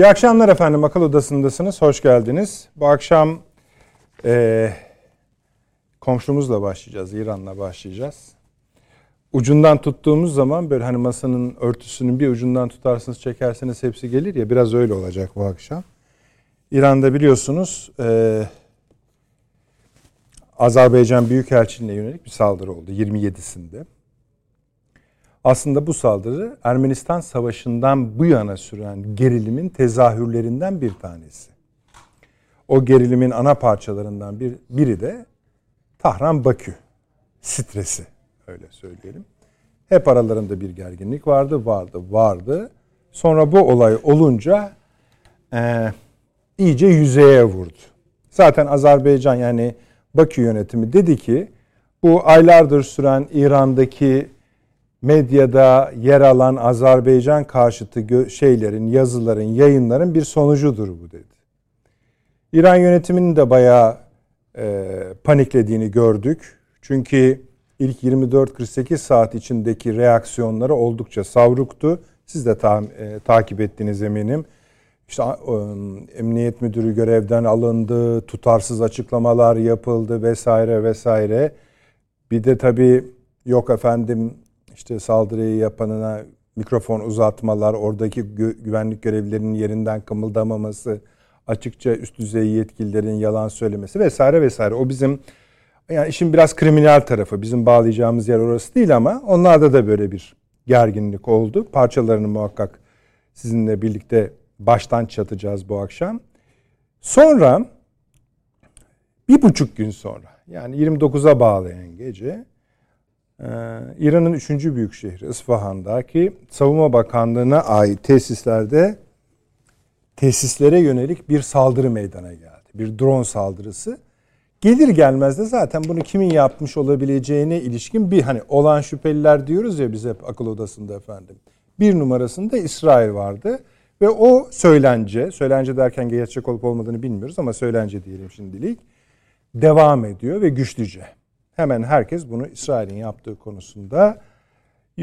İyi akşamlar efendim. Akıl Odası'ndasınız. Hoş geldiniz. Bu akşam e, komşumuzla başlayacağız. İran'la başlayacağız. Ucundan tuttuğumuz zaman böyle hani masanın örtüsünün bir ucundan tutarsınız çekerseniz hepsi gelir ya biraz öyle olacak bu akşam. İran'da biliyorsunuz e, Azerbaycan Büyükelçiliğine yönelik bir saldırı oldu 27'sinde. Aslında bu saldırı Ermenistan Savaşı'ndan bu yana süren gerilimin tezahürlerinden bir tanesi. O gerilimin ana parçalarından bir, biri de Tahran-Bakü stresi öyle söyleyelim. Hep aralarında bir gerginlik vardı, vardı, vardı. Sonra bu olay olunca e, iyice yüzeye vurdu. Zaten Azerbaycan yani Bakü yönetimi dedi ki bu aylardır süren İran'daki medyada yer alan Azerbaycan karşıtı şeylerin, yazıların, yayınların bir sonucudur bu dedi. İran yönetiminin de bayağı e, paniklediğini gördük. Çünkü ilk 24-48 saat içindeki reaksiyonları oldukça savruktu. Siz de ta, e, takip ettiğiniz eminim. İşte emniyet müdürü görevden alındı, tutarsız açıklamalar yapıldı vesaire vesaire. Bir de tabii yok efendim işte saldırıyı yapanına mikrofon uzatmalar, oradaki gü- güvenlik görevlilerinin yerinden kımıldamaması, açıkça üst düzey yetkililerin yalan söylemesi vesaire vesaire. O bizim yani işin biraz kriminal tarafı. Bizim bağlayacağımız yer orası değil ama onlarda da böyle bir gerginlik oldu. Parçalarını muhakkak sizinle birlikte baştan çatacağız bu akşam. Sonra bir buçuk gün sonra yani 29'a bağlayan gece ee, İran'ın üçüncü büyük şehri İsfahan'daki Savunma Bakanlığı'na ait tesislerde tesislere yönelik bir saldırı meydana geldi. Bir drone saldırısı. Gelir gelmez de zaten bunu kimin yapmış olabileceğine ilişkin bir hani olan şüpheliler diyoruz ya biz hep akıl odasında efendim. Bir numarasında İsrail vardı ve o söylence, söylence derken gerçek olup olmadığını bilmiyoruz ama söylence diyelim şimdilik devam ediyor ve güçlüce hemen herkes bunu İsrail'in yaptığı konusunda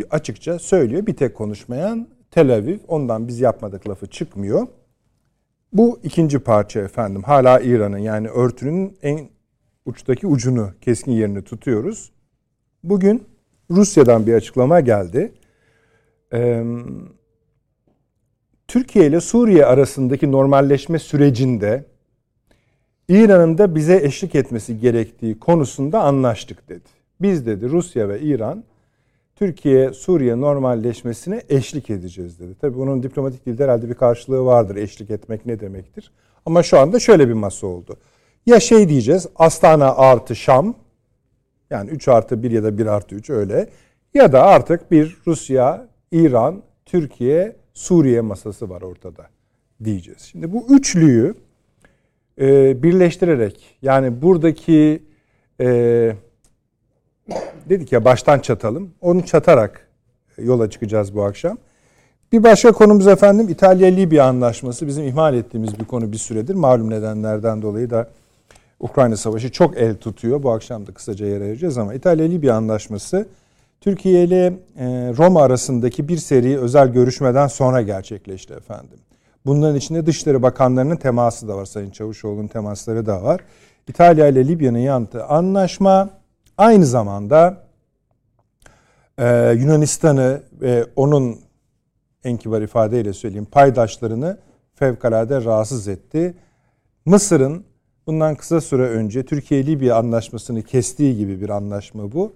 açıkça söylüyor. Bir tek konuşmayan Tel Aviv. Ondan biz yapmadık lafı çıkmıyor. Bu ikinci parça efendim. Hala İran'ın yani örtünün en uçtaki ucunu, keskin yerini tutuyoruz. Bugün Rusya'dan bir açıklama geldi. Ee, Türkiye ile Suriye arasındaki normalleşme sürecinde İran'ın da bize eşlik etmesi gerektiği konusunda anlaştık dedi. Biz dedi Rusya ve İran Türkiye Suriye normalleşmesine eşlik edeceğiz dedi. Tabii bunun diplomatik dilde herhalde bir karşılığı vardır. Eşlik etmek ne demektir? Ama şu anda şöyle bir masa oldu. Ya şey diyeceğiz Astana artı Şam yani 3 artı 1 ya da 1 artı 3 öyle. Ya da artık bir Rusya, İran, Türkiye, Suriye masası var ortada diyeceğiz. Şimdi bu üçlüyü e, birleştirerek yani buradaki e, dedik ya baştan çatalım. Onu çatarak yola çıkacağız bu akşam. Bir başka konumuz efendim İtalya-Libya anlaşması. Bizim ihmal ettiğimiz bir konu bir süredir. Malum nedenlerden dolayı da Ukrayna Savaşı çok el tutuyor. Bu akşam da kısaca yer ayıracağız ama İtalya-Libya anlaşması Türkiye ile e, Roma arasındaki bir seri özel görüşmeden sonra gerçekleşti efendim. Bunların içinde Dışişleri Bakanlarının teması da var. Sayın Çavuşoğlu'nun temasları da var. İtalya ile Libya'nın yanıtı anlaşma aynı zamanda e, Yunanistan'ı ve onun en kibar ifadeyle söyleyeyim paydaşlarını fevkalade rahatsız etti. Mısır'ın bundan kısa süre önce Türkiye-Libya anlaşmasını kestiği gibi bir anlaşma bu.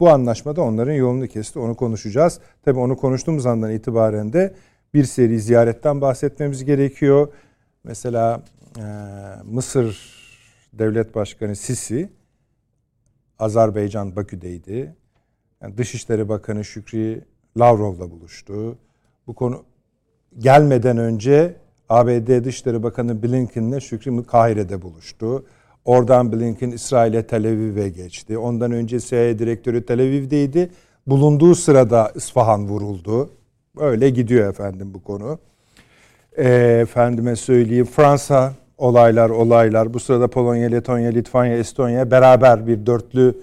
Bu anlaşmada onların yolunu kesti. Onu konuşacağız. Tabii onu konuştuğumuz andan itibaren de bir seri ziyaretten bahsetmemiz gerekiyor. Mesela e, Mısır Devlet Başkanı Sisi Azerbaycan Bakü'deydi. Yani Dışişleri Bakanı Şükri Lavrov'la buluştu. Bu konu gelmeden önce ABD Dışişleri Bakanı Blinken'le Şükrü Kahire'de buluştu. Oradan Blinken İsrail'e Tel Aviv'e geçti. Ondan önce CIA direktörü Tel Aviv'deydi. Bulunduğu sırada İsfahan vuruldu. Öyle gidiyor efendim bu konu. E, efendime söyleyeyim Fransa olaylar olaylar. Bu sırada Polonya, Letonya, Litvanya, Estonya beraber bir dörtlü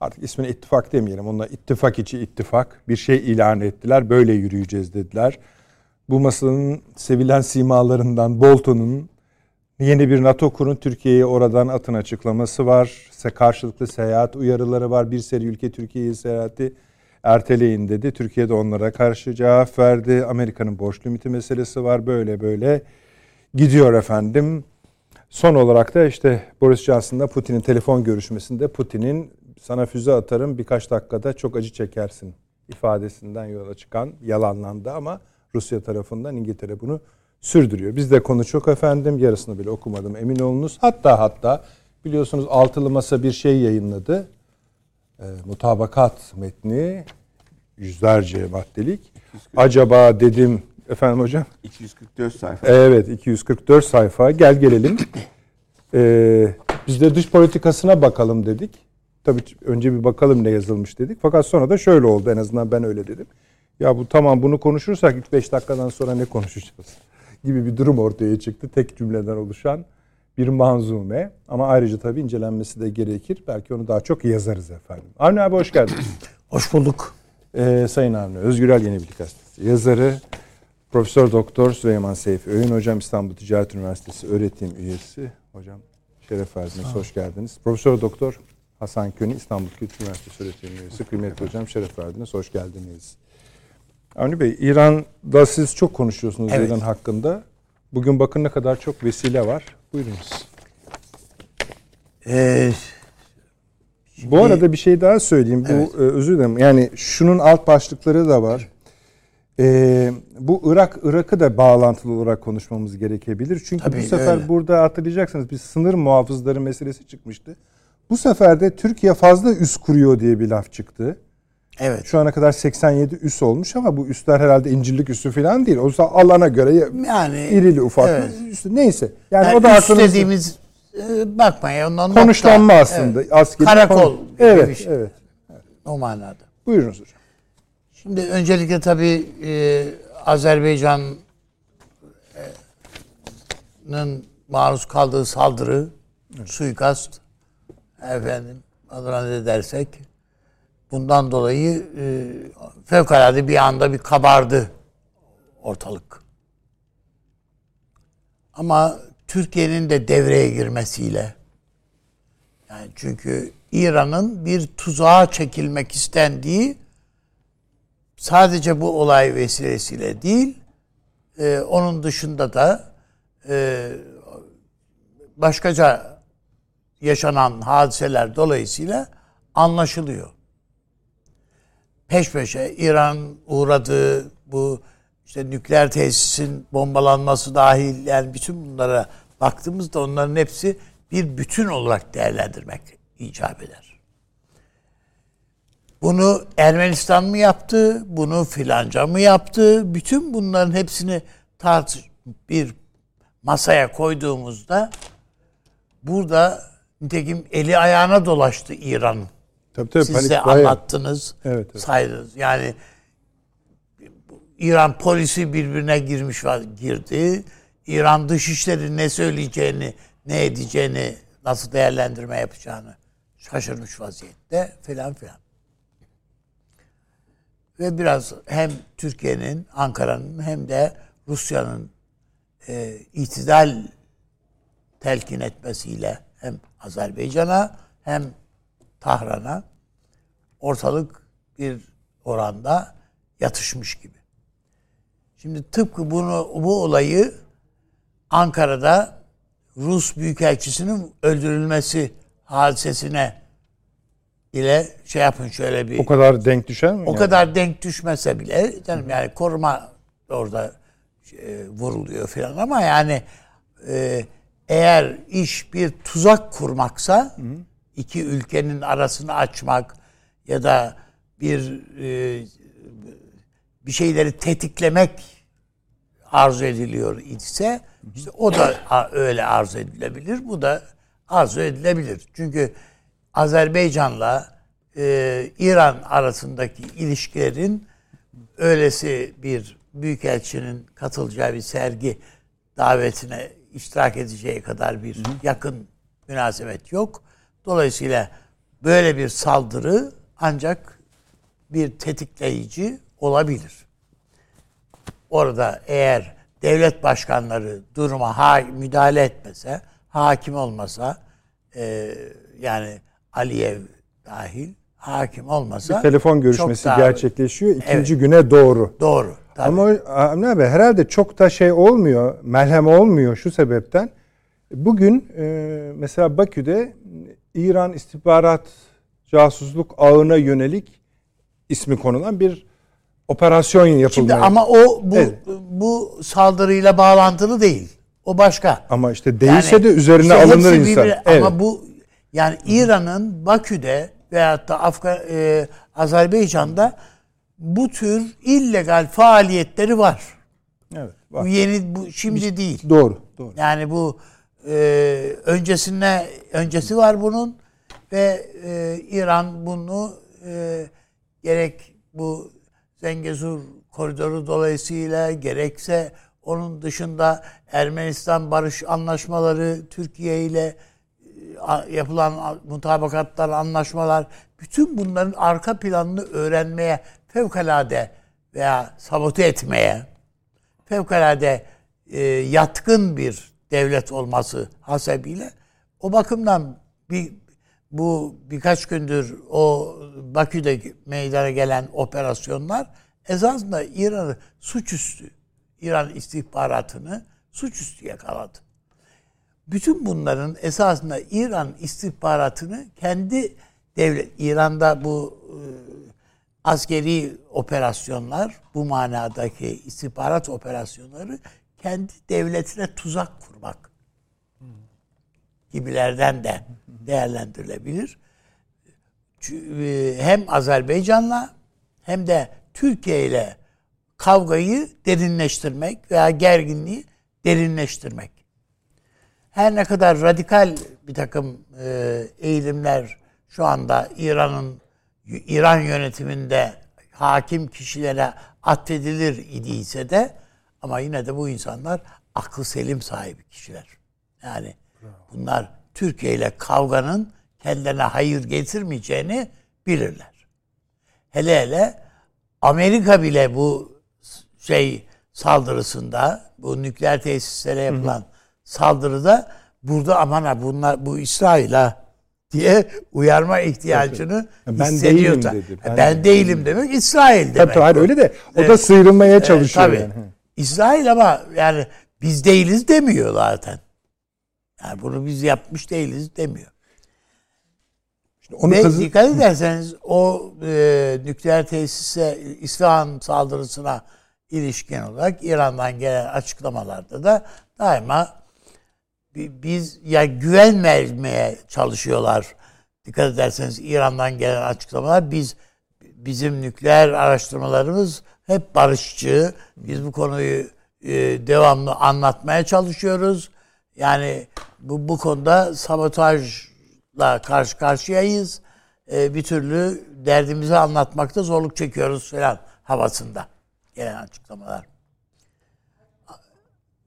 artık ismini ittifak demeyelim. Onlar ittifak içi ittifak bir şey ilan ettiler. Böyle yürüyeceğiz dediler. Bu masanın sevilen simalarından Bolton'un yeni bir NATO kurun Türkiye'ye oradan atın açıklaması var. Karşılıklı seyahat uyarıları var. Bir seri ülke Türkiye'ye seyahati erteleyin dedi. Türkiye de onlara karşı cevap verdi. Amerika'nın borç limiti meselesi var. Böyle böyle gidiyor efendim. Son olarak da işte Boris Johnson'la Putin'in telefon görüşmesinde Putin'in sana füze atarım birkaç dakikada çok acı çekersin ifadesinden yola çıkan yalanlandı ama Rusya tarafından İngiltere bunu sürdürüyor. Bizde konu çok efendim yarısını bile okumadım emin olunuz. Hatta hatta biliyorsunuz altılı masa bir şey yayınladı. E, mutabakat metni yüzlerce maddelik. 240. Acaba dedim efendim hocam? 244 sayfa. Evet 244 sayfa. Gel gelelim. Ee, biz de dış politikasına bakalım dedik. Tabii önce bir bakalım ne yazılmış dedik. Fakat sonra da şöyle oldu en azından ben öyle dedim. Ya bu tamam bunu konuşursak 3-5 dakikadan sonra ne konuşacağız gibi bir durum ortaya çıktı. Tek cümleden oluşan bir manzume ama ayrıca tabii incelenmesi de gerekir. Belki onu daha çok yazarız efendim. Avni abi hoş geldiniz. hoş bulduk. Ee, Sayın Avni Özgürel Yeni Bilgi Gazetesi yazarı Profesör Doktor Süleyman Seyfi Öğün Hocam İstanbul Ticaret Üniversitesi öğretim üyesi. Hocam şeref verdiniz, hoş geldiniz. Profesör Doktor Hasan Köni İstanbul Kültür Üniversitesi öğretim üyesi. Kıymetli hocam şeref verdiniz, hoş geldiniz. Avni Bey, İran'da siz çok konuşuyorsunuz evet. İran hakkında. Bugün bakın ne kadar çok vesile var. Buyurunuz. Ee, Bu arada bir şey daha söyleyeyim. Bu evet. E, özür dilerim. Yani şunun alt başlıkları da var. Ee, bu Irak Irak'ı da bağlantılı olarak konuşmamız gerekebilir. Çünkü Tabii, bu sefer öyle. burada hatırlayacaksınız bir sınır muhafızları meselesi çıkmıştı. Bu sefer de Türkiye fazla üs kuruyor diye bir laf çıktı. Evet. Şu ana kadar 87 üs olmuş ama bu üsler herhalde incirlik üssü falan değil. Oysa alana göre yani irili ufak evet. üstü. Neyse. Yani, yani o da üst dediğimiz e, bakmayın ondan konuşlanma nokta. aslında. Evet. Askeri Karakol konu. evet, şey. evet, evet. O manada. Buyurunuz hocam. Şimdi öncelikle tabii e, Azerbaycan'ın maruz kaldığı saldırı, evet. suikast, efendim adına ne dersek, bundan dolayı e, fevkalade bir anda bir kabardı ortalık. Ama Türkiye'nin de devreye girmesiyle, yani çünkü İran'ın bir tuzağa çekilmek istendiği sadece bu olay vesilesiyle değil, e, onun dışında da e, başkaca yaşanan hadiseler dolayısıyla anlaşılıyor. Peş peşe İran uğradığı bu işte nükleer tesisin bombalanması dahil yani bütün bunlara baktığımızda onların hepsi bir bütün olarak değerlendirmek icap eder. Bunu Ermenistan mı yaptı? Bunu filanca mı yaptı? Bütün bunların hepsini tartış bir masaya koyduğumuzda burada nitekim eli ayağına dolaştı İran. Tabii tabii. Siz de anlattınız, evet, evet. saydınız. Yani İran polisi birbirine girmiş var, girdi. İran dışişleri ne söyleyeceğini, ne edeceğini, nasıl değerlendirme yapacağını şaşırmış vaziyette filan filan ve biraz hem Türkiye'nin, Ankara'nın hem de Rusya'nın e, itidal telkin etmesiyle hem Azerbaycan'a hem Tahran'a ortalık bir oranda yatışmış gibi. Şimdi tıpkı bunu bu olayı Ankara'da Rus Büyükelçisi'nin öldürülmesi hadisesine ile şey yapın şöyle bir... O kadar denk düşer mi? O yani? kadar denk düşmese bile canım yani koruma orada e, vuruluyor falan ama yani e, eğer iş bir tuzak kurmaksa Hı. iki ülkenin arasını açmak ya da bir e, bir şeyleri tetiklemek arzu ediliyor ise işte o da öyle arzu edilebilir. Bu da arzu edilebilir. Çünkü Azerbaycan'la e, İran arasındaki ilişkilerin öylesi bir büyükelçinin katılacağı bir sergi davetine iştirak edeceği kadar bir yakın münasebet yok. Dolayısıyla böyle bir saldırı ancak bir tetikleyici olabilir. Orada eğer devlet başkanları duruma ha, müdahale etmese, hakim olmasa, e, yani Aliyev dahil hakim olmasa bir telefon görüşmesi daha, gerçekleşiyor ikinci evet, güne doğru. Doğru. Tabii. Ama Avni abi herhalde çok da şey olmuyor, melhem olmuyor şu sebepten. Bugün e, mesela Bakü'de İran istihbarat casusluk ağına yönelik ismi konulan bir operasyon yapılmaya. Şimdi ama o bu evet. bu saldırıyla bağlantılı değil. O başka. Ama işte değilse yani, de üzerine işte alınır insan. Bir, evet. Ama bu yani İran'ın Bakü'de veyahut da Afgan e, Azerbaycan'da bu tür illegal faaliyetleri var. Evet. Var. Bu yeni bu şimdi değil. Doğru, doğru. Yani bu e, öncesinde öncesi var bunun ve e, İran bunu e, gerek bu Zengezur koridoru dolayısıyla gerekse onun dışında Ermenistan barış anlaşmaları Türkiye ile e, yapılan mutabakatlar, anlaşmalar bütün bunların arka planını öğrenmeye fevkalade veya sabote etmeye fevkalade e, yatkın bir devlet olması hasebiyle o bakımdan bir bu birkaç gündür o Bakü'de meydana gelen operasyonlar esasında İran'ı suçüstü, İran istihbaratını suçüstü yakaladı. Bütün bunların esasında İran istihbaratını kendi devlet, İran'da bu e, askeri operasyonlar, bu manadaki istihbarat operasyonları kendi devletine tuzak kurmak gibilerden de değerlendirilebilir. E, hem Azerbaycan'la hem de Türkiye ile kavgayı derinleştirmek veya gerginliği derinleştirmek. Her ne kadar radikal bir takım e, eğilimler şu anda İran'ın İran yönetiminde hakim kişilere atfedilir idiyse de ama yine de bu insanlar aklı selim sahibi kişiler. Yani bunlar Türkiye ile kavganın kendilerine hayır getirmeyeceğini bilirler. Hele hele Amerika bile bu şey saldırısında, bu nükleer tesislere yapılan hı hı. saldırıda burada aman ha bunlar bu İsrail'a diye uyarma ihtiyacını ben hissediyor. Değilim dedi. Ben, ben değilim demek İsrail demek. Tabii tabii öyle de o da sıyrılmaya çalışıyor. tabii. Yani. İsrail ama yani biz değiliz demiyor zaten. Yani bunu biz yapmış değiliz demiyor. İşte onu Ve kazı... dikkat ederseniz o e, nükleer tesise İsrail saldırısına ilişkin olarak İran'dan gelen açıklamalarda da daima biz ya güvenmemeye çalışıyorlar. Dikkat ederseniz İran'dan gelen açıklamalar biz bizim nükleer araştırmalarımız hep barışçı. Biz bu konuyu e, devamlı anlatmaya çalışıyoruz. Yani bu bu konuda sabotajla karşı karşıyayız. E, bir türlü derdimizi anlatmakta zorluk çekiyoruz falan havasında gelen açıklamalar.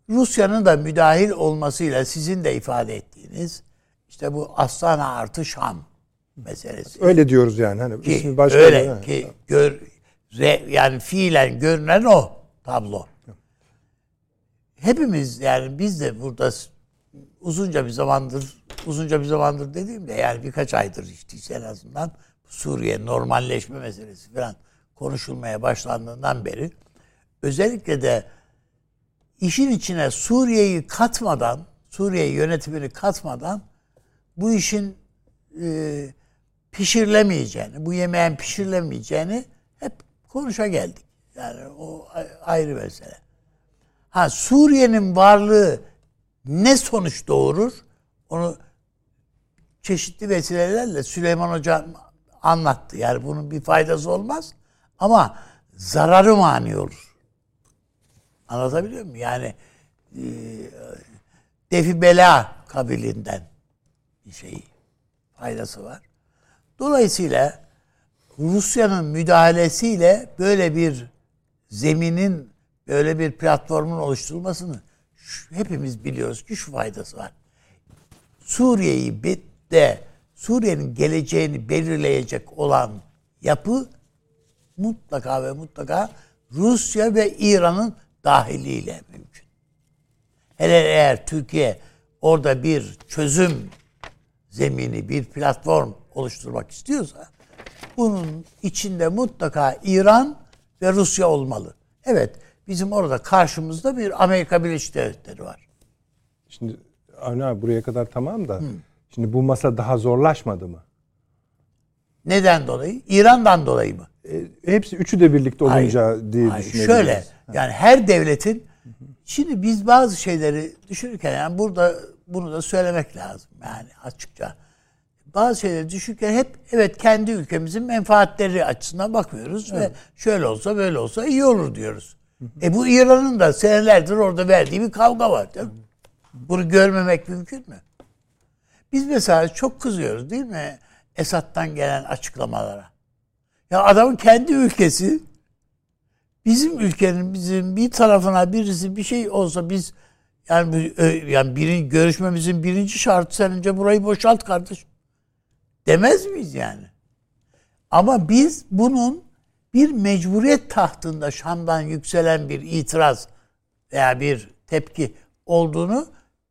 Rusya'nın da müdahil olmasıyla sizin de ifade ettiğiniz işte bu Astana artı Şam meselesi. Öyle diyoruz yani hani ki, ismi başka öyle yani. ki gör re, yani fiilen görünen o tablo. Hepimiz yani biz de burada uzunca bir zamandır uzunca bir zamandır dediğimde yani birkaç aydır işte en azından Suriye normalleşme meselesi falan konuşulmaya başlandığından beri özellikle de işin içine Suriye'yi katmadan, Suriye yönetimini katmadan bu işin e, pişirilemeyeceğini, bu yemeğin pişirilemeyeceğini hep konuşa geldik. Yani o ayrı mesele. Ha Suriye'nin varlığı ne sonuç doğurur? Onu çeşitli vesilelerle Süleyman Hoca anlattı. Yani bunun bir faydası olmaz ama zararı mani olur. Anlatabiliyor muyum? Yani e, defi bela kabilinden bir şey faydası var. Dolayısıyla Rusya'nın müdahalesiyle böyle bir zeminin, böyle bir platformun oluşturulmasını hepimiz biliyoruz ki şu faydası var. Suriye'yi de Suriye'nin geleceğini belirleyecek olan yapı mutlaka ve mutlaka Rusya ve İran'ın dahiliyle mümkün. Hele eğer Türkiye orada bir çözüm zemini, bir platform oluşturmak istiyorsa bunun içinde mutlaka İran ve Rusya olmalı. Evet, bizim orada karşımızda bir Amerika Birleşik Devletleri var. Şimdi Avni abi buraya kadar tamam da Hı. şimdi bu masa daha zorlaşmadı mı? Neden dolayı? İran'dan dolayı mı? E, hepsi üçü de birlikte olunca hayır, diye hayır, düşünebiliriz. Şöyle yani her devletin şimdi biz bazı şeyleri düşünürken yani burada bunu da söylemek lazım yani açıkça. Bazı şeyleri düşünürken hep evet kendi ülkemizin menfaatleri açısından bakmıyoruz evet. ve şöyle olsa böyle olsa iyi olur diyoruz. E bu İran'ın da senelerdir orada verdiği bir kavga var. Değil mi? Bunu görmemek mümkün mü? Biz mesela çok kızıyoruz değil mi? Esad'dan gelen açıklamalara. Ya adamın kendi ülkesi bizim ülkenin bizim bir tarafına birisi bir şey olsa biz yani yani birin, görüşmemizin birinci şartı sen önce burayı boşalt kardeşim. Demez miyiz yani? Ama biz bunun bir mecburiyet tahtında Şam'dan yükselen bir itiraz veya bir tepki olduğunu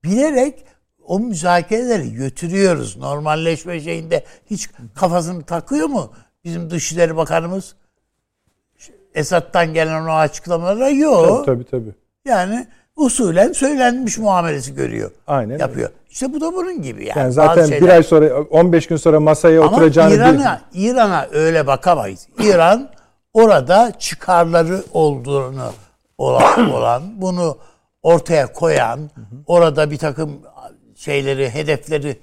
bilerek o müzakereleri götürüyoruz. Normalleşme şeyinde hiç kafasını takıyor mu bizim Dışişleri Bakanımız? Esat'tan gelen o açıklamalara yok. Tabii tabii. tabii. Yani usulen söylenmiş muamelesi görüyor. Aynen. Yapıyor. Öyle. İşte bu da bunun gibi yani. yani zaten bir ay sonra 15 gün sonra masaya Ama oturacağını İran'a İran'a öyle bakamayız. İran orada çıkarları olduğunu olan, olan bunu ortaya koyan, orada bir takım şeyleri, hedefleri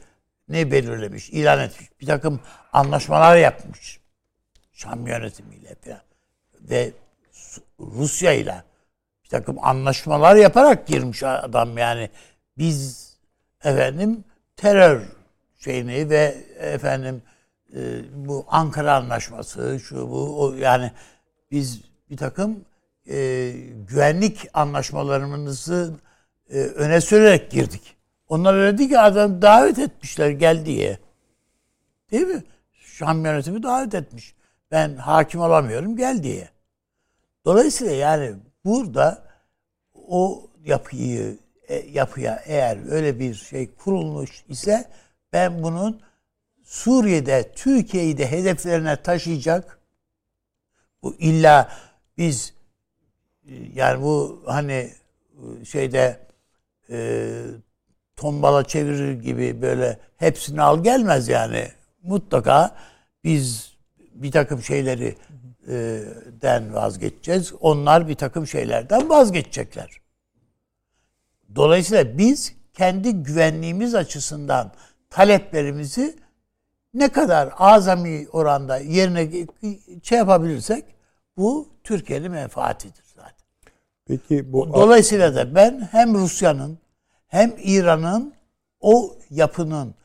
ne belirlemiş, ilan etmiş. Bir takım anlaşmalar yapmış. Şam yönetimiyle falan. Ve Rusya ile bir takım anlaşmalar yaparak girmiş adam yani. Biz efendim terör şeyini ve efendim e, bu Ankara Anlaşması şu bu o, yani biz bir takım e, güvenlik anlaşmalarımızı e, öne sürerek girdik. Onlar öyle değil ki adam davet etmişler gel diye. Değil mi? Şam yönetimi davet etmiş. Ben hakim olamıyorum gel diye. Dolayısıyla yani burada o yapıyı e, yapıya eğer öyle bir şey kurulmuş ise ben bunun Suriye'de Türkiye'yi de hedeflerine taşıyacak bu illa biz yani bu hani şeyde e, tombala çevirir gibi böyle hepsini al gelmez yani. Mutlaka biz bir takım şeyleri e, den vazgeçeceğiz. Onlar bir takım şeylerden vazgeçecekler. Dolayısıyla biz kendi güvenliğimiz açısından taleplerimizi ne kadar azami oranda yerine şey yapabilirsek bu Türkiye'nin menfaatidir zaten. Peki bu Dolayısıyla da ben hem Rusya'nın hem İran'ın o yapının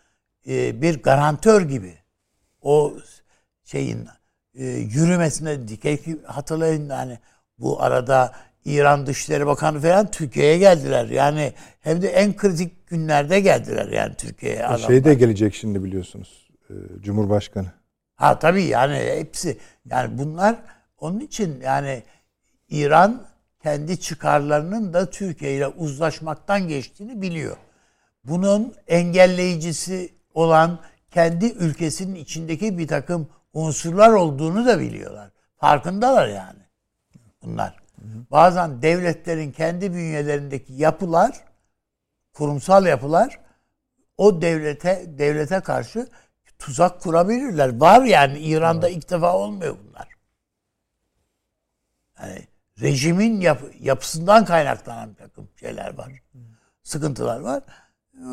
e, bir garantör gibi o şeyin e, yürümesine dikey hatırlayın yani bu arada İran Dışişleri Bakanı falan Türkiye'ye geldiler. Yani hem de en kritik günlerde geldiler yani Türkiye'ye. E, şey de gelecek şimdi biliyorsunuz. E, Cumhurbaşkanı. Ha tabii yani hepsi yani bunlar onun için yani İran kendi çıkarlarının da Türkiye ile uzlaşmaktan geçtiğini biliyor. Bunun engelleyicisi olan kendi ülkesinin içindeki bir takım unsurlar olduğunu da biliyorlar. Farkındalar yani bunlar. Bazen devletlerin kendi bünyelerindeki yapılar, kurumsal yapılar o devlete devlete karşı tuzak kurabilirler. Var yani İran'da ilk defa olmuyor bunlar. Yani rejimin yap, yapısından kaynaklanan bir takım şeyler var. Sıkıntılar var.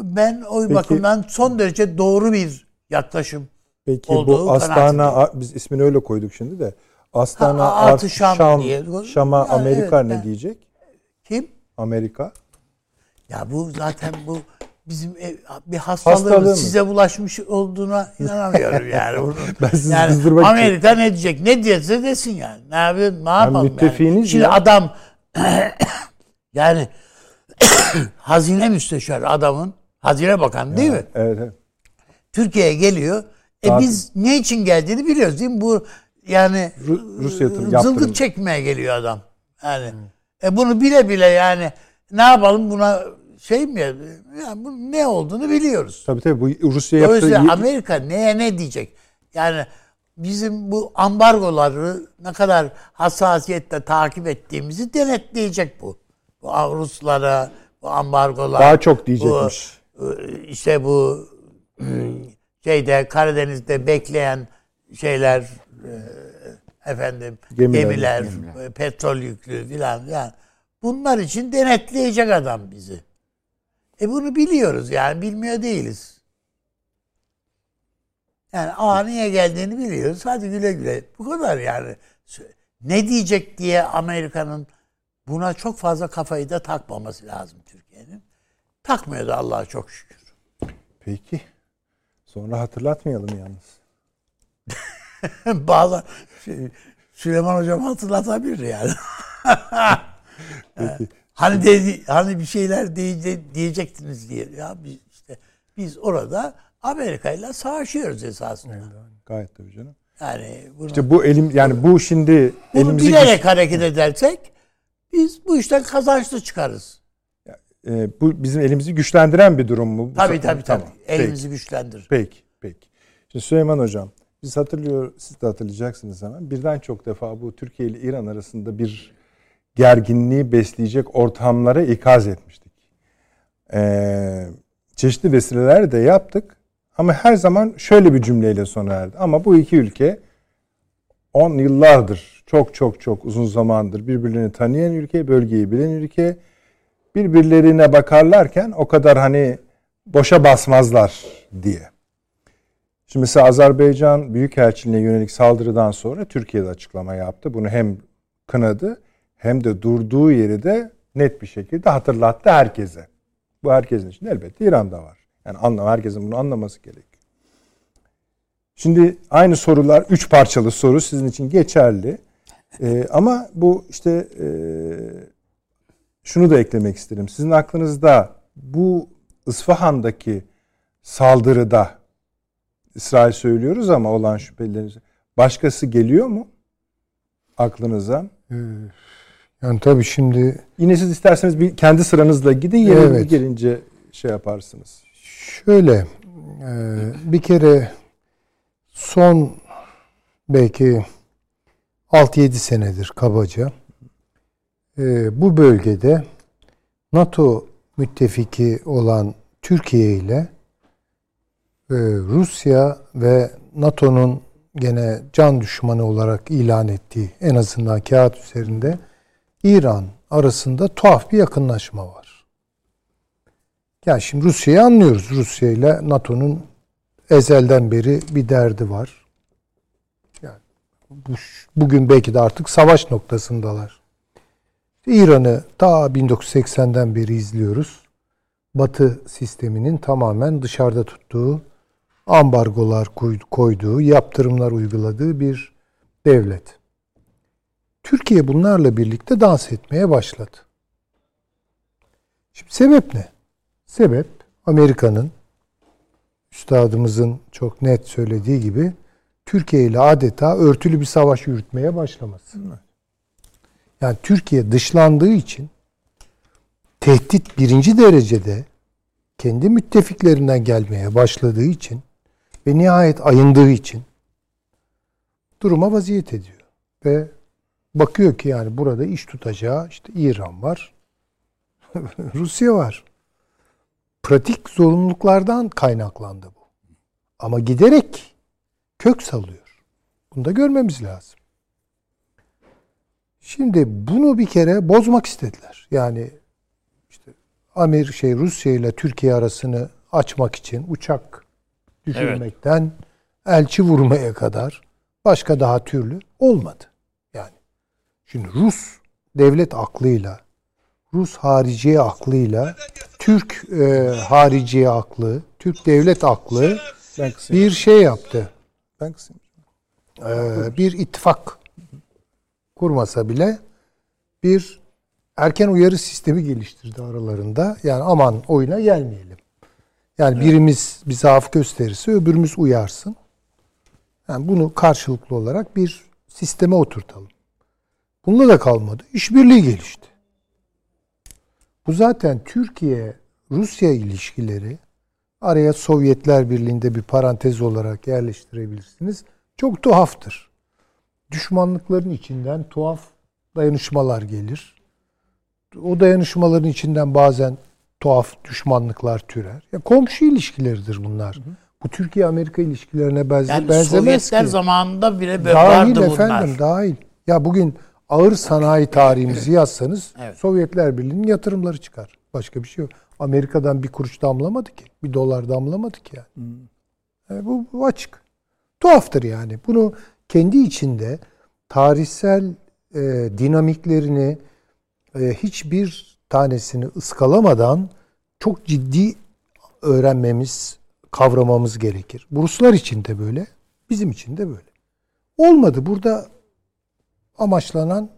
Ben o Peki, bakımdan son derece doğru bir yaklaşım Peki bu Astana biz ismini öyle koyduk şimdi de Astana ha, artı Şam, Şam diye. Şam'a Amerika evet, ne ben, diyecek? Kim? Amerika. Ya bu zaten bu bizim ev, bir Hastalığımız. size bulaşmış olduğuna inanamıyorum yani. Bunun. Ben sizi yani kızdırmak için- Amerika ne diyecek? Ne diyecekse desin yani. Ne yapayım? Ne yapalım müttefiğiniz yani? Şimdi ya. adam yani hazine müsteşarı adamın hazine bakanı değil mi? Evet, evet. Türkiye'ye geliyor. E Tabii. biz ne için geldiğini biliyoruz değil mi? Bu yani Ru- Rusya yatırım- zılgıt çekmeye geliyor adam. Yani e bunu bile bile yani ne yapalım buna şey mi yani bunun ne olduğunu biliyoruz. Tabii tabii bu Rusya yaptığı Dolayısıyla Amerika neye ne diyecek? Yani bizim bu ambargoları ne kadar hassasiyetle takip ettiğimizi denetleyecek bu. Bu Ruslara, bu ambargolar. Daha çok diyecekmiş. Bu, işte bu şeyde Karadeniz'de bekleyen şeyler e, efendim Gemiler, gemiler, e, petrol yüklü filan yani bunlar için denetleyecek adam bizi. E bunu biliyoruz yani bilmiyor değiliz. Yani aa niye geldiğini biliyoruz. Hadi güle güle. Bu kadar yani. Ne diyecek diye Amerika'nın buna çok fazla kafayı da takmaması lazım Türkiye'nin. Takmıyor da Allah'a çok şükür. Peki. Sonra hatırlatmayalım yalnız. Şey, Süleyman Hocam hatırlatabilir yani. Peki. hani dedi, hani bir şeyler diye, diyecektiniz diye. Ya biz işte biz orada Amerika ile sağışıyoruz esasında. Gayet tabii canım. Yani bunu, İşte bu elim yani bu şimdi bunu elimizi bilerek hareket edersek biz bu işten kazançlı çıkarız. e, bu bizim elimizi güçlendiren bir durum mu? Tabii tabii tabii. Tamam. Elimizi güçlendirir. Peki. peki. Peki. Şimdi Süleyman hocam biz hatırlıyor siz de hatırlayacaksınız hemen. Birden çok defa bu Türkiye ile İran arasında bir gerginliği besleyecek ortamlara ikaz etmiştik. Ee, çeşitli vesileler de yaptık. Ama her zaman şöyle bir cümleyle sona erdi. Ama bu iki ülke 10 yıllardır çok çok çok uzun zamandır birbirlerini tanıyan ülke, bölgeyi bilen ülke. Birbirlerine bakarlarken o kadar hani boşa basmazlar diye. Şimdi mesela Azerbaycan Büyükelçiliğine yönelik saldırıdan sonra Türkiye'de açıklama yaptı. Bunu hem kınadı hem de durduğu yeri de net bir şekilde hatırlattı herkese. Bu herkesin içinde elbette İran'da var. Yani anlam herkesin bunu anlaması gerekiyor. Şimdi aynı sorular üç parçalı soru sizin için geçerli. Ee, ama bu işte e, şunu da eklemek isterim. Sizin aklınızda bu İsfahan'daki saldırıda İsrail söylüyoruz ama olan şüphelileriniz başkası geliyor mu aklınıza? Yani tabii şimdi Yine siz isterseniz bir kendi sıranızla gidin yeriniz Evet. gelince şey yaparsınız. şöyle e, bir kere son belki 6-7 senedir kabaca e, bu bölgede NATO müttefiki olan Türkiye ile e, Rusya ve NATO'nun gene can düşmanı olarak ilan ettiği en azından kağıt üzerinde İran arasında tuhaf bir yakınlaşma var. Yani şimdi Rusya'yı anlıyoruz. Rusya ile NATO'nun ezelden beri bir derdi var. Yani bu, bugün belki de artık savaş noktasındalar. İran'ı ta 1980'den beri izliyoruz. Batı sisteminin tamamen dışarıda tuttuğu, ambargolar koy- koyduğu, yaptırımlar uyguladığı bir devlet. Türkiye bunlarla birlikte dans etmeye başladı. Şimdi sebep ne? Sebep Amerika'nın üstadımızın çok net söylediği gibi Türkiye ile adeta örtülü bir savaş yürütmeye başlaması. Yani Türkiye dışlandığı için tehdit birinci derecede kendi müttefiklerinden gelmeye başladığı için ve nihayet ayındığı için duruma vaziyet ediyor. Ve bakıyor ki yani burada iş tutacağı işte İran var, Rusya var. Pratik zorunluluklardan kaynaklandı bu. Ama giderek kök salıyor. Bunu da görmemiz lazım. Şimdi bunu bir kere bozmak istediler. Yani işte Amer şey Rusya ile Türkiye arasını açmak için uçak düşürmekten elçi vurmaya kadar başka daha türlü olmadı. Şimdi Rus devlet aklıyla Rus hariciye aklıyla Türk e, hariciye aklı, Türk devlet aklı bir şey yaptı. Ee, bir ittifak kurmasa bile bir erken uyarı sistemi geliştirdi aralarında. Yani aman oyuna gelmeyelim. Yani birimiz bir zaaf gösterirse öbürümüz uyarsın. Yani bunu karşılıklı olarak bir sisteme oturtalım. Bununla da kalmadı. İşbirliği gelişti. Bu zaten Türkiye Rusya ilişkileri araya Sovyetler Birliği'nde bir parantez olarak yerleştirebilirsiniz. Çok tuhaftır. Düşmanlıkların içinden tuhaf dayanışmalar gelir. O dayanışmaların içinden bazen tuhaf düşmanlıklar türer. Ya komşu ilişkileridir bunlar. Bu Türkiye Amerika ilişkilerine benze, Yani benzemez Sovyetler ki. zamanında bile Dahil vardı efendim bunlar. dahil. Ya bugün ağır sanayi tarihimizi yazsanız Evet. Sovyetler Birliği'nin yatırımları çıkar. Başka bir şey yok. Amerika'dan bir kuruş damlamadı ki. Bir dolar damlamadı ki yani. E, bu, bu açık. Tuhaftır yani. Bunu kendi içinde tarihsel e, dinamiklerini e, hiçbir tanesini ıskalamadan çok ciddi öğrenmemiz, kavramamız gerekir. Bu Ruslar için de böyle, bizim için de böyle. Olmadı. Burada amaçlanan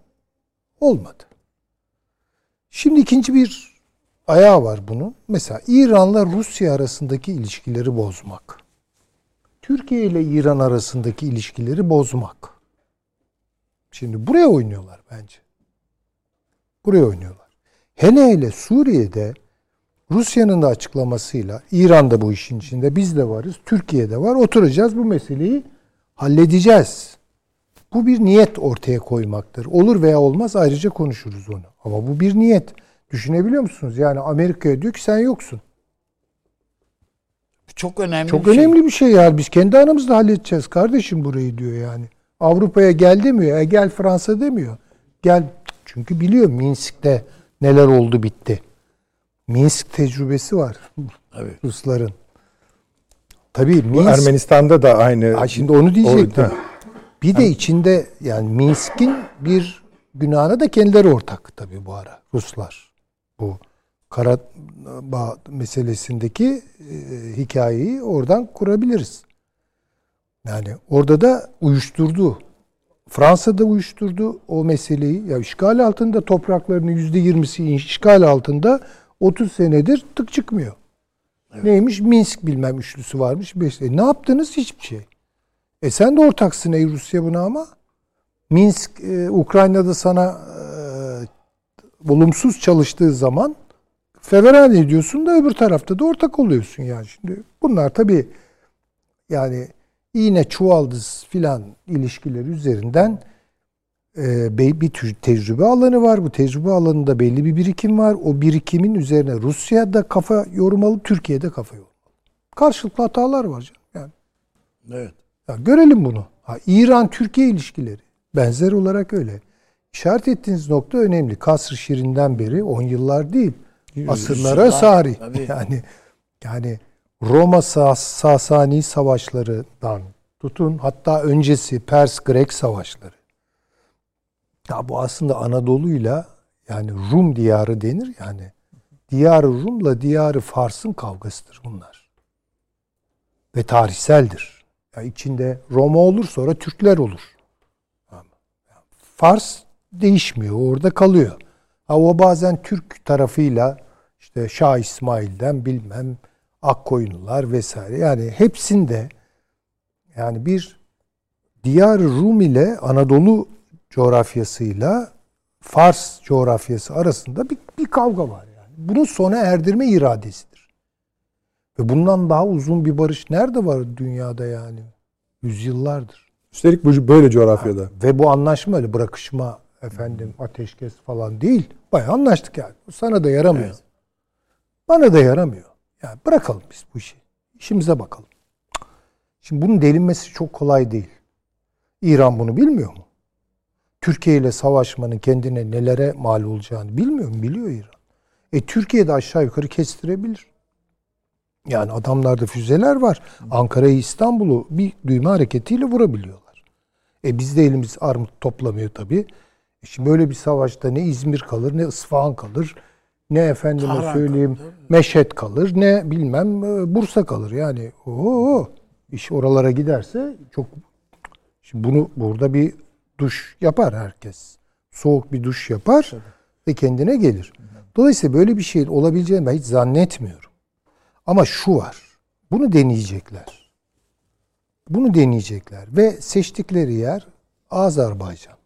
olmadı. Şimdi ikinci bir ayağı var bunun. Mesela İran'la Rusya arasındaki ilişkileri bozmak. Türkiye ile İran arasındaki ilişkileri bozmak. Şimdi buraya oynuyorlar bence. Buraya oynuyorlar. Hele hele Suriye'de Rusya'nın da açıklamasıyla İran da bu işin içinde biz de varız. Türkiye'de var. Oturacağız bu meseleyi halledeceğiz. Bu bir niyet ortaya koymaktır. Olur veya olmaz ayrıca konuşuruz onu. Ama bu bir niyet. Düşünebiliyor musunuz? Yani Amerika'ya diyor ki sen yoksun. Çok önemli Çok bir şey. önemli bir şey yani. Biz kendi aramızda halledeceğiz kardeşim burayı diyor yani. Avrupa'ya gel demiyor. E gel Fransa demiyor. Gel çünkü biliyor Minsk'te neler oldu bitti. Minsk tecrübesi var Evet. Rusların. Tabii Minsk Ermenistan'da da aynı. Ha, şimdi onu diyecektim. O- Bir de içinde yani Minsk'in bir günahına da kendileri ortak tabii bu ara Ruslar. Bu Karabağ meselesindeki e, hikayeyi oradan kurabiliriz. Yani orada da uyuşturdu. Fransa'da uyuşturdu o meseleyi. Ya işgal altında topraklarının yüzde yirmisi işgal altında 30 senedir tık çıkmıyor. Neymiş? Minsk bilmem üçlüsü varmış. Beş. E, ne yaptınız? Hiçbir şey. E sen de ortaksın ey Rusya buna ama. Minsk, e, Ukrayna'da sana e, olumsuz çalıştığı zaman feveran ediyorsun da öbür tarafta da ortak oluyorsun yani. Şimdi bunlar tabii yani iğne çuvaldız filan ilişkileri üzerinden e, bir tür tecrübe alanı var. Bu tecrübe alanında belli bir birikim var. O birikimin üzerine Rusya'da kafa yormalı, Türkiye'de kafa yormalı. Karşılıklı hatalar var canım. Yani Evet. Ya görelim bunu. Ha, İran-Türkiye ilişkileri benzer olarak öyle. İşaret ettiğiniz nokta önemli. Kasr Şirin'den beri 10 yıllar değil. Asırlara sari. tabii. Yani yani Roma Sas Sasani savaşlarından tutun hatta öncesi Pers-Grek savaşları. Ya bu aslında Anadolu'yla yani Rum diyarı denir yani. Diyarı Rum'la diyarı Fars'ın kavgasıdır bunlar. Ve tarihseldir. Ya içinde Roma olur sonra Türkler olur. Fars değişmiyor. Orada kalıyor. Ha, o bazen Türk tarafıyla işte Şah İsmail'den bilmem Akkoyunlular vesaire. Yani hepsinde yani bir diyar Rum ile Anadolu coğrafyasıyla Fars coğrafyası arasında bir, bir kavga var yani. Bunu sona erdirme iradesidir. Ve bundan daha uzun bir barış nerede var dünyada yani? Yüzyıllardır. Üstelik bu böyle coğrafyada. Ve bu anlaşma öyle bırakışma efendim ateşkes falan değil. Bayağı anlaştık yani. Bu sana da yaramıyor. Evet. Bana da yaramıyor. Yani bırakalım biz bu işi. İşimize bakalım. Şimdi bunun delinmesi çok kolay değil. İran bunu bilmiyor mu? Türkiye ile savaşmanın kendine nelere mal olacağını bilmiyor mu? Biliyor İran. E Türkiye de aşağı yukarı kestirebilir. Yani adamlarda füzeler var. Ankara'yı İstanbul'u bir düğme hareketiyle vurabiliyorlar. E biz de elimiz armut toplamıyor tabii. E Şimdi böyle bir savaşta ne İzmir kalır ne İsfahan kalır ne efendime Tahran söyleyeyim kalır, Meşhed kalır ne bilmem e, Bursa kalır yani. Oo, iş oralara giderse çok Şimdi bunu burada bir duş yapar herkes. Soğuk bir duş yapar ve kendine gelir. Dolayısıyla böyle bir şeyin olabileceğini ben hiç zannetmiyorum. Ama şu var. Bunu deneyecekler. Bunu deneyecekler ve seçtikleri yer Azerbaycan.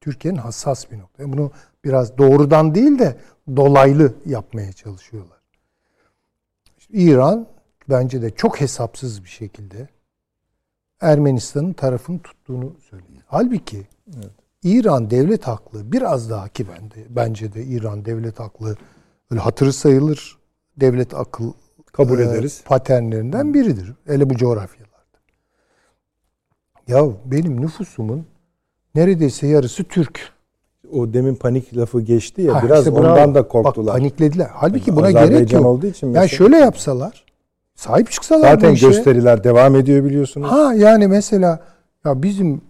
Türkiye'nin hassas bir nokta. Bunu biraz doğrudan değil de dolaylı yapmaya çalışıyorlar. İran bence de çok hesapsız bir şekilde Ermenistan'ın tarafını tuttuğunu söylüyor. Halbuki evet. İran devlet haklı biraz daha ki bende bence de İran devlet haklı öyle hatırı sayılır devlet akıl kabul e, ederiz. paternlerinden biridir. Hele bu coğrafyalarda. Ya benim nüfusumun neredeyse yarısı Türk. O demin panik lafı geçti ya ha, biraz işte ondan da korktular. Bak, paniklediler. Halbuki buna gerek yok. Olduğu için mesela. yani şöyle yapsalar sahip çıksalar Zaten gösteriler devam ediyor biliyorsunuz. Ha yani mesela ya bizim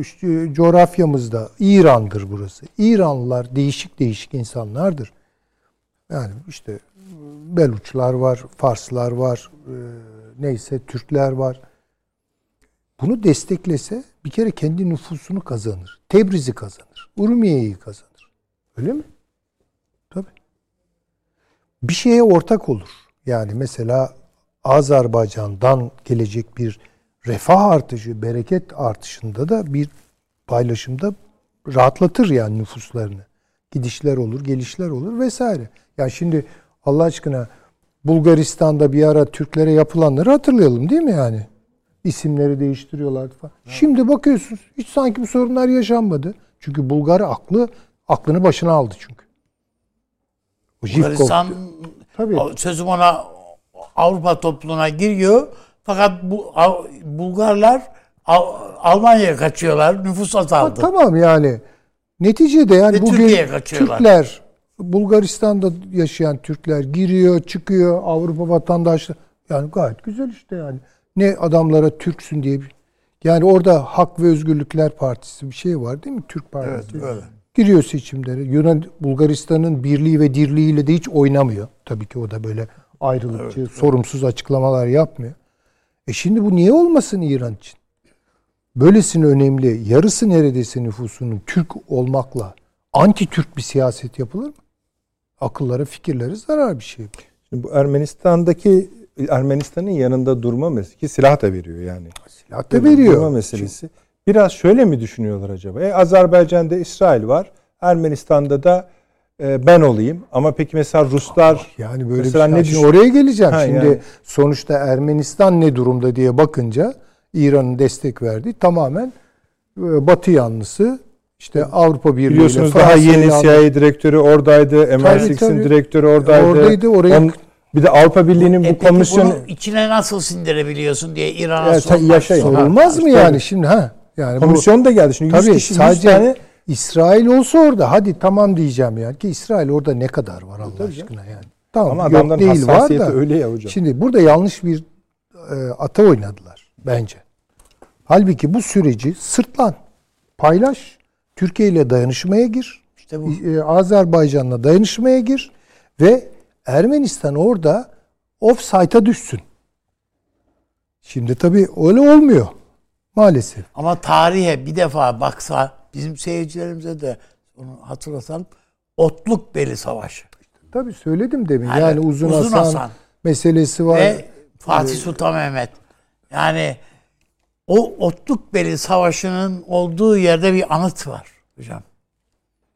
işte coğrafyamızda İran'dır burası. İranlılar değişik değişik insanlardır. Yani işte Beluçlar var, Farslar var, e, neyse Türkler var. Bunu desteklese bir kere kendi nüfusunu kazanır. Tebriz'i kazanır. Urmiye'yi kazanır. Öyle mi? Tabii. Bir şeye ortak olur. Yani mesela Azerbaycan'dan gelecek bir refah artışı, bereket artışında da bir paylaşımda rahatlatır yani nüfuslarını. Gidişler olur, gelişler olur vesaire. Yani şimdi Allah aşkına Bulgaristan'da bir ara Türklere yapılanları hatırlayalım değil mi yani? İsimleri değiştiriyorlardı falan. Evet. Şimdi bakıyorsunuz hiç sanki bu sorunlar yaşanmadı. Çünkü Bulgar aklı aklını başına aldı çünkü. O Bulgaristan Tabii. sözüm ona Avrupa topluluğuna giriyor. Fakat bu Bulgarlar Almanya'ya kaçıyorlar. Nüfus azaldı. Ha, tamam yani. Neticede yani Ve bugün Türkler Bulgaristan'da yaşayan Türkler giriyor, çıkıyor Avrupa vatandaşları. Yani gayet güzel işte yani. Ne adamlara Türksün diye bir yani orada Hak ve Özgürlükler Partisi bir şey var değil mi? Türk Partisi. Evet, öyle. Giriyor seçimlere. Yunan Bulgaristan'ın birliği ve dirliğiyle de hiç oynamıyor. Tabii ki o da böyle ayrılıkçı, evet, sorumsuz evet. açıklamalar yapmıyor. E şimdi bu niye olmasın İran için? Böylesine önemli, yarısı neredeyse nüfusunun Türk olmakla anti-Türk bir siyaset yapılır mı? Akıllara, fikirlere zarar bir şey. Şimdi bu Ermenistan'daki Ermenistan'ın yanında durma meselesi ki silah da veriyor yani. Silah da veriyor. Durma meselesi. Biraz şöyle mi düşünüyorlar acaba? E, Azerbaycan'da İsrail var. Ermenistan'da da e, ben olayım. Ama peki mesela Ruslar yani böyle mesela bir şey. Ne oraya geleceğim. Ha, Şimdi yani. sonuçta Ermenistan ne durumda diye bakınca İran'ın destek verdiği tamamen e, Batı yanlısı işte Avrupa Birliği Biliyorsunuz daha yeni. CIA direktörü oradaydı. MI6'in direktörü oradaydı. Oradaydı. Oraya On, bir de Avrupa Birliği'nin e bu komisyonu içine nasıl sindirebiliyorsun diye İran'a ya, sormak. Sorulmaz mı yani şimdi ha? Yani komisyon bu, da geldi. Şimdi 100 tabii, kişi, 100 sadece tane İsrail olsa orada hadi tamam diyeceğim yani ki İsrail orada ne kadar var Allah Tabii aşkına yani. Tamam Ama yok değil var da. öyle ya hocam. Şimdi burada yanlış bir e, ata oynadılar bence. Halbuki bu süreci sırtlan, paylaş, Türkiye ile dayanışmaya gir. İşte bu. E, Azerbaycan'la dayanışmaya gir ve Ermenistan orada offside'a düşsün. Şimdi tabii öyle olmuyor maalesef. Ama tarihe bir defa baksa bizim seyircilerimize de onu hatırlatalım. Otluk Beli Savaşı. Tabii söyledim demin. Yani, yani Uzun, Uzun Hasan, Hasan meselesi var. Ve Fatih Sultan Mehmet. Yani o Otluk Beli Savaşı'nın olduğu yerde bir anıt var hocam.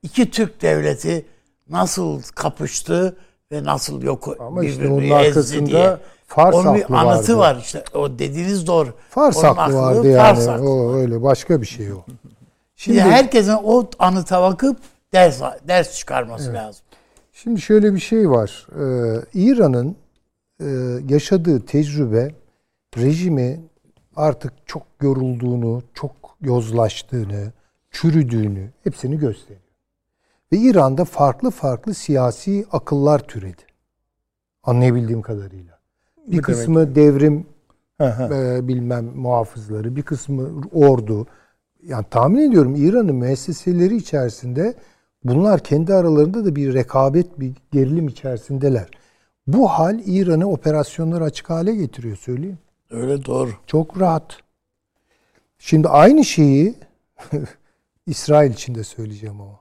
İki Türk devleti nasıl kapıştı ve nasıl yok Ama işte onun arkasında diye. Fars Onun bir anıtı vardı. var işte. O dediğiniz doğru. Fars Onun aklı vardı yani. Fars O öyle başka bir şey o. Şimdi herkesin o anıta bakıp ders ders çıkarması evet. lazım. Şimdi şöyle bir şey var. Ee, İran'ın e, yaşadığı tecrübe rejimi artık çok yorulduğunu, çok yozlaştığını, çürüdüğünü hepsini gösteriyor. Ve İran'da farklı farklı siyasi akıllar türedi. Anlayabildiğim kadarıyla. Bir ne kısmı demek? devrim e, bilmem muhafızları, bir kısmı ordu, yani tahmin ediyorum İran'ın müesseseleri içerisinde bunlar kendi aralarında da bir rekabet, bir gerilim içerisindeler. Bu hal İran'ı operasyonları açık hale getiriyor söyleyeyim. Öyle doğru. Çok rahat. Şimdi aynı şeyi İsrail için de söyleyeceğim ama.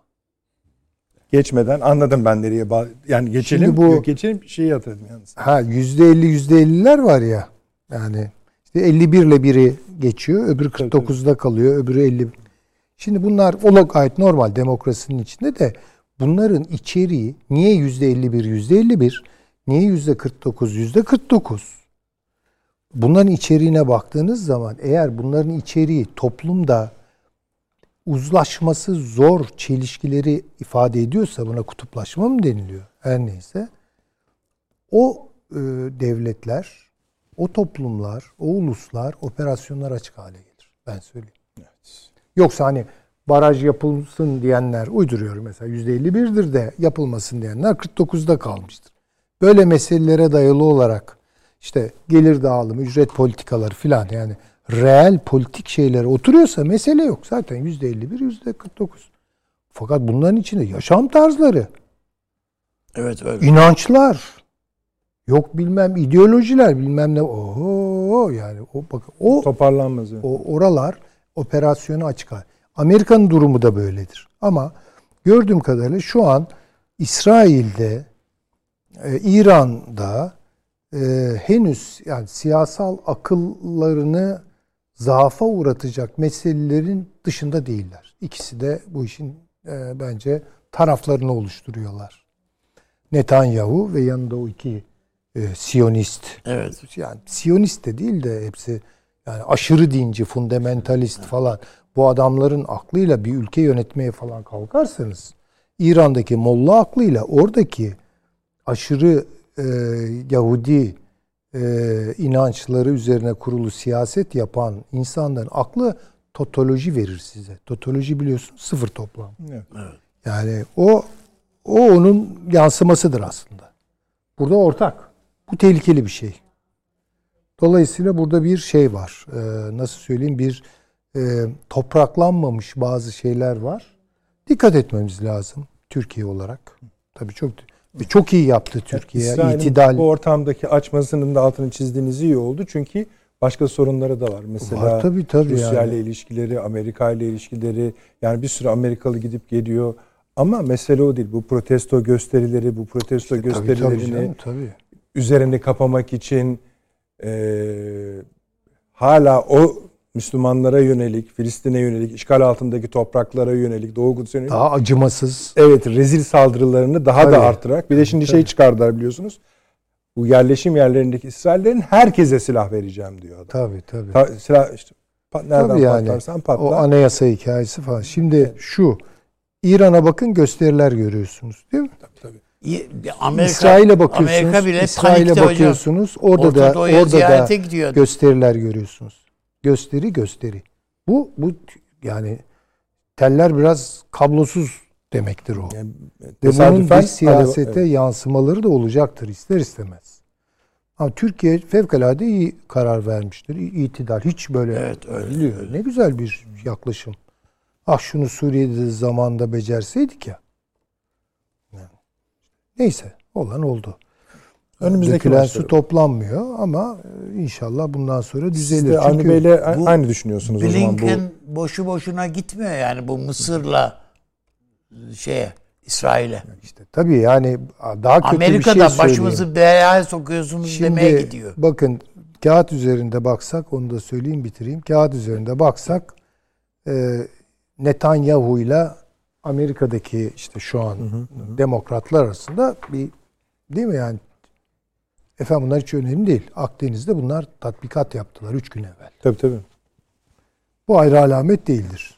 Geçmeden anladım ben nereye yani geçelim Şimdi bu- geçelim şeyi hatırladım yalnız. Ha yüzde elli yüzde elliler var ya. Yani işte 51 ile biri geçiyor. Öbürü 49'da kalıyor. Öbürü 50. Şimdi bunlar o gayet normal demokrasinin içinde de bunların içeriği niye yüzde 51 yüzde 51 niye yüzde 49 yüzde 49 bunların içeriğine baktığınız zaman eğer bunların içeriği toplumda uzlaşması zor çelişkileri ifade ediyorsa buna kutuplaşma mı deniliyor? Her neyse. O e, devletler, o toplumlar, o uluslar operasyonlar açık hale gelir. Ben söyleyeyim. Yoksa hani baraj yapılsın diyenler uyduruyor mesela %51'dir de yapılmasın diyenler 49'da kalmıştır. Böyle meselelere dayalı olarak işte gelir dağılımı, ücret politikaları filan yani reel politik şeylere oturuyorsa mesele yok. Zaten %51, %49. Fakat bunların içinde yaşam tarzları, Evet öyle. inançlar, yok bilmem ideolojiler bilmem ne. Oho yani o bak o Toparlanmaz. yani. o oralar operasyonu açık. Amerika'nın durumu da böyledir. Ama gördüğüm kadarıyla şu an İsrail'de, e, İran'da e, henüz yani siyasal akıllarını zaafa uğratacak meselelerin dışında değiller. İkisi de bu işin e, bence taraflarını oluşturuyorlar. Netanyahu ve yanında o iki e, Siyonist Evet. yani Siyonist de değil de hepsi yani aşırı dinci, fundamentalist falan bu adamların aklıyla bir ülke yönetmeye falan kalkarsanız İran'daki Molla aklıyla oradaki aşırı e, Yahudi e, inançları üzerine kurulu siyaset yapan insanların aklı totoloji verir size. Totoloji biliyorsun sıfır toplam. Evet. Yani o o onun yansımasıdır aslında. Burada ortak. Bu tehlikeli bir şey. Dolayısıyla burada bir şey var. Ee, nasıl söyleyeyim? Bir e, topraklanmamış bazı şeyler var. Dikkat etmemiz lazım Türkiye olarak. Tabii çok ve çok iyi yaptı Türkiye. İsrail'in İtidal. bu ortamdaki açmasının da altını çizdiğiniz iyi oldu. Çünkü başka sorunları da var. Mesela Var tabii, tabii Rusya yani. ile ilişkileri, Amerika ile ilişkileri. Yani bir sürü Amerikalı gidip geliyor. Ama mesele o değil. Bu protesto gösterileri, bu protesto Tabii, tabii gösterilerini canım, tabii. üzerini kapamak için eee, hala o Müslümanlara yönelik, Filistin'e yönelik, işgal altındaki topraklara yönelik, Doğu Kudüs'e yönelik Daha acımasız. evet rezil saldırılarını daha Tabii. da arttırarak bir de şimdi şey çıkardılar biliyorsunuz. Bu yerleşim yerlerindeki İsraillerin herkese silah vereceğim diyor adam. Tabii tabii. Ta- silah işte pat- nereden Tabii yani. patlarsan patla. O anayasa hikayesi falan. Şimdi şu İran'a bakın gösteriler görüyorsunuz değil mi? Tabii. İyi- Amerika, İsrail'e bakıyorsunuz. Amerika bile İsrail'e panikte hocam. bakıyorsunuz. Orada Orta da Doğu'ya orada da ziyarete gidiyor. gösteriler görüyorsunuz. Gösteri gösteri. Bu bu yani teller biraz kablosuz demektir o. Yani Ve bunun bir siyasete evet. yansımaları da olacaktır ister istemez. Ama Türkiye fevkalade iyi karar vermiştir. İtidal. Hiç böyle Evet, öyle, biliyor. Ne güzel bir yaklaşım. Ah şunu Suriye'de de zamanda becerseydik ya. Yani. Neyse olan oldu. Önümüzdeki Dökülen maçları. su toplanmıyor ama e, inşallah bundan sonra Siz düzelir. de Avni Çünkü Bey'le aynı düşünüyorsunuz o zaman bu. Blinken boşu boşuna gitmiyor yani bu Mısır'la şeye İsrail'e. işte tabii yani daha kötü bir şey Amerika'da başımızı belaya sokuyorsunuz demeye Şimdi gidiyor. bakın kağıt üzerinde baksak onu da söyleyeyim bitireyim. Kağıt üzerinde baksak e, Netanyahu'yla Amerika'daki işte şu an demokratlar arasında bir değil mi yani efendim bunlar hiç önemli değil. Akdeniz'de bunlar tatbikat yaptılar 3 gün evvel. Tabii tabii. Bu ayrı alamet değildir.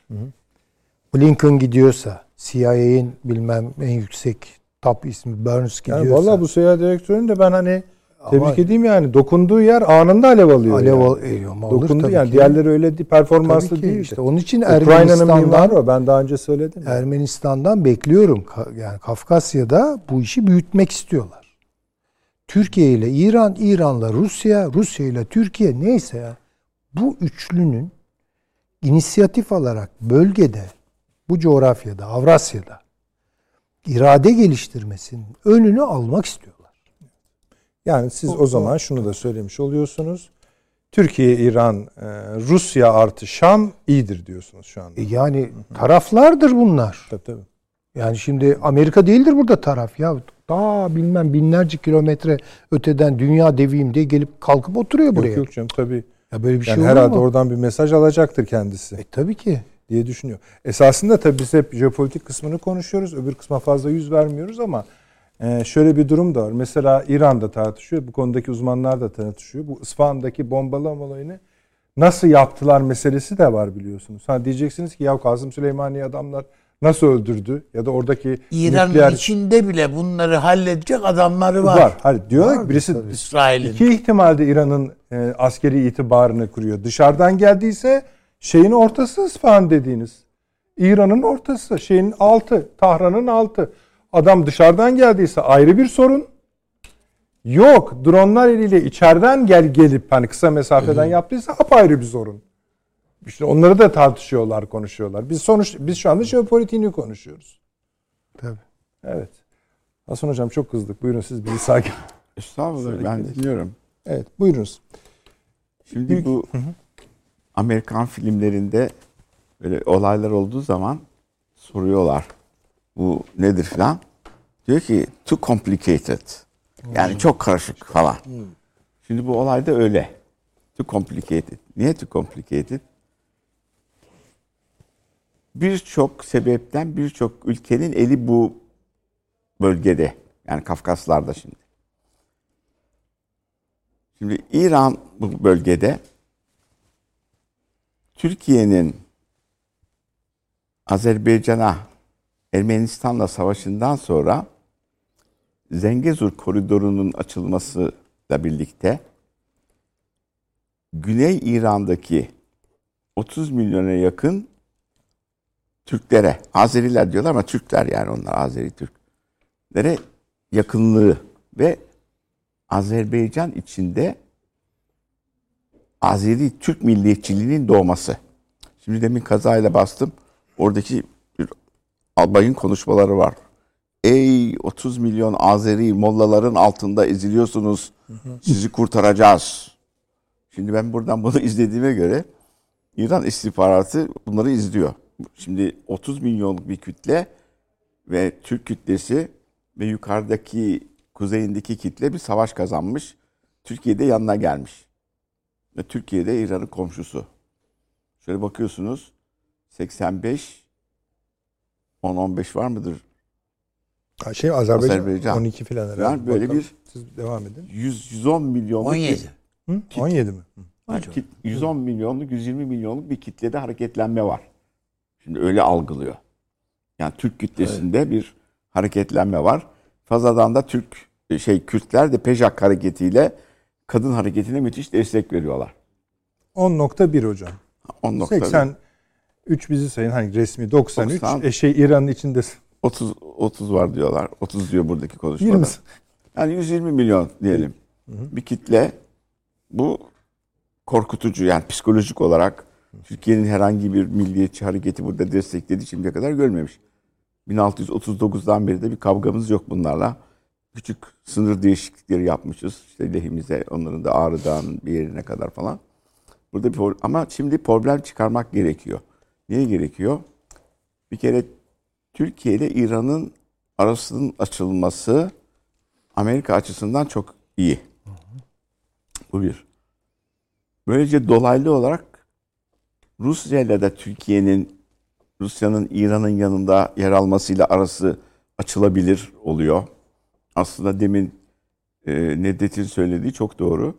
Blinken gidiyorsa, CIA'in bilmem en yüksek top ismi Burns gidiyorsa. Yani vallahi bu seyahat direktörünün de ben hani tebrik Ama- edeyim yani dokunduğu yer anında alev alıyor. Alev yani. al- e, ama olur Dokundu tabii yani. ki. Diğerleri öyle değil, performanslı değil. İşte onun için Ermenistan'dan o. Ben daha önce söyledim. Ermenistan'dan bekliyorum. Yani Kafkasya'da bu işi büyütmek istiyorlar. Türkiye ile İran, İran'la Rusya, Rusya ile Türkiye neyse ya bu üçlünün inisiyatif alarak bölgede, bu coğrafyada, Avrasya'da irade geliştirmesinin önünü almak istiyorlar. Yani siz o, o zaman şunu da söylemiş oluyorsunuz. Türkiye, İran, e, Rusya artı Şam iyidir diyorsunuz şu anda. E yani taraflardır bunlar. Tabii tabii. Yani şimdi Amerika değildir burada taraf ya. Daha bilmem binlerce kilometre öteden dünya deviyim diye gelip kalkıp oturuyor buraya. Yok yok canım tabii. Ya böyle bir yani şey herhalde mu? oradan bir mesaj alacaktır kendisi. E tabii ki. Diye düşünüyor. Esasında tabii biz hep jeopolitik kısmını konuşuyoruz. Öbür kısma fazla yüz vermiyoruz ama e, şöyle bir durum da var. Mesela İran'da tartışıyor. Bu konudaki uzmanlar da tartışıyor. Bu İsfahan'daki bombalama olayını nasıl yaptılar meselesi de var biliyorsunuz. Ha diyeceksiniz ki ya Kazım Süleymani adamlar nasıl öldürdü ya da oradaki İran'ın nükleer... içinde bile bunları halledecek adamları var. Var. Hayır, diyorlar ki birisi İsrail'in. iki ihtimalde İran'ın e, askeri itibarını kuruyor. Dışarıdan geldiyse şeyin ortası İsfahan dediğiniz. İran'ın ortası, şeyin altı, Tahran'ın altı. Adam dışarıdan geldiyse ayrı bir sorun. Yok, dronlar eliyle içeriden gel gelip hani kısa mesafeden yaptıysa apayrı bir sorun. İşte onları da tartışıyorlar, konuşuyorlar. Biz sonuç biz şu anda jeopolitiğini konuşuyoruz. Tabii. Evet. Hasan hocam çok kızdık. Buyurun siz bizi sakin. Estağfurullah ben dinliyorum. Evet, buyurunuz. Şimdi bu Amerikan filmlerinde böyle olaylar olduğu zaman soruyorlar. Bu nedir filan. Diyor ki too complicated. Yani çok karışık falan. Şimdi bu olay da öyle. Too complicated. Niye too complicated? Birçok sebepten birçok ülkenin eli bu bölgede. Yani Kafkaslarda şimdi. Şimdi İran bu bölgede Türkiye'nin Azerbaycan'a Ermenistan'la savaşından sonra Zengezur koridorunun açılmasıyla birlikte Güney İran'daki 30 milyona yakın Türklere, Azeriler diyorlar ama Türkler yani onlar Azeri Türklere yakınlığı ve Azerbaycan içinde Azeri Türk milliyetçiliğinin doğması. Şimdi demin kazayla bastım. Oradaki bir albayın konuşmaları var. Ey 30 milyon Azeri mollaların altında eziliyorsunuz. Sizi kurtaracağız. Şimdi ben buradan bunu izlediğime göre İran istihbaratı bunları izliyor. Şimdi 30 milyonluk bir kütle ve Türk kütlesi ve yukarıdaki kuzeyindeki kitle bir savaş kazanmış. Türkiye'de yanına gelmiş. Ve Türkiye'de İran'ın komşusu. Şöyle bakıyorsunuz 85 10-15 var mıdır? Şey Azerbaycan, Azerbaycan. 12 falan herhalde. Yani böyle Bakalım. bir- Siz devam edin. 100 110 milyonluk 17. Hı? 17 mi? Hı. bir, kit- 110 milyonluk 120 milyonluk bir kitlede hareketlenme var. Şimdi öyle algılıyor. Yani Türk kitlesinde bir hareketlenme var. Fazadan da Türk şey Kürtler de Pejak hareketiyle kadın hareketine müthiş destek veriyorlar. 10.1 hocam. 10 nokta 83 bizi sayın hani resmi 93. 90. E şey İran'ın içinde 30 30 var diyorlar. 30 diyor buradaki konuşmada. 20. Yani 120 milyon diyelim. Bir kitle bu korkutucu yani psikolojik olarak Türkiye'nin herhangi bir milliyetçi hareketi burada desteklediği şimdiye kadar görmemiş. 1639'dan beri de bir kavgamız yok bunlarla. Küçük sınır değişiklikleri yapmışız. İşte lehimize onların da Ağrı Dağı'nın bir yerine kadar falan. Burada bir ama şimdi problem çıkarmak gerekiyor. Niye gerekiyor? Bir kere Türkiye ile İran'ın arasının açılması Amerika açısından çok iyi. Bu bir. Böylece dolaylı olarak Rusya ile de Türkiye'nin Rusya'nın İran'ın yanında yer almasıyla arası açılabilir oluyor. Aslında demin e, Nedret'in söylediği çok doğru.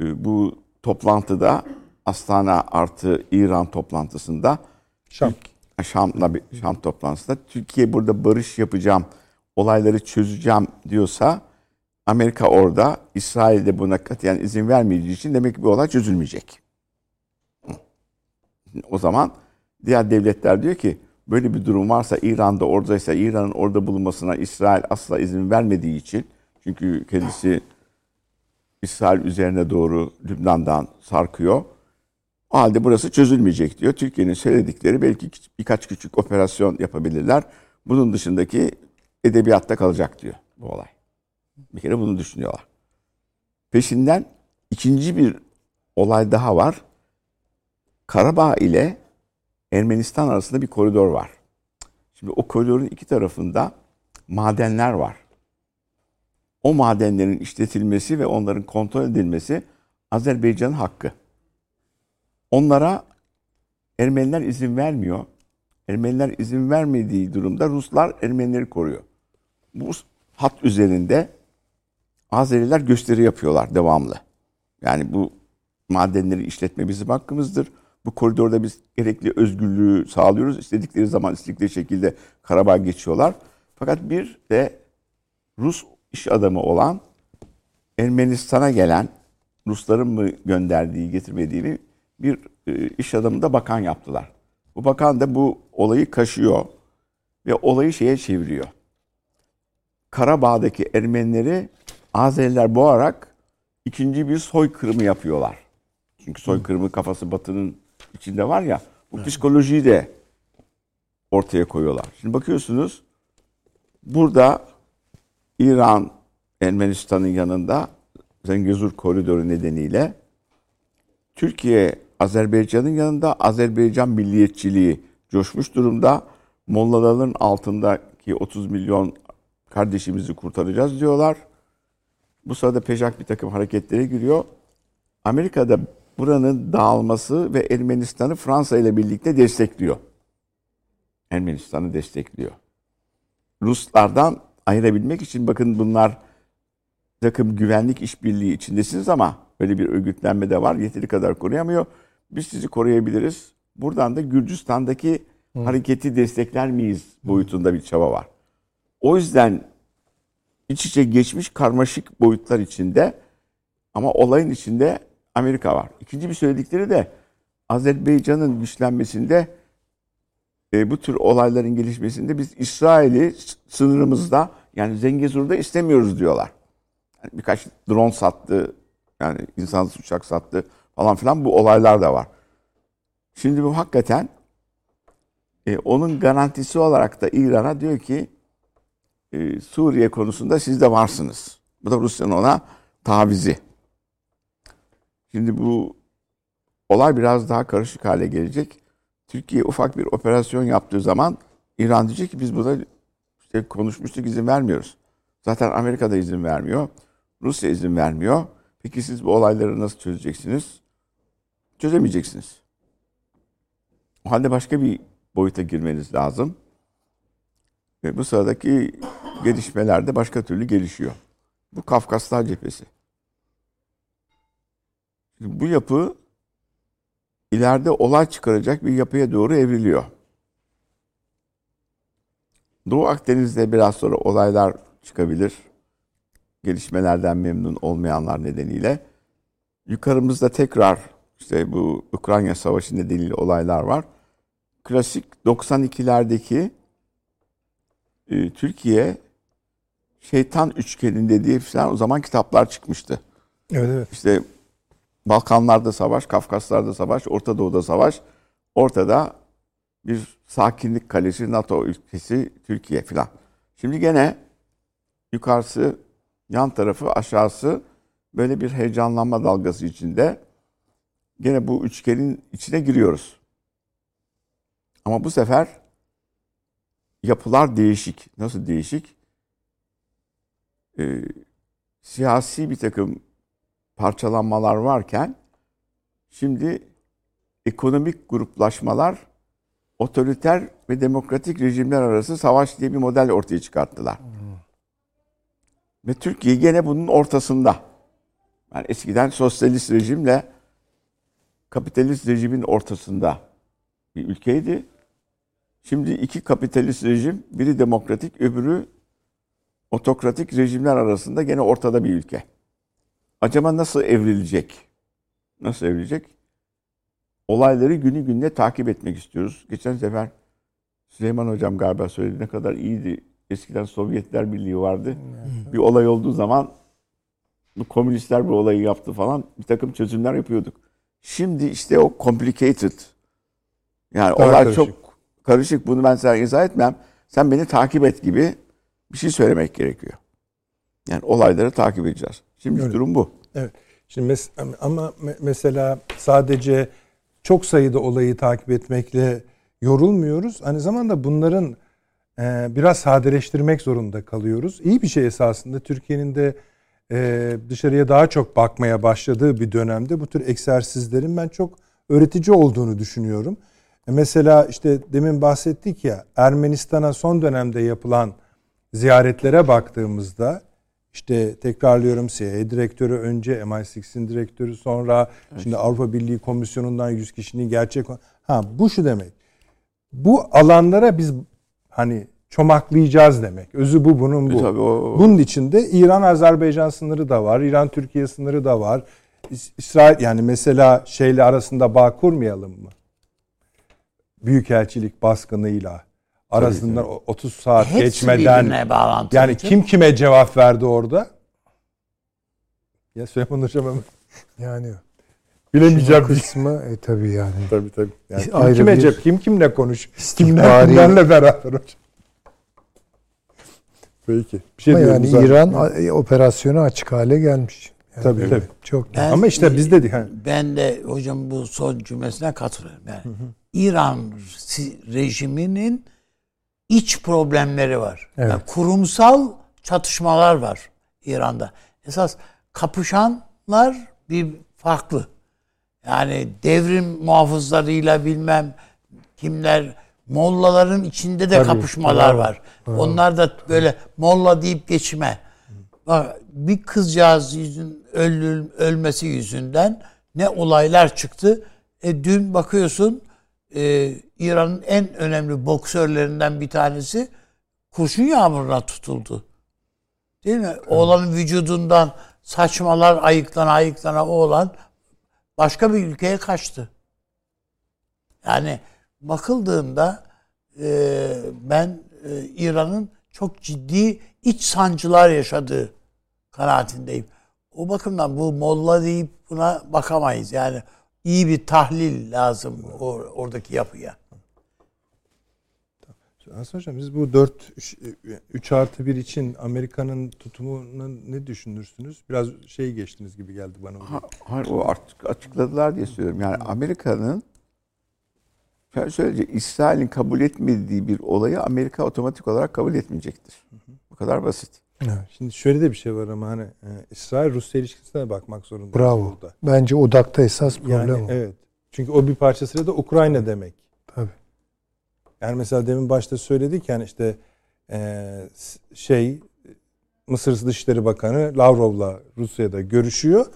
E, bu toplantıda Astana artı İran toplantısında Şam. Şam'la bir Şam toplantısında Türkiye burada barış yapacağım, olayları çözeceğim diyorsa Amerika orada, İsrail de buna katiyen izin vermeyeceği için demek ki bu olay çözülmeyecek. O zaman diğer devletler diyor ki böyle bir durum varsa İran'da oradaysa İran'ın orada bulunmasına İsrail asla izin vermediği için çünkü kendisi İsrail üzerine doğru Lübnan'dan sarkıyor. O halde burası çözülmeyecek diyor. Türkiye'nin söyledikleri belki birkaç küçük operasyon yapabilirler. Bunun dışındaki edebiyatta kalacak diyor bu olay. Bir kere bunu düşünüyorlar. Peşinden ikinci bir olay daha var. Karabağ ile Ermenistan arasında bir koridor var. Şimdi o koridorun iki tarafında madenler var. O madenlerin işletilmesi ve onların kontrol edilmesi Azerbaycan'ın hakkı. Onlara Ermeniler izin vermiyor. Ermeniler izin vermediği durumda Ruslar Ermenileri koruyor. Bu hat üzerinde Azeriler gösteri yapıyorlar devamlı. Yani bu madenleri işletme bizim hakkımızdır. Bu koridorda biz gerekli özgürlüğü sağlıyoruz. İstedikleri zaman istedikleri şekilde Karabağ geçiyorlar. Fakat bir de Rus iş adamı olan Ermenistan'a gelen Rusların mı gönderdiği, getirmediğini bir e, iş adamı da bakan yaptılar. Bu bakan da bu olayı kaşıyor ve olayı şeye çeviriyor. Karabağ'daki Ermenileri Azeriler boğarak ikinci bir soykırımı yapıyorlar. Çünkü soykırımı kafası Batı'nın içinde var ya, bu psikolojiyi de ortaya koyuyorlar. Şimdi bakıyorsunuz burada İran Ermenistan'ın yanında Zengezur koridoru nedeniyle Türkiye Azerbaycan'ın yanında Azerbaycan milliyetçiliği coşmuş durumda. Mollaların altındaki 30 milyon kardeşimizi kurtaracağız diyorlar. Bu sırada Pejak bir takım hareketlere giriyor. Amerika'da buranın dağılması ve Ermenistan'ı Fransa ile birlikte destekliyor. Ermenistan'ı destekliyor. Ruslardan ayırabilmek için bakın bunlar takım güvenlik işbirliği içindesiniz ama böyle bir örgütlenme de var. Yeteri kadar koruyamıyor. Biz sizi koruyabiliriz. Buradan da Gürcistan'daki Hı. hareketi destekler miyiz boyutunda bir çaba var. O yüzden iç içe geçmiş karmaşık boyutlar içinde ama olayın içinde Amerika var. İkinci bir söyledikleri de Azerbaycan'ın güçlenmesinde e, bu tür olayların gelişmesinde biz İsrail'i sınırımızda yani Zengezur'da istemiyoruz diyorlar. Yani birkaç drone sattı, yani insansız uçak sattı falan filan bu olaylar da var. Şimdi bu hakikaten e, onun garantisi olarak da İran'a diyor ki e, Suriye konusunda siz de varsınız. Bu da Rusya'nın ona tavizi. Şimdi bu olay biraz daha karışık hale gelecek. Türkiye ufak bir operasyon yaptığı zaman İran diyecek ki biz buna işte konuşmuştuk izin vermiyoruz. Zaten Amerika da izin vermiyor. Rusya izin vermiyor. Peki siz bu olayları nasıl çözeceksiniz? Çözemeyeceksiniz. O halde başka bir boyuta girmeniz lazım. Ve bu sıradaki gelişmeler de başka türlü gelişiyor. Bu Kafkaslar cephesi. Bu yapı ileride olay çıkaracak bir yapıya doğru evriliyor. Doğu Akdeniz'de biraz sonra olaylar çıkabilir. Gelişmelerden memnun olmayanlar nedeniyle. Yukarımızda tekrar işte bu Ukrayna Savaşı nedeniyle olaylar var. Klasik 92'lerdeki e, Türkiye şeytan üçgeninde diye falan o zaman kitaplar çıkmıştı. Evet evet. İşte Balkanlarda savaş, Kafkaslar'da savaş, Orta Doğu'da savaş. Ortada bir sakinlik kalesi, NATO ülkesi Türkiye filan. Şimdi gene yukarısı, yan tarafı, aşağısı böyle bir heyecanlanma dalgası içinde. Gene bu üçgenin içine giriyoruz. Ama bu sefer yapılar değişik. Nasıl değişik? Ee, siyasi bir takım parçalanmalar varken şimdi ekonomik gruplaşmalar otoriter ve demokratik rejimler arası savaş diye bir model ortaya çıkarttılar. Ve Türkiye gene bunun ortasında. Yani eskiden sosyalist rejimle kapitalist rejimin ortasında bir ülkeydi. Şimdi iki kapitalist rejim, biri demokratik, öbürü otokratik rejimler arasında gene ortada bir ülke. Acaba nasıl evrilecek? Nasıl evrilecek? Olayları günü gününe takip etmek istiyoruz. Geçen sefer Süleyman Hocam galiba söyledi ne kadar iyiydi. Eskiden Sovyetler Birliği vardı. Bir olay olduğu zaman bu komünistler bu olayı yaptı falan bir takım çözümler yapıyorduk. Şimdi işte o complicated yani Daha olay karışık. çok karışık. Bunu ben sana izah etmem. Sen beni takip et gibi bir şey söylemek gerekiyor. Yani olayları takip edeceğiz. Şimdi Öyle. durum bu. Evet. Şimdi mes- ama me- mesela sadece çok sayıda olayı takip etmekle yorulmuyoruz. Aynı zamanda bunların e, biraz sadeleştirmek zorunda kalıyoruz. İyi bir şey esasında Türkiye'nin de e, dışarıya daha çok bakmaya başladığı bir dönemde bu tür egzersizlerin ben çok öğretici olduğunu düşünüyorum. E, mesela işte demin bahsettik ya Ermenistan'a son dönemde yapılan ziyaretlere baktığımızda işte tekrarlıyorum CIA direktörü önce MI6'in direktörü sonra şimdi Avrupa Birliği Komisyonu'ndan 100 kişinin gerçek ha bu şu demek. Bu alanlara biz hani çomaklayacağız demek. Özü bu bunun bu. E tabii o- Bunun içinde İran Azerbaycan sınırı da var. İran Türkiye sınırı da var. İs- İsrail yani mesela şeyle arasında bağ kurmayalım mı? Büyükelçilik baskınıyla arasından o 30 saat Hepsi geçmeden yani kim kime cevap verdi orada? Ya Süleyman Hocam hemen Yani bilemeyeceğim bir kısmı e tabii yani. Tabii tabii. Yani kim Ayrı kime bir cep, kim kimle konuş, kimler kimlerle beraber hocam. Peki. Bir şey Ama yani abi. İran a- operasyonu açık hale gelmiş. Yani Tabii, evet, tabii. Çok Ben- Ama işte biz dedik. Ha. Ben de hocam bu son cümlesine katılıyorum. Yani İran si- rejiminin iç problemleri var. Evet. Yani kurumsal çatışmalar var İran'da. Esas kapışanlar bir farklı. Yani devrim muhafızlarıyla bilmem kimler mollaların içinde de Tabii, kapışmalar bravo, var. Onlar da böyle molla deyip geçme. Bak bir kızcağız yüzün ölül, ölmesi yüzünden ne olaylar çıktı. E, dün bakıyorsun e, İran'ın en önemli boksörlerinden bir tanesi kurşun yağmuruna tutuldu. Değil mi? Oğlanın vücudundan saçmalar ayıklana ayıklana oğlan başka bir ülkeye kaçtı. Yani bakıldığında e, ben e, İran'ın çok ciddi iç sancılar yaşadığı kanaatindeyim. O bakımdan bu molla deyip buna bakamayız. Yani iyi bir tahlil lazım or- oradaki yapıya. Aslında hocam biz bu 4 3 artı 1 için Amerika'nın tutumunu ne düşünürsünüz? Biraz şey geçtiniz gibi geldi bana. Ha- Hayır o artık açıkladılar diye söylüyorum. Yani Amerika'nın şöyle söyleyecek İsrail'in kabul etmediği bir olayı Amerika otomatik olarak kabul etmeyecektir. Bu kadar basit. Şimdi şöyle de bir şey var ama hani e, İsrail Rusya ilişkisine de bakmak zorunda. bravo. Burada. Bence odakta esas problem Yani o. evet. Çünkü o bir parçasıyla da Ukrayna demek. Tabii. Yani mesela demin başta söyledik yani işte e, şey Mısır Dışişleri Bakanı Lavrov'la Rusya'da görüşüyor.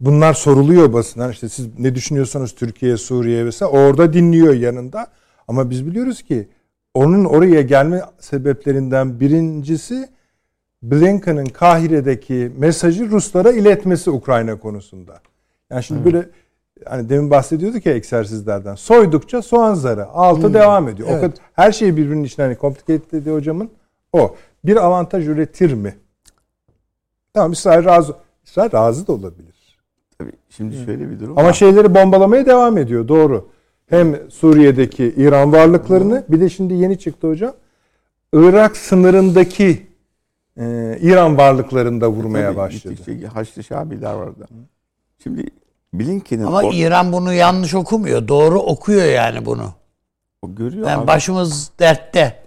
Bunlar soruluyor basından işte siz ne düşünüyorsanız Türkiye, Suriye vesaire orada dinliyor yanında. Ama biz biliyoruz ki onun oraya gelme sebeplerinden birincisi Blinken'ın Kahire'deki mesajı Ruslara iletmesi Ukrayna konusunda. Yani şimdi böyle hani demin bahsediyorduk ya egzersizlerden. Soydukça soğan zarı. Altı devam ediyor. O Evet. kadar her şey birbirinin içine hani complicated dedi hocamın. O. Bir avantaj üretir mi? Tamam İsrail razı. İsrail razı da olabilir. Tabii şimdi şöyle bir durum Ama var. şeyleri bombalamaya devam ediyor. Doğru. Hem Suriye'deki İran varlıklarını bir de şimdi yeni çıktı hocam. Irak sınırındaki e, İran varlıklarını da vurmaya Tabii, başladı. gittikçe Haçlı Şabiler var orada. Şimdi Blinken'in Ama or- İran bunu yanlış okumuyor. Doğru okuyor yani bunu. o görüyor Yani abi. başımız dertte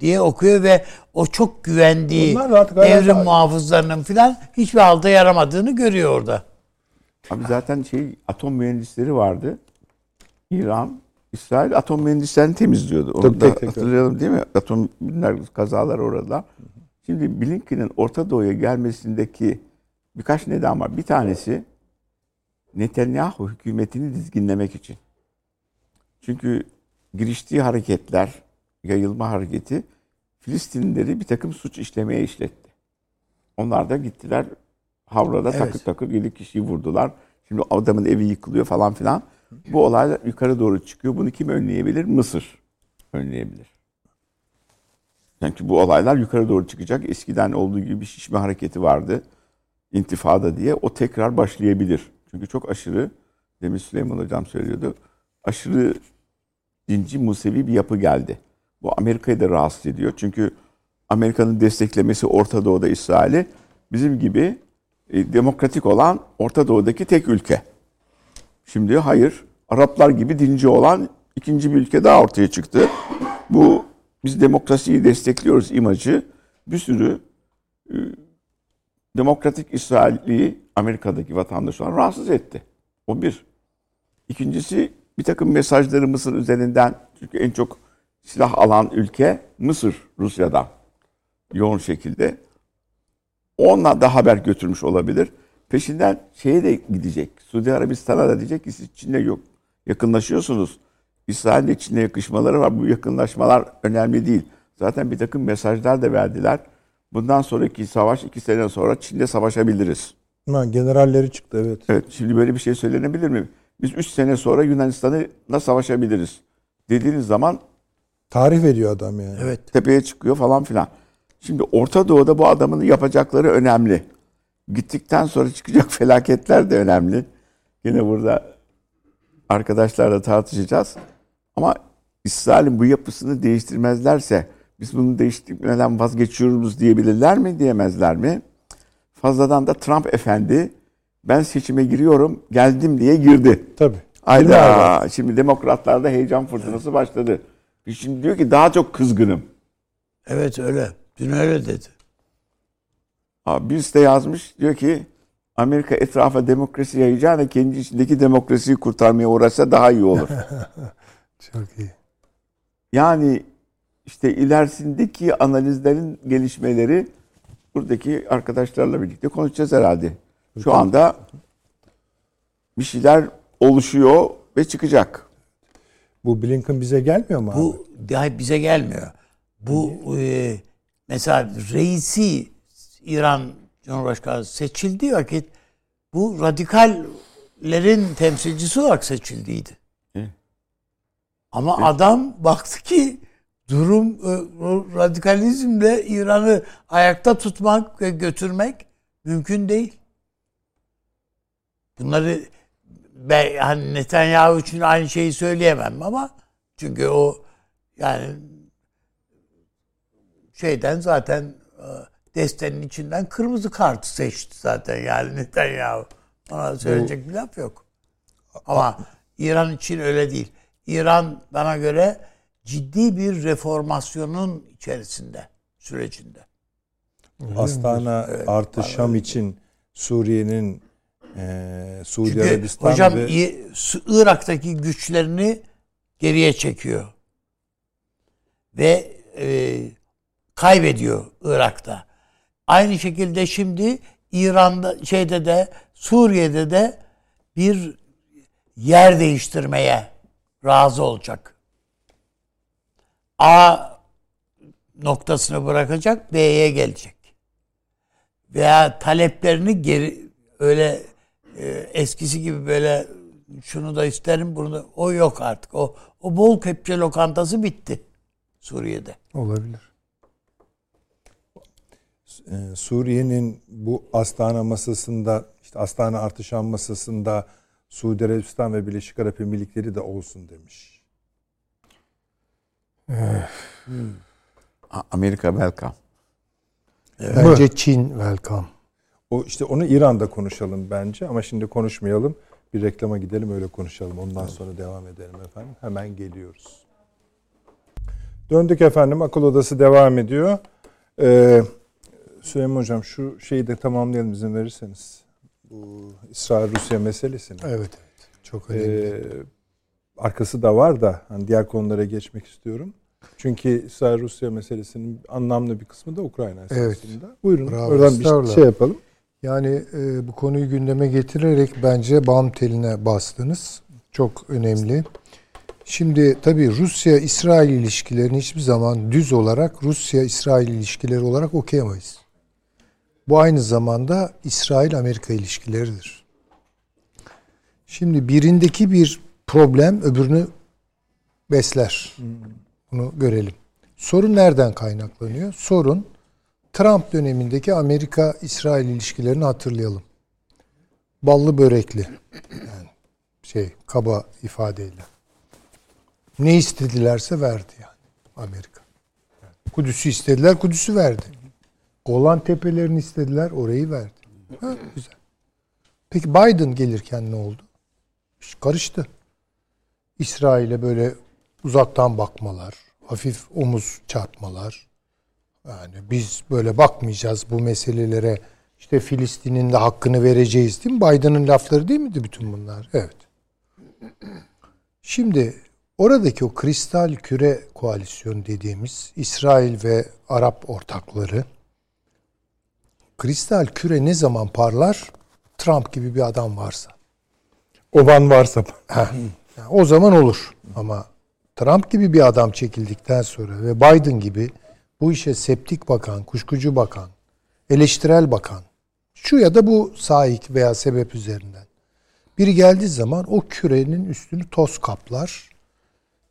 diye okuyor ve o çok güvendiği devrim muhafızlarının filan hiçbir halde yaramadığını görüyor orada. Abi zaten şey atom mühendisleri vardı. İran, İsrail atom mühendislerini temizliyordu. Onu Tabii, da tek tek, hatırlayalım değil mi? Atom kazalar orada. Şimdi Blinken'in Orta Doğu'ya gelmesindeki birkaç neden var. Bir tanesi Netanyahu hükümetini dizginlemek için. Çünkü giriştiği hareketler, yayılma hareketi Filistinlileri bir takım suç işlemeye işletti. Onlar da gittiler Havra'da Evet. takır takır 7 kişiyi vurdular. Şimdi adamın evi yıkılıyor falan filan. Bu olaylar yukarı doğru çıkıyor. Bunu kim önleyebilir? Mısır önleyebilir. Çünkü bu olaylar yukarı doğru çıkacak. Eskiden olduğu gibi bir şişme hareketi vardı. İntifada diye. O tekrar başlayabilir. Çünkü çok aşırı demin Süleyman Hocam söylüyordu. Aşırı dinci Musevi bir yapı geldi. Bu Amerika'yı da rahatsız ediyor. Çünkü Amerika'nın desteklemesi Orta Doğu'da İsrail'i bizim gibi e, demokratik olan Orta Doğu'daki tek ülke. Şimdi hayır, Araplar gibi dinci olan ikinci bir ülke daha ortaya çıktı. Bu biz demokrasiyi destekliyoruz imajı bir sürü e, demokratik İsrail'i Amerika'daki vatandaşlar rahatsız etti. O bir. İkincisi bir takım mesajları Mısır üzerinden çünkü en çok silah alan ülke Mısır Rusya'dan yoğun şekilde. Onunla da haber götürmüş olabilir. Peşinden şeye de gidecek. Suudi Arabistan'a da diyecek ki siz Çin'le yok. Yakınlaşıyorsunuz. İsrail'le Çin'le yakışmaları var. Bu yakınlaşmalar önemli değil. Zaten bir takım mesajlar da verdiler. Bundan sonraki savaş iki sene sonra Çin'de savaşabiliriz. Ha, generalleri çıktı evet. Evet şimdi böyle bir şey söylenebilir mi? Biz üç sene sonra Yunanistan'la savaşabiliriz. Dediğiniz zaman Tarih veriyor adam yani. Evet. tepeye çıkıyor falan filan. Şimdi Orta Doğu'da bu adamın yapacakları önemli. Gittikten sonra çıkacak felaketler de önemli. Yine burada arkadaşlarla tartışacağız. Ama İsrail'in bu yapısını değiştirmezlerse biz bunu değiştirmeden vazgeçiyoruz diyebilirler mi diyemezler mi? Fazladan da Trump efendi ben seçime giriyorum geldim diye girdi. Tabii. Ayda şimdi demokratlarda heyecan fırtınası başladı. Şimdi diyor ki daha çok kızgınım. Evet öyle. Dün öyle dedi. Abi birisi de yazmış diyor ki Amerika etrafa demokrasi yayacağına kendi içindeki demokrasiyi kurtarmaya uğraşsa daha iyi olur. Çok iyi. yani işte ilerisindeki analizlerin gelişmeleri buradaki arkadaşlarla birlikte konuşacağız herhalde. Şu anda bir şeyler oluşuyor ve çıkacak. Bu Blinken bize gelmiyor mu abi? Bu daha bize gelmiyor. Bu e, mesela reisi İran Cumhurbaşkanı seçildiği vakit bu radikallerin temsilcisi olarak seçildiydi. Evet. Ama adam baktı ki durum e, radikalizmle İran'ı ayakta tutmak ve götürmek mümkün değil. Bunları ben hani Netanyahu için aynı şeyi söyleyemem ama çünkü o yani şeyden zaten e, destenin içinden kırmızı kartı seçti zaten yani Netanyahu. Ona söyleyecek bir laf yok. Ama İran için öyle değil. İran bana göre ciddi bir reformasyonun içerisinde, sürecinde. Astana artı Şam için Suriye'nin e, Suudi Çünkü Arabistan hocam ve Irak'taki güçlerini geriye çekiyor. Ve e, kaybediyor Irak'ta. Aynı şekilde şimdi İran'da şeyde de Suriye'de de bir yer değiştirmeye razı olacak. A noktasını bırakacak, B'ye gelecek. Veya taleplerini geri öyle e, eskisi gibi böyle şunu da isterim bunu da o yok artık. O o bol kepçe lokantası bitti Suriye'de. Olabilir. e, Suriye'nin bu Astana masasında işte Astana artı Şam masasında Suudi Arabistan ve Birleşik Arap Emirlikleri de olsun demiş. A- Amerika welcome. Bence Çin welcome. O işte onu İran'da konuşalım bence ama şimdi konuşmayalım. Bir reklama gidelim öyle konuşalım. Ondan sonra devam edelim efendim. Hemen geliyoruz. Döndük efendim. Akıl Odası devam ediyor. Ee, Süleyman Hocam şu şeyi de tamamlayalım izin verirseniz. Bu İsrail-Rusya meselesini. Evet evet. Çok önemli. Ee, arkası da var da hani diğer konulara geçmek istiyorum. Çünkü İsrail-Rusya meselesinin anlamlı bir kısmı da Ukrayna Evet. esasında. Buyurun Bravo, oradan bir estağfurullah. şey yapalım. Yani e, bu konuyu gündeme getirerek bence bam teline bastınız. Çok önemli. Şimdi tabii Rusya-İsrail ilişkilerini hiçbir zaman düz olarak Rusya-İsrail ilişkileri olarak okuyamayız. Bu aynı zamanda İsrail-Amerika ilişkileridir. Şimdi birindeki bir problem öbürünü besler. Bunu görelim. Sorun nereden kaynaklanıyor? Sorun Trump dönemindeki Amerika-İsrail ilişkilerini hatırlayalım. Ballı börekli. Yani şey kaba ifadeyle. Ne istedilerse verdi yani Amerika. Kudüs'ü istediler, Kudüs'ü verdi. Golan tepelerini istediler, orayı verdi. Ha, güzel. Peki Biden gelirken ne oldu? İş karıştı. İsrail'e böyle uzaktan bakmalar, hafif omuz çarpmalar. Yani biz böyle bakmayacağız bu meselelere. İşte Filistin'in de hakkını vereceğiz değil mi? Biden'ın lafları değil miydi bütün bunlar? Evet. Şimdi oradaki o kristal küre koalisyon dediğimiz İsrail ve Arap ortakları kristal küre ne zaman parlar? Trump gibi bir adam varsa. Oban varsa. Yani o zaman olur. Ama Trump gibi bir adam çekildikten sonra ve Biden gibi bu işe septik bakan, kuşkucu bakan, eleştirel bakan, şu ya da bu sahik veya sebep üzerinden. Biri geldiği zaman o kürenin üstünü toz kaplar.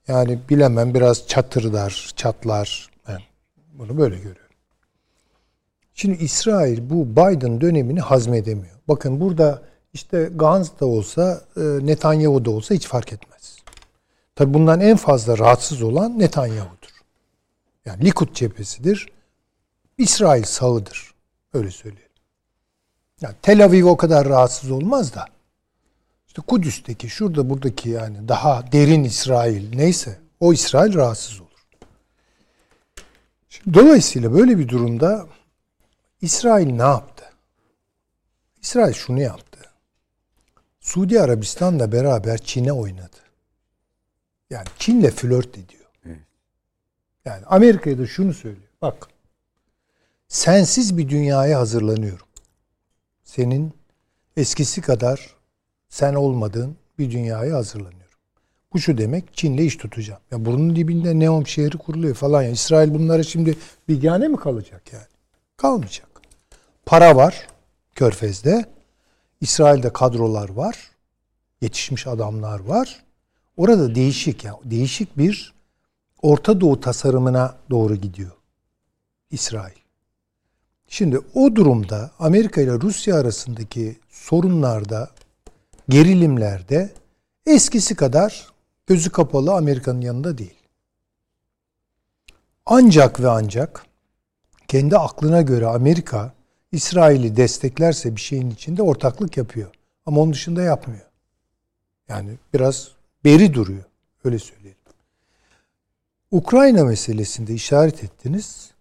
Yani bilemem biraz çatırdar, çatlar. Ben bunu böyle görüyorum. Şimdi İsrail bu Biden dönemini hazmedemiyor. Bakın burada işte Gantz da olsa, e, Netanyahu da olsa hiç fark etmez. Tabi bundan en fazla rahatsız olan Netanyahu'dur. Yani Likud cephesidir. İsrail sağıdır. Öyle söyleyelim. Yani Tel Aviv o kadar rahatsız olmaz da. İşte Kudüs'teki, şurada buradaki yani daha derin İsrail neyse o İsrail rahatsız olur. Şimdi, dolayısıyla böyle bir durumda İsrail ne yaptı? İsrail şunu yaptı. Suudi Arabistan'la beraber Çin'e oynadı. Yani Çin'le flört ediyor. Yani Amerika'ya da şunu söylüyor. Bak sensiz bir dünyaya hazırlanıyorum. Senin eskisi kadar sen olmadığın bir dünyaya hazırlanıyorum. Bu şu demek Çin'le iş tutacağım. Ya burnun dibinde Neom şehri kuruluyor falan ya. İsrail bunlara şimdi bigane mi kalacak yani? Kalmayacak. Para var Körfez'de. İsrail'de kadrolar var. Yetişmiş adamlar var. Orada değişik ya değişik bir Orta Doğu tasarımına doğru gidiyor İsrail. Şimdi o durumda Amerika ile Rusya arasındaki sorunlarda, gerilimlerde eskisi kadar gözü kapalı Amerika'nın yanında değil. Ancak ve ancak kendi aklına göre Amerika İsrail'i desteklerse bir şeyin içinde ortaklık yapıyor. Ama onun dışında yapmıyor. Yani biraz beri duruyor. Öyle söyleyelim. Ukrayna meselesinde işaret ettiniz.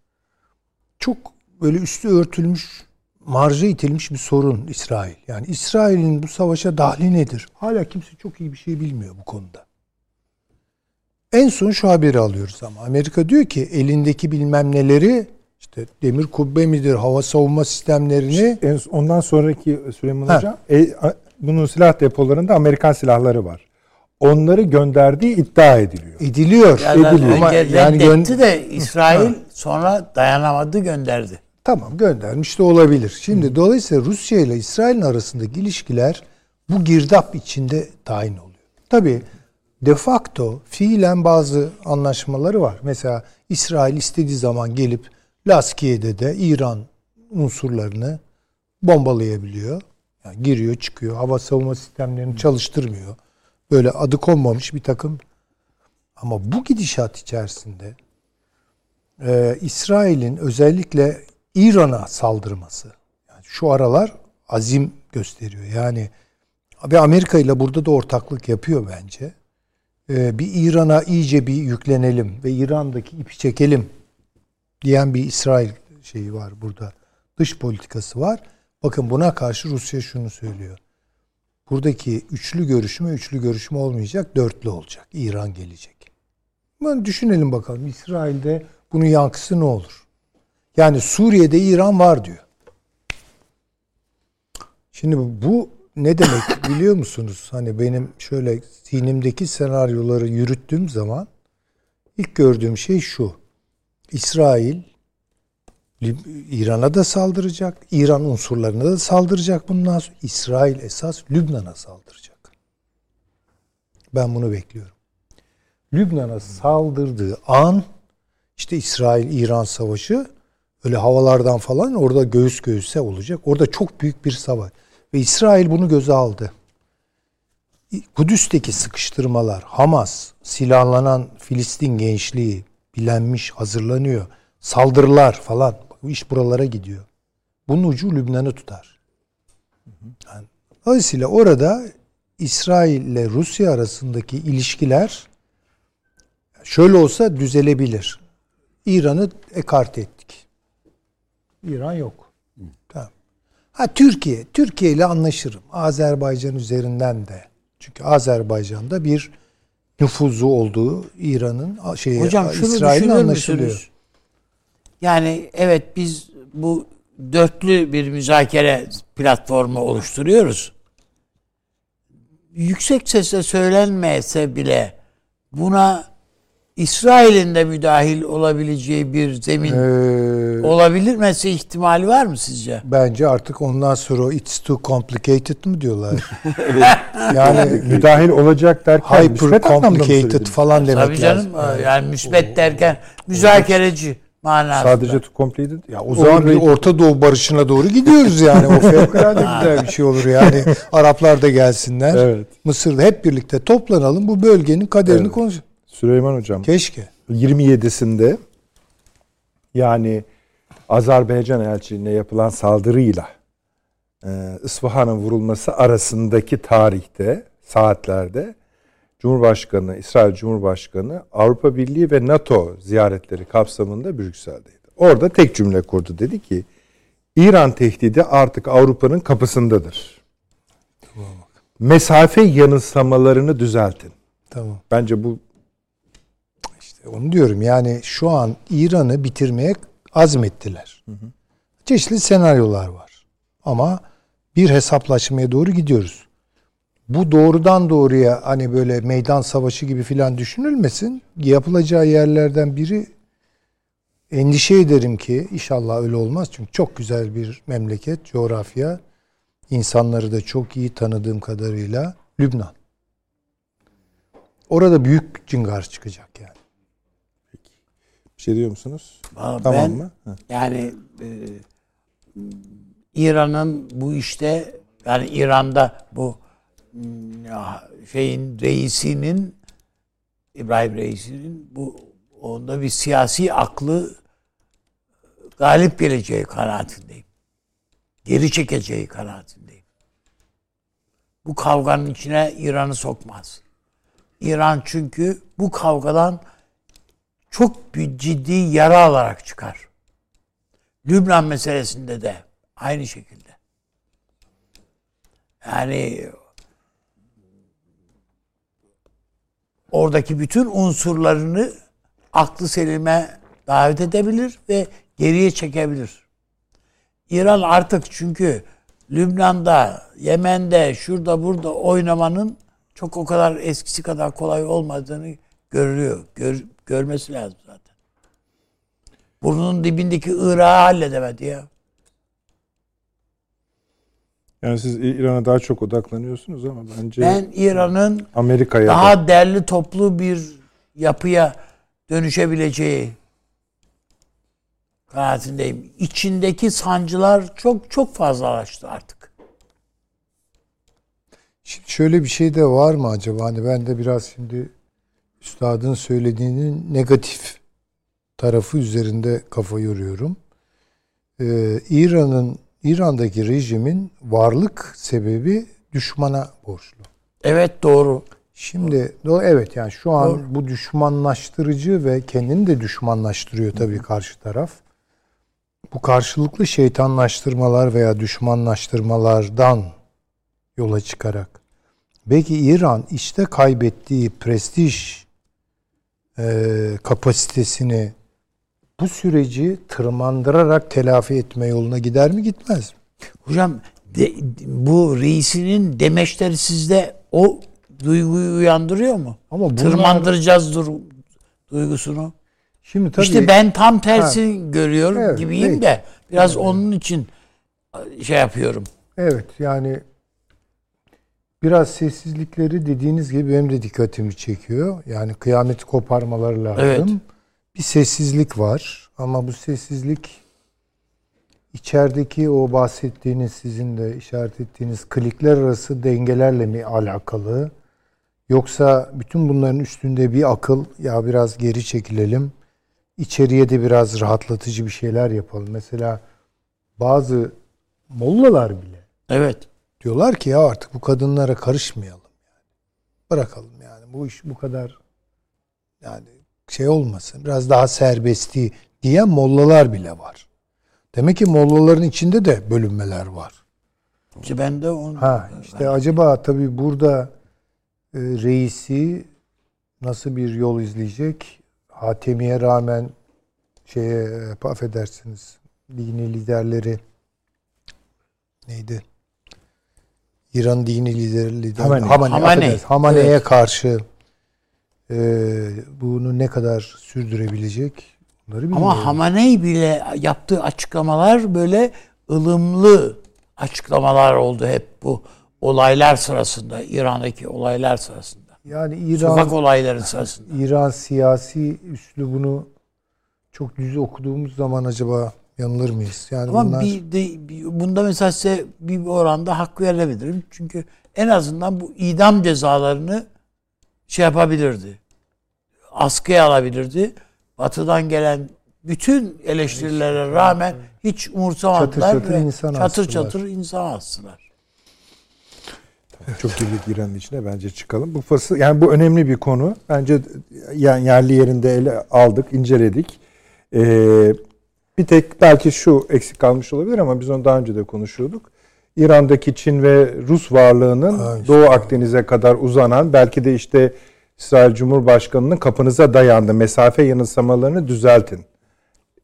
Çok böyle üstü örtülmüş, marja itilmiş bir sorun İsrail. Yani İsrail'in bu savaşa dahli nedir? Hala kimse çok iyi bir şey bilmiyor bu konuda. En son şu haberi alıyoruz ama Amerika diyor ki elindeki bilmem neleri işte demir kubbe midir, hava savunma sistemlerini En- Ondan sonraki Süleyman Ha. Hocam e, bunun silah depolarında Amerikan silahları var. Onları gönderdiği iddia ediliyor. ediliyor. Yani ediliyor. Ama önce yani gön- reddetti de İsrail sonra dayanamadı gönderdi. Tamam göndermiş de olabilir. Şimdi dolayısıyla Rusya ile İsrail'in arasındaki ilişkiler bu girdap içinde tayin oluyor. Tabii de facto fiilen bazı anlaşmaları var. Mesela İsrail istediği zaman gelip Laskiye'de de İran unsurlarını bombalayabiliyor. Yani giriyor çıkıyor. Hava savunma sistemlerini çalıştırmıyor. Böyle adı konmamış bir takım. Ama bu gidişat içerisinde e, İsrail'in özellikle İran'a saldırması. Yani şu aralar azim gösteriyor. Yani ve Amerika ile burada da ortaklık yapıyor bence. E, bir İran'a iyice bir yüklenelim ve İran'daki ipi çekelim diyen bir İsrail şeyi var burada. Dış politikası var. Bakın buna karşı Rusya şunu söylüyor. Buradaki üçlü görüşme üçlü görüşme olmayacak, dörtlü olacak. İran gelecek. Bunu düşünelim bakalım. İsrail'de bunun yankısı ne olur? Yani Suriye'de İran var diyor. Şimdi bu ne demek biliyor musunuz? Hani benim şöyle zihnimdeki senaryoları yürüttüğüm zaman ilk gördüğüm şey şu. İsrail İran'a da saldıracak. İran unsurlarına da saldıracak bundan sonra. İsrail esas Lübnan'a saldıracak. Ben bunu bekliyorum. Lübnan'a saldırdığı an işte İsrail-İran savaşı öyle havalardan falan orada göğüs göğüse olacak. Orada çok büyük bir savaş. Ve İsrail bunu göze aldı. Kudüs'teki sıkıştırmalar, Hamas, silahlanan Filistin gençliği bilenmiş, hazırlanıyor. Saldırılar falan. Bu iş buralara gidiyor. Bunun ucu Lübnan'ı tutar. Yani, dolayısıyla orada İsrail ile Rusya arasındaki ilişkiler şöyle olsa düzelebilir. İran'ı ekart ettik. İran yok. Tamam. Ha Türkiye, Türkiye ile anlaşırım. Azerbaycan üzerinden de. Çünkü Azerbaycan'da bir nüfuzu olduğu İran'ın şey Hocam şunu İsrail'in anlaşılıyor. Yani evet biz bu dörtlü bir müzakere platformu oluşturuyoruz. Yüksek sesle söylenmese bile buna İsrail'in de müdahil olabileceği bir zemin Ee, olabilmesi ihtimali var mı sizce? bence artık ondan sonra it's too complicated mı diyorlar? yani Müdahil olacak derken hyper complicated falan demek Tabii canım lazım. yani müsbet derken müzakereci manasında. Sadece to completed. Ya o zaman bir Orta Doğu barışına doğru gidiyoruz yani. O fevkalade güzel bir şey olur yani. Araplar da gelsinler. Evet. Mısır'da hep birlikte toplanalım. Bu bölgenin kaderini Evet. konuşalım. Süleyman Hocam Keşke. 27'sinde yani Azerbaycan elçiliğine yapılan saldırıyla e, İsfahan'ın vurulması arasındaki tarihte, saatlerde Cumhurbaşkanı, İsrail Cumhurbaşkanı Avrupa Birliği ve NATO ziyaretleri kapsamında Brüksel'deydi. Orada tek cümle kurdu. Dedi ki İran tehdidi artık Avrupa'nın kapısındadır. Mesafe yanılsamalarını düzeltin. Tamam. Bence bu onu diyorum yani şu an İran'ı bitirmeye azmettiler. Çeşitli senaryolar var. Ama bir hesaplaşmaya doğru gidiyoruz. Bu doğrudan doğruya hani böyle meydan savaşı gibi filan düşünülmesin. Yapılacağı yerlerden biri endişe ederim ki inşallah öyle olmaz. Çünkü çok güzel bir memleket, coğrafya. insanları da çok iyi tanıdığım kadarıyla Lübnan. Orada büyük cingar çıkacak yani. Bir şey diyor musunuz? Valla Tamam ben mı? Heh. yani e, İran'ın bu işte yani İran'da bu mm, ya, şeyin reisinin İbrahim reisinin bu onda bir siyasi aklı galip geleceği kanaatindeyim. Geri çekeceği kanaatindeyim. Bu kavganın içine İran'ı sokmaz. İran çünkü bu kavgadan çok bir ciddi yara alarak çıkar. Lübnan meselesinde de aynı şekilde. Yani oradaki bütün unsurlarını aklı selime davet edebilir ve geriye çekebilir. İran artık çünkü Lübnan'da, Yemen'de, şurada burada oynamanın çok o kadar eskisi kadar kolay olmadığını görüyor. Gör, görmesi lazım zaten. Burnunun dibindeki Irak'ı halledemedi ya. Yani siz İran'a daha çok odaklanıyorsunuz ama bence Ben İran'ın Amerika'ya da- daha derli toplu bir yapıya dönüşebileceği kanaatindeyim. İçindeki sancılar çok çok fazlalaştı artık. Şimdi şöyle bir şey de var mı acaba? Hani ben de biraz şimdi üstadın söylediğinin negatif tarafı üzerinde kafa yoruyorum. Ee, İran'ın İran'daki rejimin varlık sebebi düşmana borçlu. Evet doğru. Şimdi do evet yani şu an Doğru. bu düşmanlaştırıcı ve kendini de düşmanlaştırıyor tabii karşı taraf. Bu karşılıklı şeytanlaştırmalar veya düşmanlaştırmalardan yola çıkarak belki İran işte kaybettiği prestij e, kapasitesini bu süreci tırmandırarak telafi etme yoluna gider mi gitmez mi? Hocam de- bu reisinin demeçleri sizde o duyguyu uyandırıyor mu? Ama bunlar- Tırmandıracağız dur duygusunu. Şimdi tabii işte ben tam tersi görüyorum Evet, gibiyim peki. de biraz onun için şey yapıyorum. Evet yani biraz sessizlikleri dediğiniz gibi benim de dikkatimi çekiyor. Yani kıyameti koparmaları lazım. Evet. Bir sessizlik var ama bu sessizlik içerideki o bahsettiğiniz sizin de işaret ettiğiniz klikler arası dengelerle mi alakalı? Yoksa bütün bunların üstünde bir akıl ya biraz geri çekilelim. İçeriye de biraz rahatlatıcı bir şeyler yapalım. Mesela bazı mollalar bile Evet. Diyorlar ki ya artık bu kadınlara karışmayalım yani. Bırakalım yani. Bu iş bu kadar yani şey olmasın. Biraz daha serbesti diyen mollalar bile var. Demek ki mollaların içinde de bölünmeler var. İşte ben de onu... Ha işte acaba tabii burada e, reisi nasıl bir yol izleyecek? Hatemi'ye rağmen şeye e, affedersiniz dini liderleri neydi? İran dini lideri lider Hamaney. Hamaney, Hamaney. affedersiniz. Hamaney'e Evet. karşı e, bunu ne kadar sürdürebilecek? Bunları bilmiyorum. Ama Hamaney bile yaptığı açıklamalar böyle ılımlı açıklamalar oldu hep bu olaylar sırasında, İran'daki olaylar sırasında. yani İran Sokak olayları sırasında. İran siyasi üslubunu çok düz okuduğumuz zaman acaba yanılır mıyız? Yani Ama bunlar bir de bir- bunda mesela size bir oranda hak verebilirim. Çünkü en azından bu idam cezalarını şey yapabilirdi. Askıya alabilirdi. Batı'dan gelen bütün eleştirilere rağmen hiç umursamadılar. Çatır çatır insan çatır astılar. çatır insan astılar. Çok girdik İran'ın içine bence çıkalım. Bu fasıl yani bu önemli bir konu. Bence yani yerli yerinde ele aldık, inceledik. Ee, bir tek belki şu eksik kalmış olabilir ama biz onu daha önce de konuşuyorduk. İran'daki Çin ve Rus varlığının Ha, işte Doğu Akdeniz'e kadar uzanan belki de işte İsrail Cumhurbaşkanı'nın kapınıza dayandı. Mesafe yanılsamalarını düzeltin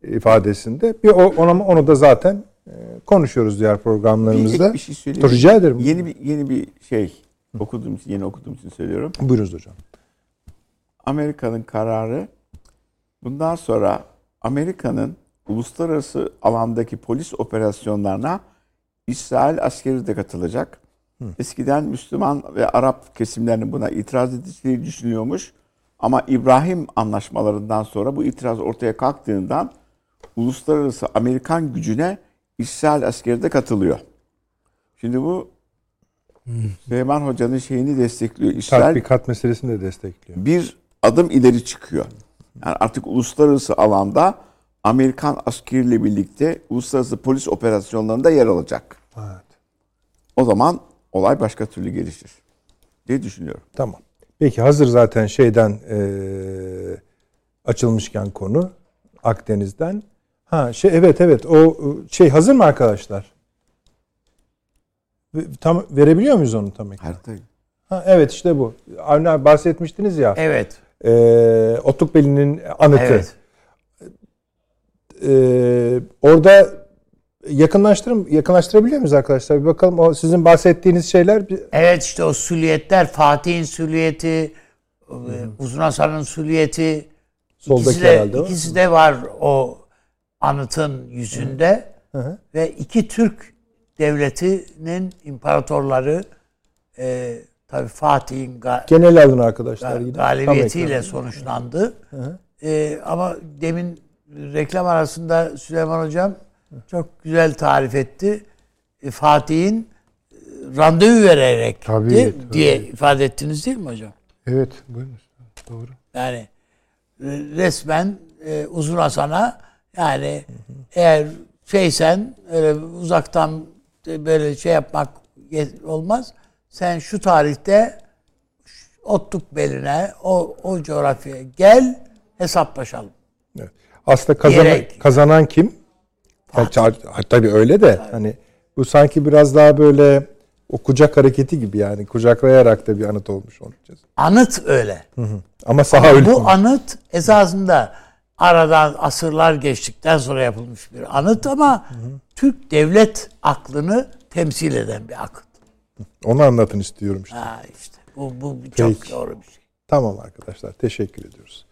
ifadesinde. Bir onu, onu da zaten e, konuşuyoruz diğer Bir, programlarımızda. ek bir şey söyleyeyim. Rica ederim. Yeni bir yeni bir şey okuduğum için yeni okuduğum için söylüyorum. Buyurunuz hocam. Amerika'nın kararı bundan sonra Amerika'nın uluslararası alandaki polis operasyonlarına İsrail askeri de katılacak. Eskiden Müslüman ve Arap kesimlerinin buna itiraz edildiği düşünüyormuş. Ama İbrahim anlaşmalarından sonra bu itiraz ortaya kalktığından uluslararası Amerikan gücüne İsrail askeri de katılıyor. Şimdi bu Süleyman Hoca'nın şeyini destekliyor. İsrail Tatbikat meselesini de destekliyor. bir adım ileri çıkıyor. Yani artık uluslararası alanda Amerikan askeriyle birlikte uluslararası polis operasyonlarında yer alacak. evet. O zaman olay başka türlü gelişir diye düşünüyorum. Tamam. Peki hazır zaten şeyden eee, açılmışken konu Akdeniz'den. Ha şey evet evet o e, şey hazır mı arkadaşlar? Tam verebiliyor muyuz onu tam ekran? Harita Ha, evet işte bu. Avni abi bahsetmiştiniz ya. Evet. eee Otukbeli'nin anıtı. Evet. Eee, orada yakınlaştırım yakınlaştırabiliyor muyuz arkadaşlar? Bir bakalım o sizin bahsettiğiniz şeyler bir- Evet işte o süliyetler Fatih'in süliyeti, e, Uzun Hasan'ın süliyeti Soldaki ikisi de, herhalde ikisi de var o anıtın yüzünde. hı. Ve iki Türk devletinin imparatorları e, tabii Fatih'in ga- genel alın arkadaşlar. galibiyetiyle sonuçlandı. E, ama demin reklam arasında Süleyman Hocam çok güzel tarif etti. E, Fatih'in e, randevu vererek Tabii, de- tabii. diye ifade ettiniz değil mi hocam? Evet buyurun. Doğru. Yani e, resmen e, Uzun Hasan'a yani eğer şeysen öyle uzaktan böyle şey yapmak olmaz. Sen şu tarihte Otluk beline o, o coğrafyaya gel hesaplaşalım. Aslında kazanan, kazanan kim? Yani, çar- ha, tabii öyle de hani bu sanki biraz daha böyle o kucak hareketi gibi yani kucaklayarak da bir anıt olmuş olacağız. Anıt öyle. Ama saha öyle. Bu anıt esasında aradan asırlar geçtikten sonra yapılmış bir anıt ama Türk devlet aklını temsil eden bir akıt. Onu anlatın istiyorum işte. Ha işte bu, bu çok Peki. doğru bir şey. Tamam arkadaşlar teşekkür ediyoruz.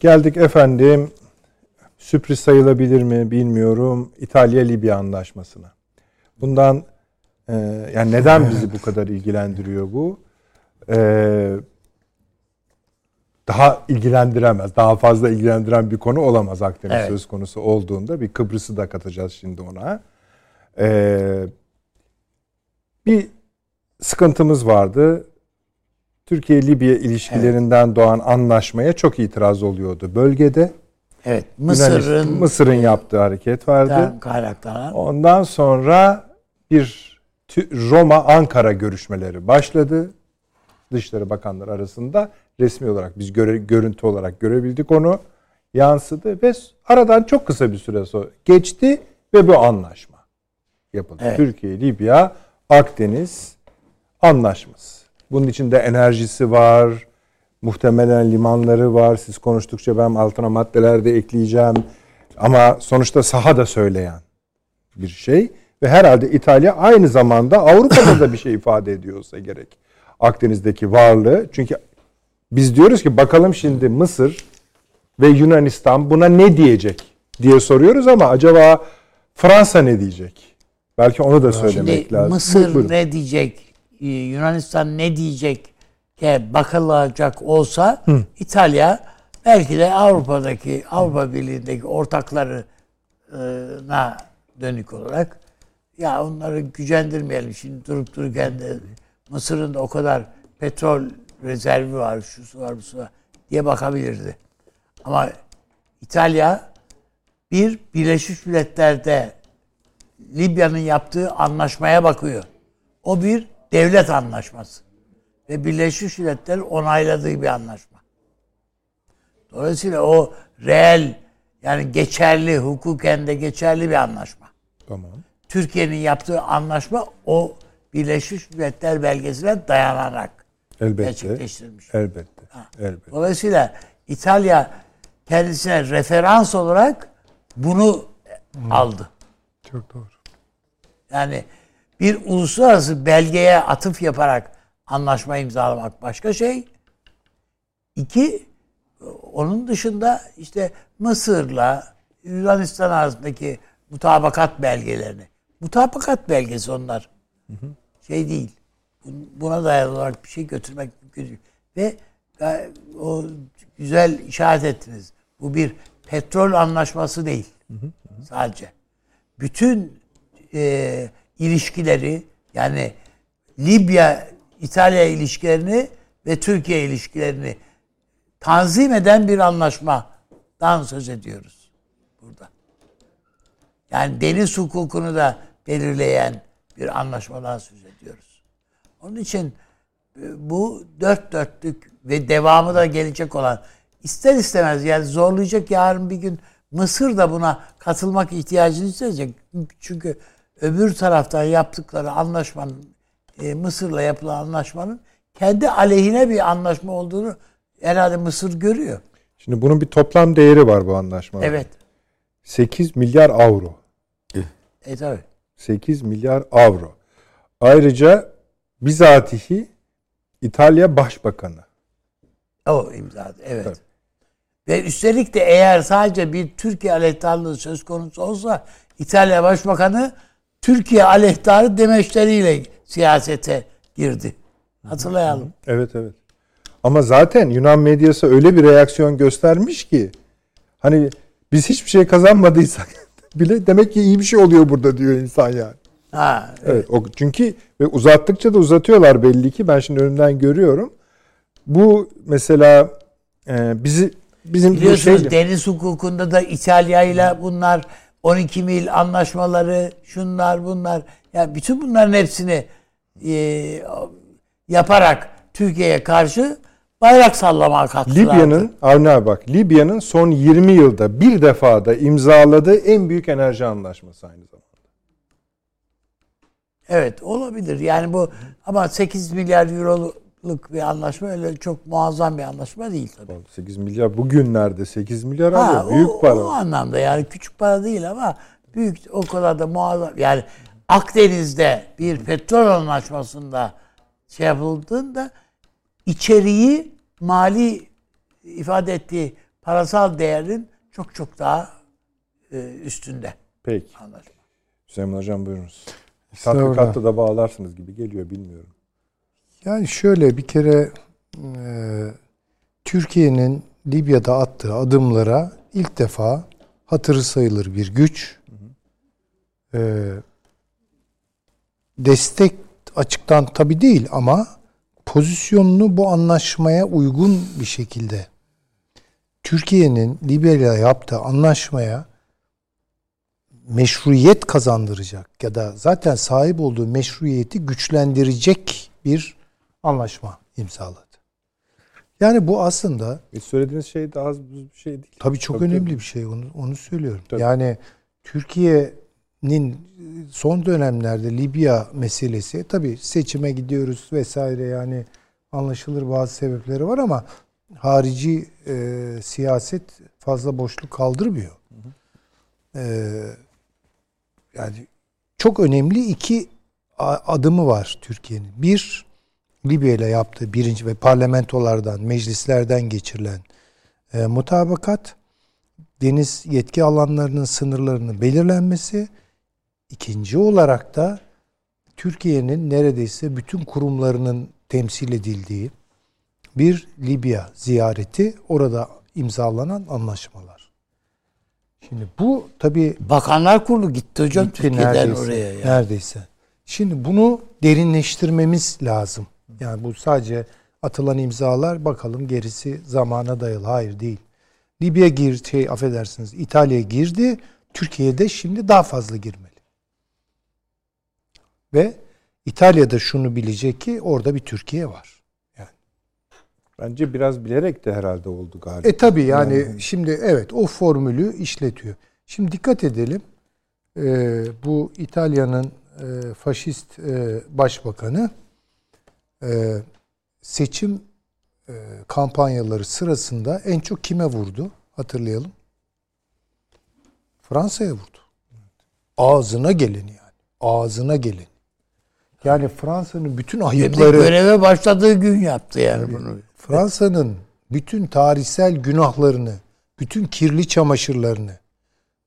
Geldik efendim sürpriz sayılabilir mi bilmiyorum İtalya-Libya anlaşmasına. Bundan e, yani neden bizi bu kadar ilgilendiriyor bu? E, daha ilgilendiremez, daha fazla ilgilendiren bir konu olamaz Akdeniz Evet. söz konusu olduğunda. Bir Kıbrıs'ı da katacağız şimdi ona. E, bir sıkıntımız vardı. Türkiye-Libya ilişkilerinden doğan anlaşmaya çok itiraz oluyordu bölgede. Evet. Mısır'ın Mısır'ın yaptığı hareket vardı. Kaynaklanan Ondan sonra bir Tü- Roma-Ankara görüşmeleri başladı. Dışişleri Bakanları arasında resmi olarak biz göre, görüntü olarak görebildik onu. Yansıdı ve aradan çok kısa bir süre sonra geçti ve bu anlaşma yapıldı. Evet. Türkiye, Libya, Akdeniz anlaşması. Bunun içinde enerjisi var, muhtemelen limanları var. Siz konuştukça ben altına maddeler de ekleyeceğim. Ama sonuçta saha da söyleyen bir şey. Ve herhalde İtalya aynı zamanda Avrupa'da da bir şey ifade ediyorsa gerek. Akdeniz'deki varlığı. Çünkü biz diyoruz ki bakalım şimdi Mısır ve Yunanistan buna ne diyecek diye soruyoruz ama acaba Fransa ne diyecek? Belki onu da söylemek Şimdi lazım. Mısır Buyurun. ne diyecek, e, Yunanistan ne diyecek bakılacak olsa İtalya belki de Avrupa'daki Avrupa Birliği'ndeki ortaklarına dönük olarak ya onları gücendirmeyelim şimdi durup dururken de Mısır'ın da o kadar petrol rezervi var, şu su var, bu su var diye bakabilirdi. Ama İtalya bir Birleşmiş Milletler'de Libya'nın yaptığı anlaşmaya bakıyor. O bir devlet anlaşması. Ve Birleşmiş Milletler onayladığı bir anlaşma. Dolayısıyla o reel yani geçerli, hukuken de geçerli bir anlaşma. Tamam. Türkiye'nin yaptığı anlaşma o Birleşmiş Milletler belgesine dayanarak Elbette. gerçekleştirilmiş. Elbette. Elbette. Dolayısıyla İtalya kendisine referans olarak bunu aldı. Çok doğru. Yani bir uluslararası belgeye atıf yaparak anlaşma imzalamak başka şey. İki, onun dışında işte Mısır'la Yunanistan arasındaki mutabakat belgelerini. Mutabakat belgesi onlar. Şey değil. Bun- Buna dayalı olarak bir şey götürmek mümkün değil. Ve e, o güzel işaret ettiniz. Bu bir petrol anlaşması değil. Sadece. Bütün e, ilişkileri yani Libya İtalya ilişkilerini ve Türkiye ilişkilerini tanzim eden bir anlaşmadan söz ediyoruz burada. Yani deniz hukukunu da belirleyen bir anlaşmadan söz ediyoruz. Onun için e, bu dört dörtlük ve devamı da gelecek olan ister istemez yani zorlayacak yarın bir gün Mısır da buna katılmak ihtiyacını hissedecek. Çünkü öbür taraftan yaptıkları anlaşmanın e, Mısır'la yapılan anlaşmanın kendi aleyhine bir anlaşma olduğunu herhalde Mısır görüyor. Şimdi bunun bir toplam değeri var bu anlaşmada. Evet. 8 milyar avro. E tabi. 8 milyar avro. Ayrıca bizatihi İtalya Başbakanı. O imza. Evet. Tabii. Ve üstelik de eğer sadece bir Türkiye aleyhtarlığı söz konusu olsa İtalya Başbakanı Türkiye aleyhtarı demeçleriyle siyasete girdi. Hatırlayalım. Evet evet. Ama zaten Yunan medyası öyle bir reaksiyon göstermiş ki hani biz hiçbir şey kazanmadıysak bile demek ki iyi bir şey oluyor burada diyor insan yani. Ha, Evet. O, çünkü ve uzattıkça da uzatıyorlar belli ki. Ben şimdi önümden görüyorum. Bu mesela e, bizi bizim Biliyorsunuz şey deniz hukukunda da İtalya ile bunlar 12 mil anlaşmaları, şunlar bunlar. Ya bütün bunların hepsini e, yaparak Türkiye'ye karşı bayrak sallamaya kalktılar. Libya'nın Avni abi bak Libya'nın son 20 yılda bir defada imzaladığı en büyük enerji anlaşması aynı zamanda. Evet olabilir. Yani bu ama 8 milyar euroluk bir anlaşma öyle çok muazzam bir anlaşma değil tabii. 8 milyar bugünlerde 8 milyar Ha, alıyor. Büyük o, para. O anlamda yani küçük para değil ama büyük o kadar da muazzam. Yani Akdeniz'de bir petrol anlaşmasında şey yapıldığında içeriği mali ifade ettiği parasal değerin çok çok daha e, üstünde Peki. anlaşma. Süleyman Hocam buyurunuz. Tatbikatta da bağlarsınız gibi geliyor bilmiyorum. Yani şöyle bir kere e, Türkiye'nin Libya'da attığı adımlara ilk defa hatırı sayılır bir güç. E, destek açıktan tabi değil ama pozisyonunu bu anlaşmaya uygun bir şekilde Türkiye'nin Libya yaptığı anlaşmaya meşruiyet kazandıracak ya da zaten sahip olduğu meşruiyeti güçlendirecek bir anlaşma imzaladı. Yani bu aslında E söylediğiniz şey de az buz bir şey değil. tabii çok Tabii, önemli tabii. bir şey onu onu söylüyorum. Tabii. Yani Türkiye'nin son dönemlerde Libya meselesi tabii seçime gidiyoruz vesaire yani anlaşılır bazı sebepleri var ama harici e, siyaset fazla boşluk kaldırmıyor. E, yani çok önemli iki adımı var Türkiye'nin. Bir, Libya ile yaptığı birinci ve parlamentolardan, meclislerden geçirilen e, mutabakat, deniz yetki alanlarının sınırlarının belirlenmesi, ikinci olarak da Türkiye'nin neredeyse bütün kurumlarının temsil edildiği bir Libya ziyareti, orada imzalanan anlaşmalar. Şimdi bu tabii Bakanlar Kurulu gitti hocam Gitti Türkiye'den neredeyse, oraya. Ya. Neredeyse. Şimdi bunu derinleştirmemiz lazım. Yani bu sadece atılan imzalar bakalım gerisi zamana dayalı. Hayır değil. Libya gir, şey affedersiniz İtalya girdi. Türkiye'de şimdi daha fazla girmeli. Ve İtalya'da şunu bilecek ki orada bir Türkiye var. Bence biraz bilerek de herhalde oldu galiba. E tabi yani, Yani- şimdi evet o formülü işletiyor. Şimdi dikkat edelim. Ee, bu İtalya'nın e, faşist e, başbakanı e, seçim e, kampanyaları sırasında en çok kime vurdu? Hatırlayalım. Fransa'ya vurdu. Ağzına geleni yani. Ağzına geleni. Yani Fransa'nın bütün ayıpları göreve başladığı gün yaptı yani bunu. Fransa'nın bütün tarihsel günahlarını, bütün kirli çamaşırlarını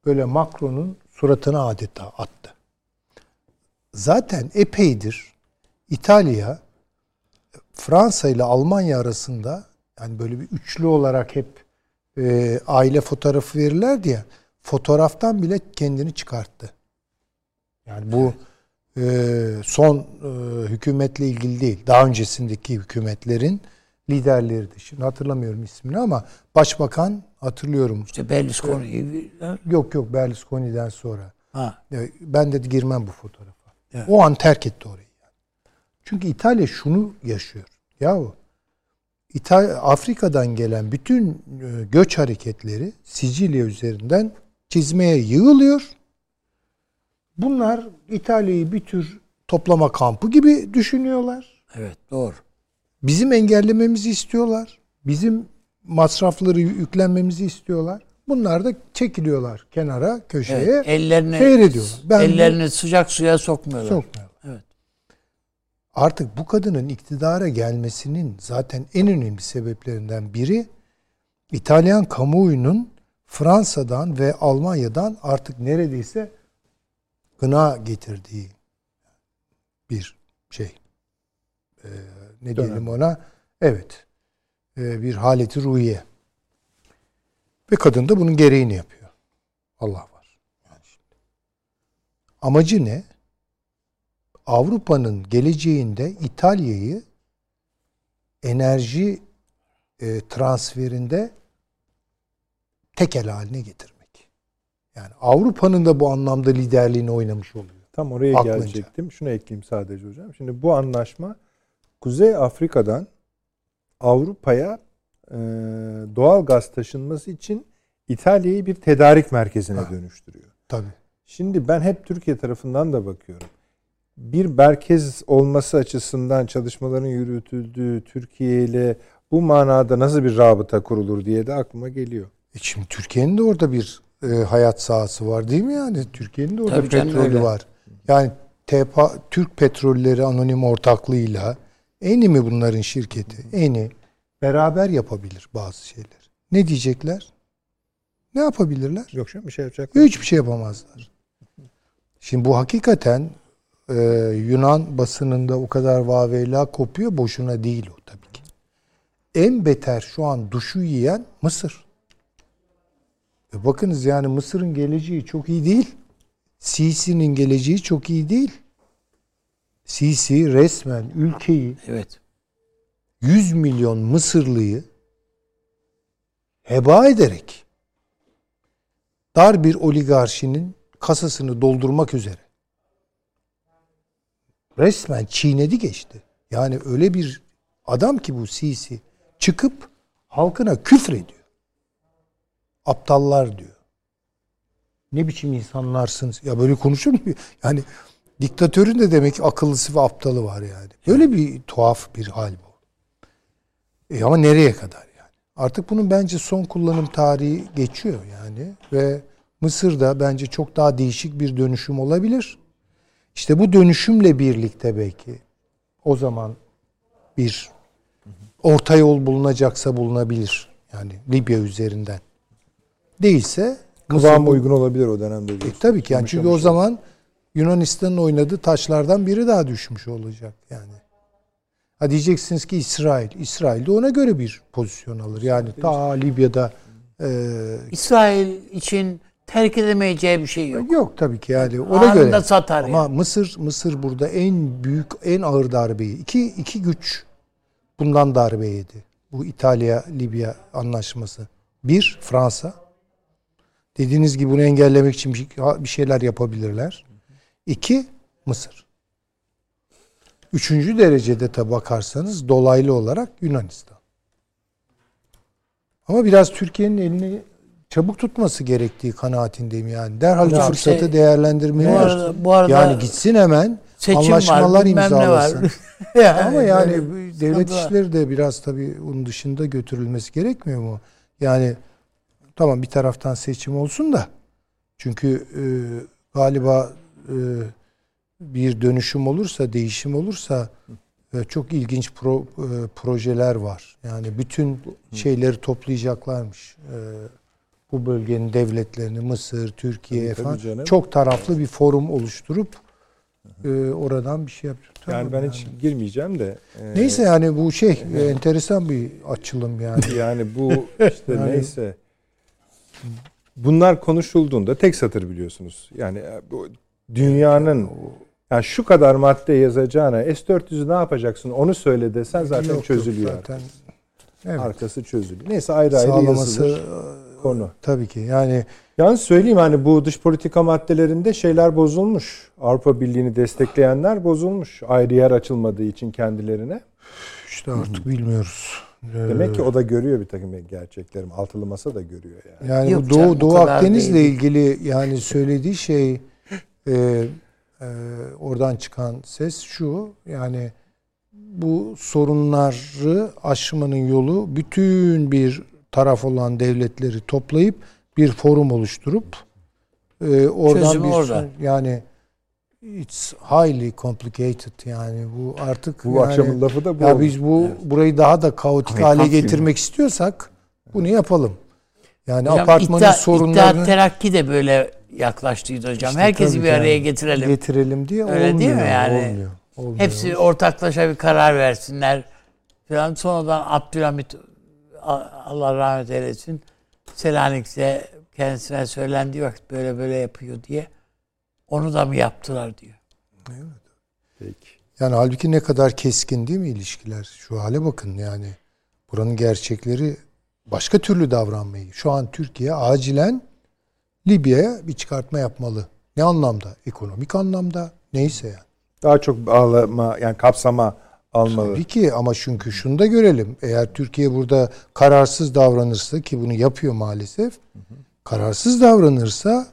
böyle Macron'un suratına adeta attı. Zaten epeydir İtalya Fransa ile Almanya arasında yani böyle bir üçlü olarak hep e, aile fotoğrafı verirlerdi ya fotoğraftan bile kendini çıkarttı. Yani bu e, son e, hükümetle ilgili değil. Daha öncesindeki hükümetlerin liderleridir. Şimdi hatırlamıyorum ismini ama başbakan hatırlıyorum. İşte Berlusconi gibi. Yok yok Berlusconi'den sonra. Ha. Ben de girmem bu fotoğrafa. Evet. O an terk etti orayı. Çünkü İtalya şunu yaşıyor. Yahu İtalya, Afrika'dan gelen bütün e, göç hareketleri Sicilya üzerinden çizmeye yığılıyor. Bunlar İtalya'yı bir tür toplama kampı gibi düşünüyorlar. Evet doğru. Bizim engellememizi istiyorlar. Bizim masrafları yüklenmemizi istiyorlar. Bunlar da çekiliyorlar kenara, köşeye. Evet, ellerini seyrediyorlar. Ben ellerini sıcak suya sokmuyorlar. sokmuyorlar. Evet. Artık bu kadının iktidara gelmesinin zaten en önemli sebeplerinden biri İtalyan kamuoyunun Fransa'dan ve Almanya'dan artık neredeyse gına getirdiği bir şey. Ee, ne Dönem. diyelim ona? Evet. Ee, bir haleti ruhiye. Ve kadın da bunun gereğini yapıyor. Allah var. Yani şimdi. Amacı ne? Avrupa'nın geleceğinde İtalya'yı enerji e, transferinde tekel haline getirmek. Yani Avrupa'nın da bu anlamda liderliğini oynamış oluyor. Tam oraya Aklınca. gelecektim. Şunu ekleyeyim sadece hocam. Şimdi bu anlaşma Kuzey Afrika'dan Avrupa'ya e, doğal gaz taşınması için İtalya'yı bir tedarik merkezine Ha. dönüştürüyor. Tabii. Şimdi ben hep Türkiye tarafından da bakıyorum. Bir merkez olması açısından çalışmaların yürütüldüğü Türkiye ile bu manada nasıl bir rabıta kurulur diye de aklıma geliyor. E şimdi Türkiye'nin de orada bir e, hayat sahası var değil mi yani? Türkiye'nin de orada Tabii canım, petrolü öyle. var. Yani TEPA, Türk Petrolleri Anonim Ortaklığı'yla Eni mi bunların şirketi? Eni beraber yapabilir bazı şeyler. Ne diyecekler? Ne yapabilirler? Yok canım bir şey yapacaklar. Hiçbir şey yapamazlar. Şimdi bu hakikaten e, Yunan basınında o kadar vaveyla kopuyor. Boşuna değil o tabii ki. En beter şu an duşu yiyen Mısır. E bakınız yani Mısır'ın geleceği çok iyi değil. Sisi'nin geleceği çok iyi değil. Sisi resmen ülkeyi Evet. 100 milyon Mısırlıyı heba ederek dar bir oligarşinin kasasını doldurmak üzere resmen çiğnedi geçti. Yani öyle bir adam ki bu Sisi çıkıp halkına küfrediyor. Aptallar diyor. Ne biçim insanlarsınız? Ya böyle konuşur mu? Yani diktatörün de demek ki akıllısı ve aptalı var yani. Böyle bir tuhaf bir hal bu. E ama nereye kadar yani? Artık bunun bence son kullanım tarihi geçiyor yani ve Mısır'da bence çok daha değişik bir dönüşüm olabilir. İşte bu dönüşümle birlikte belki o zaman bir orta yol bulunacaksa bulunabilir. Yani Libya üzerinden. Değilse Kıvam Mısır- uygun olabilir o dönemde e, tabii ki yani çünkü o zaman Yunanistan'ın oynadığı taşlardan biri daha düşmüş olacak yani. Ha diyeceksiniz ki İsrail. İsrail de ona göre bir pozisyon alır. Yani ta Libya'da e, İsrail için terk edemeyeceği bir şey yok. yok tabii ki yani ona Anında göre. satar Ama yani. Mısır Mısır burada en büyük en ağır darbeyi iki iki güç bundan darbe yedi. Bu İtalya Libya anlaşması. Bir Fransa. Dediğiniz gibi bunu engellemek için bir şeyler yapabilirler. İki Mısır. Üçüncü derecede tabi bakarsanız dolaylı olarak Yunanistan. Ama biraz Türkiye'nin elini çabuk tutması gerektiği kanaatindeyim yani. Derhal bu fırsatı şey, değerlendirmeli. Bu arada, bu arada yani gitsin hemen anlaşmalar var, ne var. imzalasın. yani Ama yani devlet işleri de biraz tabii onun dışında götürülmesi gerekmiyor mu? Yani tamam bir taraftan seçim olsun da çünkü e, galiba e, bir dönüşüm olursa, değişim olursa e, çok ilginç pro, e, projeler var. Yani bütün şeyleri toplayacaklarmış. E, bu bölgenin devletlerini Mısır, Türkiye Tabii, tabii falan canım. çok taraflı bir forum oluşturup e, oradan bir şey yapacak. Yani ben hiç girmeyeceğim de. e, Neyse yani bu şey e, enteresan bir açılım yani. Yani bu işte Yani- neyse. Bunlar konuşulduğunda tek satır biliyorsunuz. Yani e, bu dünyanın yani şu kadar madde yazacağına S400'ü ne yapacaksın onu söyle desen zaten Yok, yok, çözülüyor. zaten. Evet. Arkası çözülüyor. Neyse ayrı ayrı Sağlaması yazılır e, konu. tabii ki. Yani Yalnız söyleyeyim hani bu dış politika maddelerinde şeyler bozulmuş. Avrupa Birliği'ni destekleyenler bozulmuş. Ayrı yer açılmadığı için kendilerine. işte artık bilmiyoruz. Ee, Demek ki o da görüyor bir takım gerçeklerim. Altılı masa da görüyor yani. yani Yok bu Doğu, canım, Doğu Akdeniz'le değil. ilgili yani söylediği şey e, e, oradan çıkan ses şu yani bu sorunları aşmanın yolu bütün bir taraf olan devletleri toplayıp bir forum oluşturup e, oradan Çözümü bir orada. yani it's highly complicated yani bu artık Bu yani, akşamın lafı da bu. ya oldu. biz bu burayı daha da kaotik Amerikan hale filmi. getirmek istiyorsak bunu yapalım. Yani Hocam, apartmanın İttihat- sorunlarını İttihat Terakki de böyle yaklaştıydı hocam. İşte Herkesi bir araya yani getirelim. getirelim diye Öyle olmuyor. değil mi yani? Olmuyor. olmuyor. Hepsi ortaklaşa bir karar versinler. Falan. Sonradan Abdülhamit Allah rahmet eylesin Selanik'te kendisine söylendiği vakit böyle böyle yapıyor diye onu da mı yaptılar diyor. Peki. Yani halbuki ne kadar keskin değil mi ilişkiler? Şu hale bakın yani. Buranın gerçekleri başka türlü davranmayı. Şu an Türkiye acilen Libya'ya bir çıkartma yapmalı. Ne anlamda? Ekonomik anlamda. Neyse yani. Daha çok bağlama yani kapsama almalı. Tabii ki ama çünkü şunu da görelim. Eğer Türkiye burada kararsız davranırsa ki bunu yapıyor maalesef. Kararsız davranırsa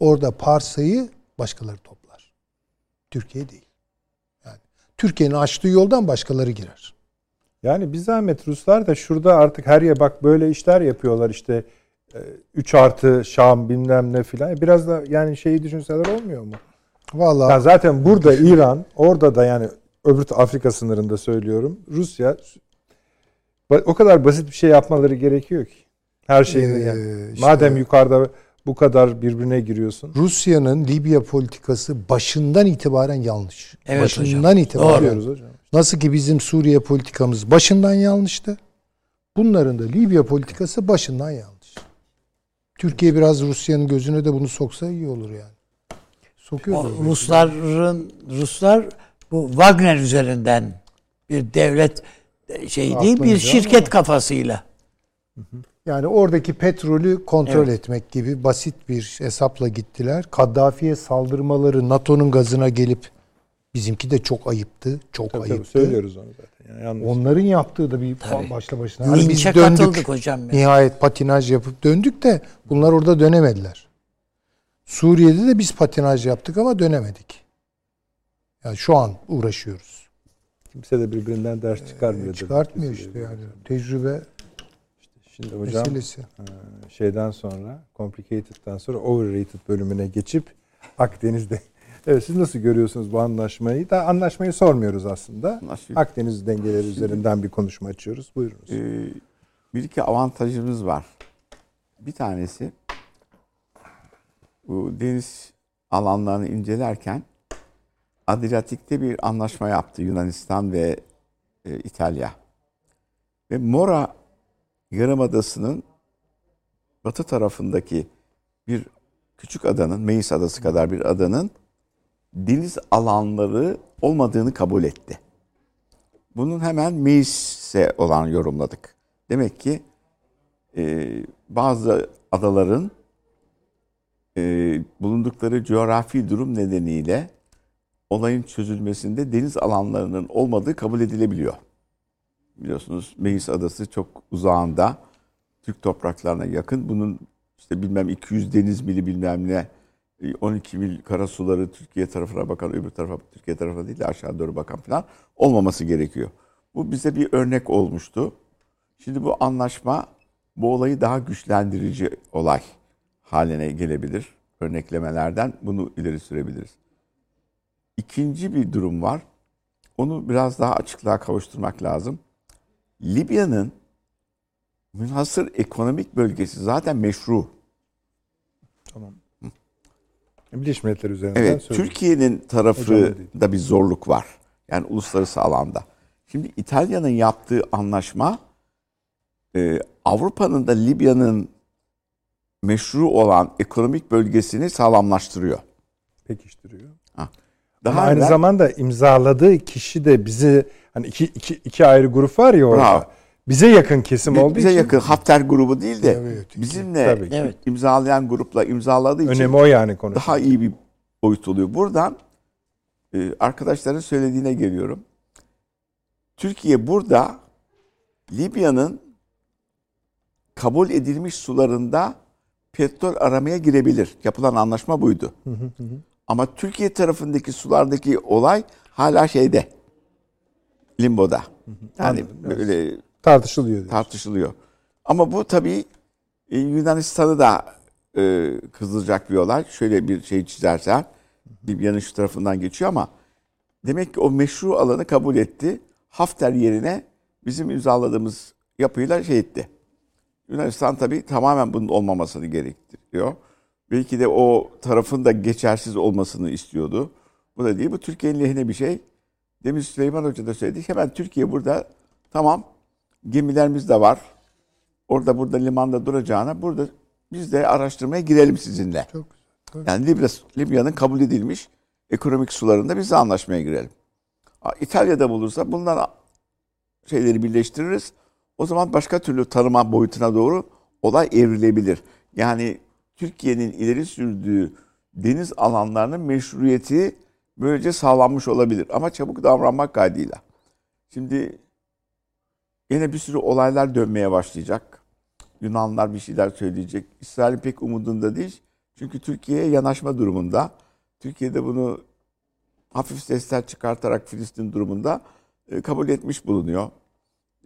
orada parsayı başkaları toplar. Türkiye değil. Yani Türkiye'nin açtığı yoldan başkaları girer. Yani bir zahmet Ruslar da şurada artık her yer bak böyle işler yapıyorlar işte 3 artı Şam bilmem ne filan. Biraz da yani şeyi düşünseler olmuyor mu? Vallahi Ya zaten burada İran, orada da yani öbür Afrika sınırında söylüyorum. Rusya o kadar basit bir şey yapmaları gerekiyor ki. Her şeyini Ee, yani. işte- Madem yukarıda bu kadar birbirine giriyorsun. Rusya'nın Libya politikası başından itibaren yanlış. Evet başından hocam. itibaren. Doğru. Hocam. Nasıl ki bizim Suriye politikamız başından yanlıştı. Bunların da Libya politikası başından yanlış. Türkiye biraz Rusya'nın gözüne de bunu soksa iyi olur yani. Sokuyor. Rusların Ruslar bu Wagner üzerinden bir devlet şey değil bir şirket kafasıyla. Yani oradaki petrolü kontrol Evet. etmek gibi basit bir hesapla gittiler. Kaddafi'ye saldırmaları NATO'nun gazına gelip bizimki de çok ayıptı. Çok Tabii, tabii, ayıptı. söylüyoruz onu zaten. Yani yalnız Onların yaptığı da bir Tabii. başla başına. Hani biz döndük. katıldık hocam. ya. Nihayet patinaj yapıp döndük de bunlar orada dönemediler. Suriye'de de biz patinaj yaptık ama dönemedik. Yani şu an uğraşıyoruz. kimse de birbirinden ders çıkarmıyor. Çıkartmıyor işte yani. Tecrübe Şimdi hocam meselesi. şeyden sonra, Complicated'dan sonra Overrated bölümüne geçip Akdeniz'de Evet siz nasıl görüyorsunuz bu anlaşmayı? Da anlaşmayı sormuyoruz aslında. Anlaşmayı- Akdeniz dengeleri üzerinden bir konuşma açıyoruz. Buyurunuz. Ee, bir iki avantajımız var. Bir tanesi bu deniz alanlarını incelerken Adriyatik'te bir anlaşma yaptı Yunanistan ve e, İtalya. Ve Mora Yarımadası'nın batı tarafındaki bir küçük adanın, Meis Adası kadar bir adanın deniz alanları olmadığını kabul etti. Bunun hemen Meis'e olan yorumladık. Demek ki e, bazı adaların e, bulundukları coğrafi durum nedeniyle olayın çözülmesinde deniz alanlarının olmadığı kabul edilebiliyor. Biliyorsunuz Meis Adası çok uzağında Türk topraklarına yakın. Bunun işte bilmem 200 deniz mili bilmem ne e, 12 mil karasuları Türkiye tarafına bakan öbür tarafa Türkiye tarafına değil de aşağı doğru bakan falan olmaması gerekiyor. Bu bize bir örnek olmuştu. Şimdi bu anlaşma bu olayı daha güçlendirici olay haline gelebilir. Örneklemelerden bunu ileri sürebiliriz. İkinci bir durum var. Onu biraz daha açıklığa kavuşturmak lazım. Libya'nın münhasır ekonomik bölgesi zaten meşru. Tamam. Birleşmiş Milletler üzerinden Evet. Türkiye'nin tarafı da bir zorluk var. Yani uluslararası alanda. Şimdi İtalya'nın yaptığı anlaşma e, Avrupa'nın da Libya'nın meşru olan ekonomik bölgesini sağlamlaştırıyor. pekiştiriyor. Daha Ama aynı evvel- zamanda imzaladığı kişi de bizi hani iki, iki, iki ayrı grup var ya orada. Bravo. Bize yakın kesim olduğu bize için yakın Hafter grubu değil de Evet, bizimle Tabii ki. Evet. imzalayan grupla imzaladığı için önemi o yani konu. daha iyi bir boyut oluyor. Buradan e, arkadaşların söylediğine geliyorum. Türkiye burada Libya'nın kabul edilmiş sularında petrol aramaya girebilir. Yapılan anlaşma buydu. Ama Türkiye tarafındaki sulardaki olay hala şeyde. Limboda. Yani Anladım, böyle tartışılıyor. diyor. tartışılıyor. Ama bu tabii e, Yunanistan'ı da e, kızdıracak bir olay. Şöyle bir şey çizersen Libya'nın şu tarafından geçiyor ama demek ki o meşru alanı kabul etti. Hafter yerine bizim imzaladığımız yapıyla şey etti. Yunanistan tabii tamamen bunun olmamasını gerektiriyor. Belki de o tarafın da geçersiz olmasını istiyordu. Bu da değil. Bu Türkiye'nin lehine bir şey. Demin Süleyman Hoca da söyledi. Hemen Türkiye burada tamam gemilerimiz de var. Orada burada limanda duracağına burada biz de araştırmaya girelim sizinle. Çok güzel. Yani Libya, Libya'nın kabul edilmiş ekonomik sularında biz de anlaşmaya girelim. İtalya'da bulursa bunlar şeyleri birleştiririz. O zaman başka türlü tanıma boyutuna doğru olay evrilebilir. Yani Türkiye'nin ileri sürdüğü deniz alanlarının meşruiyeti böylece sağlanmış olabilir. Ama çabuk davranmak kaydıyla. Şimdi yine bir sürü olaylar dönmeye başlayacak. Yunanlar bir şeyler söyleyecek. İsrail pek umudunda değil. Çünkü Türkiye'ye yanaşma durumunda. Türkiye'de bunu hafif sesler çıkartarak Filistin durumunda e, kabul etmiş bulunuyor.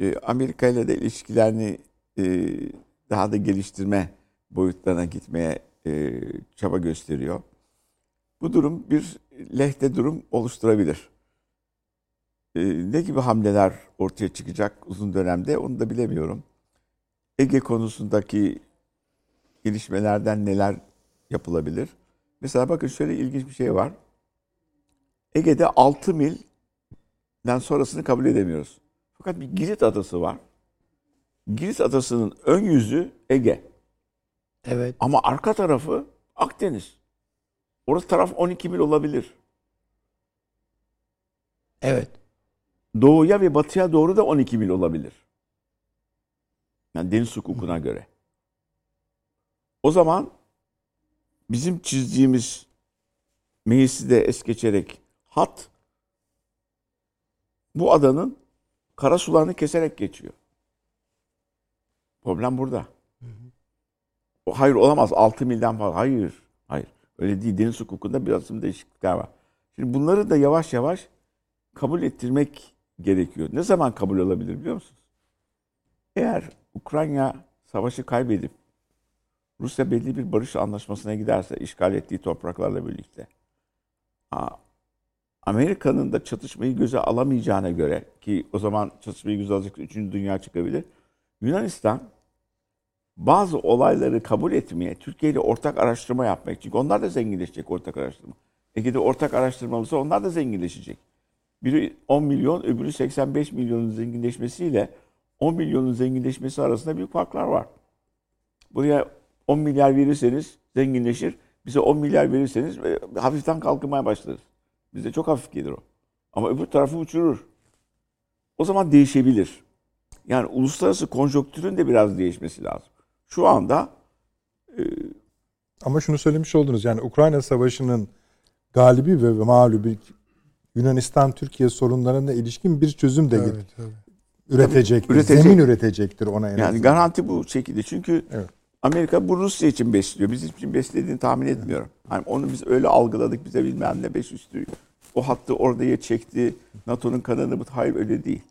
E, Amerika ile de ilişkilerini e, daha da geliştirme boyutlarına gitmeye e, çaba gösteriyor. Bu durum bir lehte durum oluşturabilir. E, ne gibi hamleler ortaya çıkacak uzun dönemde onu da bilemiyorum. Ege konusundaki gelişmelerden neler yapılabilir? Mesela bakın şöyle ilginç bir şey var. Ege'de 6 milden sonrasını kabul edemiyoruz. Fakat bir Girit adası var. Girit adasının ön yüzü Ege. Evet. Ama arka tarafı Akdeniz. Orası taraf 12 mil olabilir. Evet. doğuya ve batıya doğru da 12 mil olabilir. Yani deniz hukukuna göre. O zaman bizim çizdiğimiz meclisi de es geçerek hat bu adanın kara sularını keserek geçiyor. Problem burada. Hayır olamaz 6 milden fazla. Hayır. Hayır. Öyle değil. Deniz hukukunda biraz değişiklikler var. Şimdi bunları da yavaş yavaş kabul ettirmek gerekiyor. Ne zaman kabul olabilir biliyor musunuz? Eğer Ukrayna savaşı kaybedip Rusya belli bir barış anlaşmasına giderse işgal ettiği topraklarla birlikte Amerika'nın da çatışmayı göze alamayacağına göre ki o zaman çatışmayı göze alacak 3. Dünya çıkabilir. Yunanistan bazı olayları kabul etmeye, Türkiye ile ortak araştırma yapmak. Çünkü onlar da zenginleşecek ortak araştırma. Ege'de ortak araştırma olursa onlar da zenginleşecek. Biri 10 milyon, öbürü 85 milyonun zenginleşmesiyle 10 milyonun zenginleşmesi arasında büyük farklar var. Buraya 10 milyar verirseniz zenginleşir. Bize 10 milyar verirseniz e, hafiften kalkmaya başlarız. Bize çok hafif gelir o. Ama öbür tarafı uçurur. O zaman değişebilir. Yani uluslararası konjonktürün de biraz değişmesi lazım. Şu anda e, ama şunu söylemiş oldunuz yani Ukrayna Savaşı'nın galibi ve mağlubi Yunanistan Türkiye sorunlarına ilişkin bir çözüm de evet, evet. üretecektir. Tabii, üretecek. Zemin üretecektir ona en Yani garanti bu şekilde. Çünkü evet. Amerika bu Rusya için besliyor. Bizim için beslediğini tahmin etmiyorum. Yani onu biz öyle algıladık bize bilmem ne beş üstü. O hattı oraya çekti. NATO'nun kanını bu hayır öyle değil.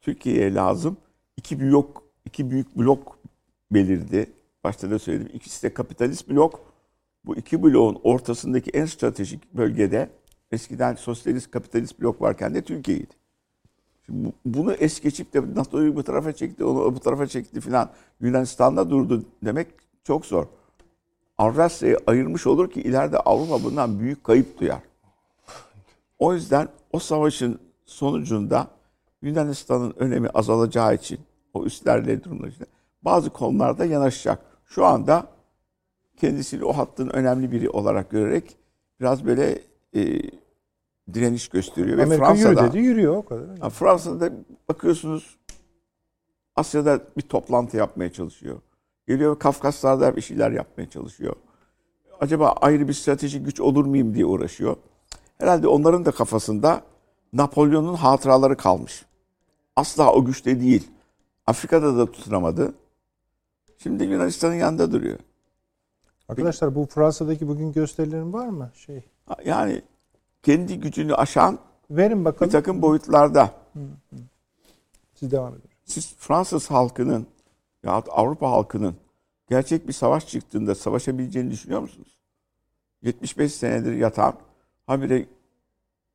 Türkiye'ye lazım. İki büyük iki büyük blok belirdi. Başta da söyledim. İkisi de kapitalist blok. Bu iki bloğun ortasındaki en stratejik bölgede eskiden sosyalist kapitalist blok varken de Türkiye'ydi. Şimdi bunu es geçip de NATO'yu bu tarafa çekti, onu bu tarafa çekti filan. Yunanistan'da durdu demek çok zor. Avrasya'yı ayırmış olur ki ileride Avrupa bundan büyük kayıp duyar. O yüzden o savaşın sonucunda Yunanistan'ın önemi azalacağı için o üstlerle durumlar için bazı konularda yanaşacak. Şu anda kendisini o hattın önemli biri olarak görerek biraz böyle e, direniş gösteriyor. Amerika ve Fransa'da, yürü dedi yürüyor o kadar. Fransa'da bakıyorsunuz Asya'da bir toplantı yapmaya çalışıyor. Geliyor Kafkaslar'da bir şeyler yapmaya çalışıyor. Acaba ayrı bir stratejik güç olur muyum diye uğraşıyor. Herhalde onların da kafasında Napolyon'un hatıraları kalmış. Asla o güçte değil. Afrika'da da tutunamadı. Şimdi Yunanistan'ın yanında duruyor. Arkadaşlar bu Fransa'daki bugün gösterilerin var mı? Şey. Yani kendi gücünü aşan Verin bakalım. bir takım boyutlarda. Siz devam edin. Siz Fransız halkının ya Avrupa halkının gerçek bir savaş çıktığında savaşabileceğini düşünüyor musunuz? 75 senedir yatan habire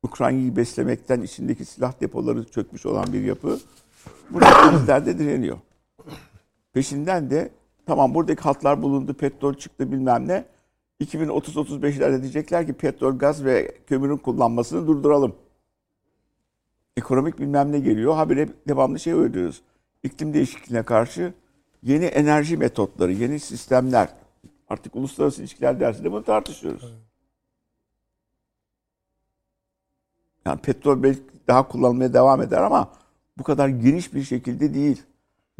Ukrayna'yı beslemekten içindeki silah depoları çökmüş olan bir yapı burada krizlerde direniyor. Peşinden de tamam buradaki hatlar bulundu, petrol çıktı bilmem ne. 2030-35'lerde diyecekler ki petrol, gaz ve kömürün kullanmasını durduralım. Ekonomik bilmem ne geliyor. Habire devamlı şey ödüyoruz. İklim değişikliğine karşı yeni enerji metotları, yeni sistemler. Artık uluslararası ilişkiler dersinde bunu tartışıyoruz. Yani petrol belki daha kullanılmaya devam eder ama bu kadar geniş bir şekilde değil.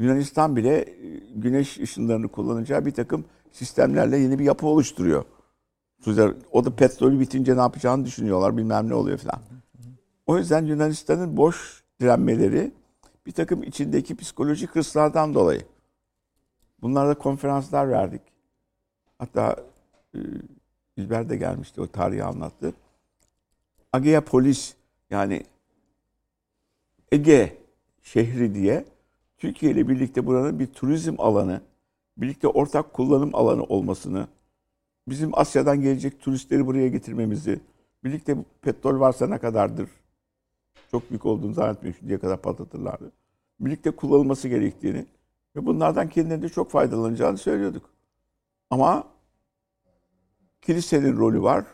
Yunanistan bile e, güneş ışınlarını kullanacağı bir takım sistemlerle yeni bir yapı oluşturuyor. O da petrolü bitince ne yapacağını düşünüyorlar bilmem ne oluyor falan. O yüzden Yunanistan'ın boş direnmeleri bir takım içindeki psikolojik hırslardan dolayı. Bunlarda konferanslar verdik. Hatta e, İlber de gelmişti o tarihi anlattı. Agea Polis yani Ege şehri diye Türkiye ile birlikte buranın bir turizm alanı, birlikte ortak kullanım alanı olmasını, bizim Asya'dan gelecek turistleri buraya getirmemizi, birlikte petrol varsa ne kadardır, çok büyük olduğunu zannetmiyorum şimdiye kadar patlatırlardı. Birlikte kullanılması gerektiğini ve bunlardan kendilerinde çok faydalanacağını söylüyorduk. Ama kilisenin rolü var.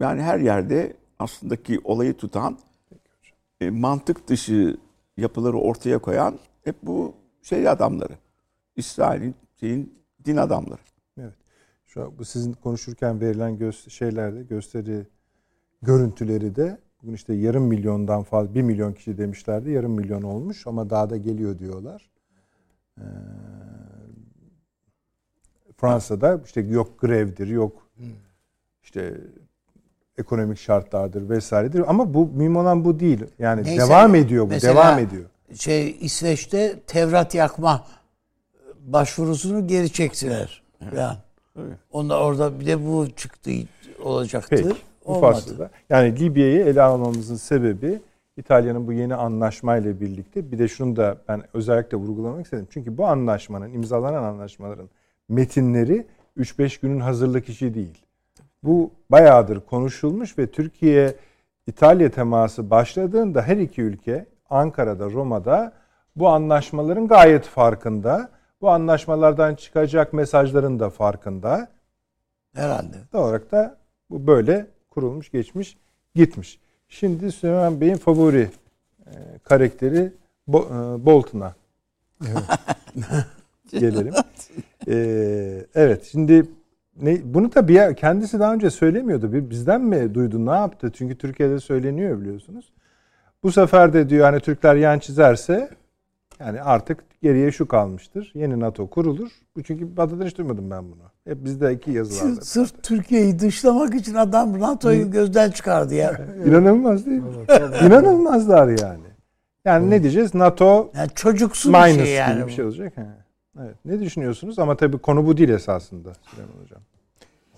Yani her yerde aslında ki olayı tutan, e, mantık dışı yapıları ortaya koyan hep bu şey adamları. İsrail'in şeyin din adamları. Evet. Şu an bu sizin konuşurken verilen gö- şeylerde gösteri görüntüleri de Bugün işte yarım milyondan fazla, bir milyon kişi demişlerdi. Yarım milyon olmuş ama daha da geliyor diyorlar. Ee, Fransa'da işte yok grevdir, yok işte ekonomik şartlardır vesairedir. Ama bu mühim olan bu değil. Yani Neyse, devam ediyor bu, mesela- devam ediyor. Şey İsveç'te Tevrat yakma başvurusunu geri çektiler. Yani. Onda orada bir de bu çıktı olacaktır. Peki. Bu Olmadı. fasılda. Yani Libya'yı ele almamızın sebebi İtalya'nın bu yeni anlaşmayla birlikte bir de şunu da ben özellikle vurgulamak istedim. Çünkü bu anlaşmanın, imzalanan anlaşmaların metinleri 3-5 günün hazırlık işi değil. Bu bayağıdır konuşulmuş ve Türkiye İtalya teması başladığında her iki ülke Ankara'da, Roma'da bu anlaşmaların gayet farkında. Bu anlaşmalardan çıkacak mesajların da farkında. Herhalde. Doğal olarak da bu böyle kurulmuş, geçmiş, gitmiş. Şimdi Süleyman Bey'in favori e, karakteri Bo- e, Bolton'a gelelim. E, evet, şimdi ne, bunu da bir kendisi daha önce söylemiyordu. Bir bizden mi duydu, ne yaptı? Çünkü Türkiye'de söyleniyor biliyorsunuz. Bu sefer de diyor hani Türkler yan çizerse yani artık geriye şu kalmıştır. Yeni NATO kurulur. Bu çünkü Batı'dan hiç duymadım ben bunu. Hep bizde iki yazılarda. Sırf Türkiye'yi dışlamak için adam NATO'yu gözden çıkardı ya. İnanılmaz değil mi? İnanılmazlar yani. Yani ne diyeceğiz? NATO Yani çocuksu bir şey yani. gibi bir şey olacak. He. Evet. Ne düşünüyorsunuz? Ama tabii konu bu değil esasında Süleyman Hocam.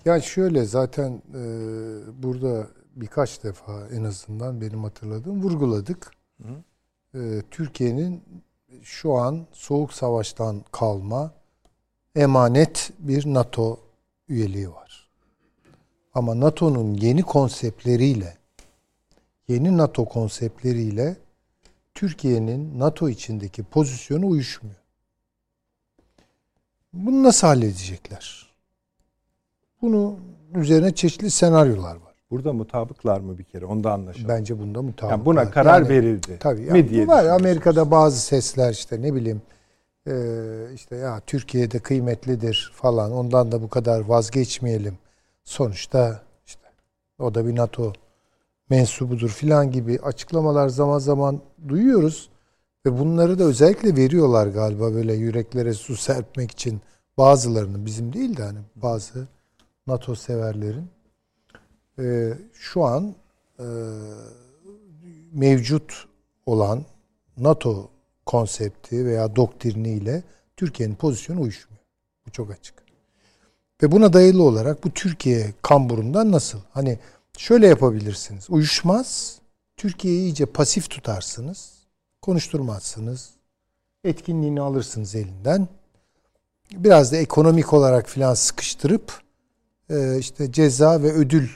Yani şöyle zaten e, burada birkaç defa en azından benim hatırladığım vurguladık. E, Türkiye'nin şu an soğuk savaştan kalma emanet bir NATO üyeliği var. Ama NATO'nun yeni konseptleriyle yeni NATO konseptleriyle Türkiye'nin NATO içindeki pozisyonu uyuşmuyor. Bunu nasıl halledecekler? Bunu üzerine çeşitli senaryolar var. Burada mutabıklar mı bir kere? Onu da anlaşalım. Bence bunda mutabık. yani buna karar Yani- verildi. Tabii. mi Yani diye bu var. Amerika'da bazı sesler işte ne bileyim e, işte ya Türkiye'de kıymetlidir falan. Ondan da bu kadar vazgeçmeyelim. Sonuçta işte o da bir NATO mensubudur filan gibi açıklamalar zaman zaman duyuyoruz. Ve bunları da özellikle veriyorlar galiba böyle yüreklere su serpmek için bazılarının bizim değil de hani bazı NATO severlerin Ee, şu an e, mevcut olan NATO konsepti veya doktriniyle Türkiye'nin pozisyonu uyuşmuyor. Bu çok açık. Ve buna dayalı olarak bu Türkiye kamburundan nasıl? Hani şöyle yapabilirsiniz. Uyuşmaz. Türkiye'yi iyice pasif tutarsınız. Konuşturmazsınız. Etkinliğini alırsınız elinden. Biraz da ekonomik olarak filan sıkıştırıp e, işte ceza ve ödül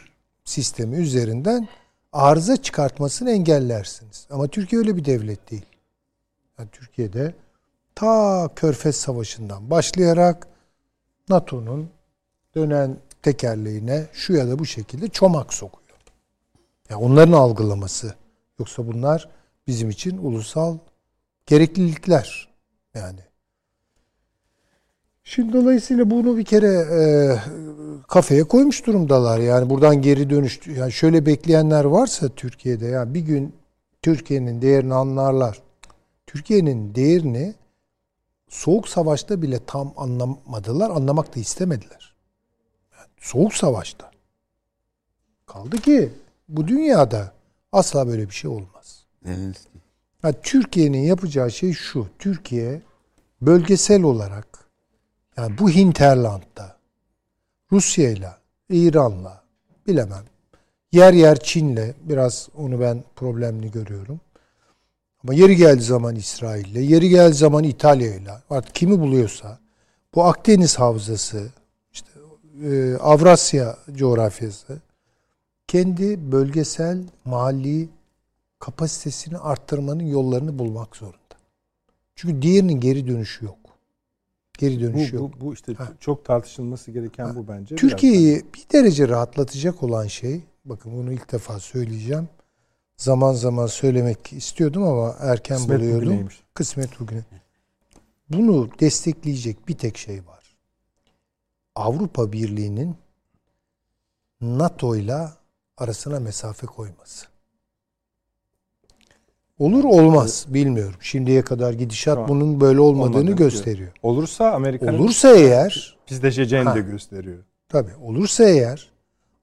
sistemi üzerinden arıza çıkartmasını engellersiniz. Ama Türkiye öyle bir devlet değil. Yani Türkiye'de ta Körfez Savaşı'ndan başlayarak NATO'nun dönen tekerleğine şu ya da bu şekilde çomak sokuyor. Yani onların algılaması. Yoksa bunlar bizim için ulusal gereklilikler. Yani Şimdi dolayısıyla bunu bir kere e, kafaya koymuş durumdalar. Yani buradan geri dönüş yani şöyle bekleyenler varsa Türkiye'de ya bir gün Türkiye'nin değerini anlarlar. Türkiye'nin değerini soğuk savaşta bile tam anlamadılar, anlamak da istemediler. Yani soğuk savaşta. Kaldı ki bu dünyada asla böyle bir şey olmaz. Evet. Yani Türkiye'nin yapacağı şey şu. Türkiye bölgesel olarak yani bu hinterlandda Rusya'yla, İran'la bilemem. Yer yer Çin'le biraz onu ben problemli görüyorum. Ama yeri geldiği zaman İsrail'le, yeri geldiği zaman İtalya'yla artık kimi buluyorsa bu Akdeniz havzası, işte e, Avrasya coğrafyası kendi bölgesel, mahalli kapasitesini arttırmanın yollarını bulmak zorunda. Çünkü diğerinin geri dönüşü yok. Geri Bu, dönüşü yok. bu, bu işte Ha. çok tartışılması gereken bu bence. Türkiye'yi bir derece rahatlatacak olan şey, bakın bunu ilk defa söyleyeceğim. Zaman zaman söylemek istiyordum ama erken Kısmet buluyordum. bugüneymiş. Kısmet bugüne. Bunu destekleyecek bir tek şey var. Avrupa Birliği'nin NATO ile arasına mesafe koyması. Olur olmaz bilmiyorum. Şimdiye kadar gidişat an bunun böyle olmadığını olmadığını gösteriyor. Olursa Amerika'nın Olursa eğer pisleşeceğini Ha. de gösteriyor. tabii olursa eğer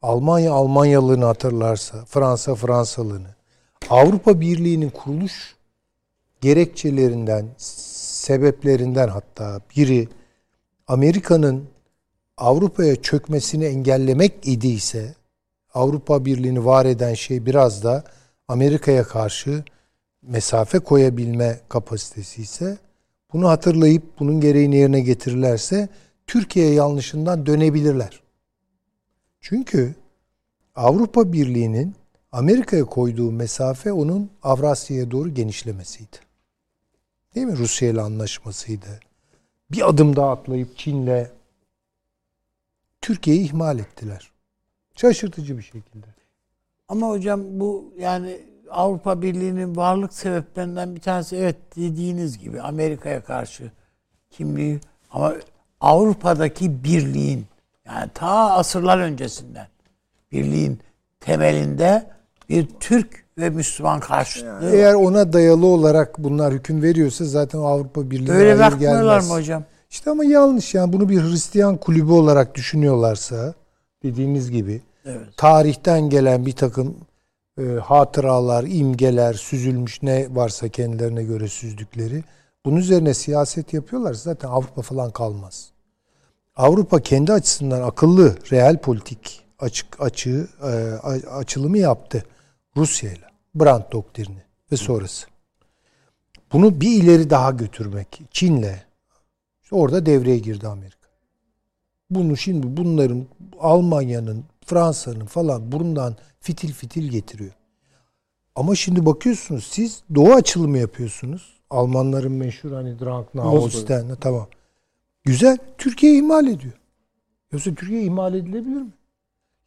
Almanya Almanyalığını hatırlarsa, Fransa Fransalığını, Avrupa Birliği'nin kuruluş gerekçelerinden, sebeplerinden hatta biri Amerika'nın Avrupa'ya çökmesini engellemek idiyse Avrupa Birliği'ni var eden şey biraz da Amerika'ya karşı mesafe koyabilme kapasitesi ise bunu hatırlayıp bunun gereğini yerine getirirlerse Türkiye yanlışından dönebilirler. Çünkü Avrupa Birliği'nin Amerika'ya koyduğu mesafe onun Avrasya'ya doğru genişlemesiydi. Değil mi? Rusya ile anlaşmasıydı. Bir adım daha atlayıp Çin'le Türkiye'yi ihmal ettiler. Şaşırtıcı bir şekilde. Ama hocam bu yani Avrupa Birliği'nin varlık sebeplerinden bir tanesi evet dediğiniz gibi Amerika'ya karşı kimliği ama Avrupa'daki birliğin yani ta asırlar öncesinden birliğin temelinde bir Türk ve Müslüman karşıtlığı Eğer ona dayalı olarak bunlar hüküm veriyorsa zaten Avrupa Birliği'ne Öyle bakmıyorlar mı hocam? İşte ama yanlış yani bunu bir Hristiyan kulübü olarak düşünüyorlarsa dediğiniz gibi Evet. tarihten gelen bir takım e, hatıralar, imgeler, süzülmüş ne varsa kendilerine göre süzdükleri bunun üzerine siyaset yapıyorlar zaten Avrupa falan kalmaz. Avrupa kendi açısından akıllı, reel politik açık açığı e, açılımı yaptı Rusya ile. Brandt doktrini ve sonrası. Bunu bir ileri daha götürmek Çin'le işte orada devreye girdi Amerika. Bunu şimdi bunların Almanya'nın, Fransa'nın falan burundan fitil fitil getiriyor. Ama şimdi bakıyorsunuz siz doğu açılımı yapıyorsunuz. Almanların meşhur hani Moskova. Holstein tamam. Güzel. Türkiye ihmal ediyor. Yoksa Türkiye ihmal edilebilir mi?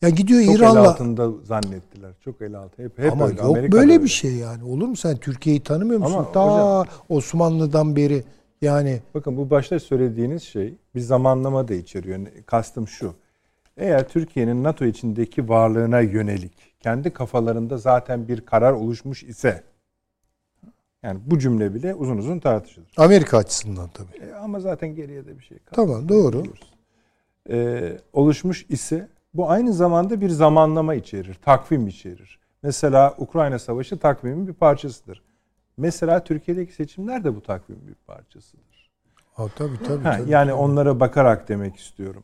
Ya gidiyor Çok el İran'la altında zannettiler. Çok el altı. Hep, hep ama öyle. yok Amerika'da böyle öyle. bir şey yani. Olur mu sen Türkiye'yi tanımıyor musun? Ama Ta hocam- Osmanlı'dan beri yani Bakın bu başta söylediğiniz şey bir zamanlama da içeriyor. Kastım şu. Eğer Türkiye'nin NATO içindeki varlığına yönelik kendi kafalarında zaten bir karar oluşmuş ise yani bu cümle bile uzun uzun tartışılır. Amerika açısından tabii. E, ama zaten geriye de bir şey kalmadı. Tamam doğru. e, oluşmuş ise bu aynı zamanda bir zamanlama içerir, takvim içerir. Mesela Ukrayna Savaşı takvimin bir parçasıdır. Mesela Türkiye'deki seçimler de bu takvimin bir parçasıdır. Ha, tabii tabii. Ha, tabii. yani onlara bakarak demek istiyorum.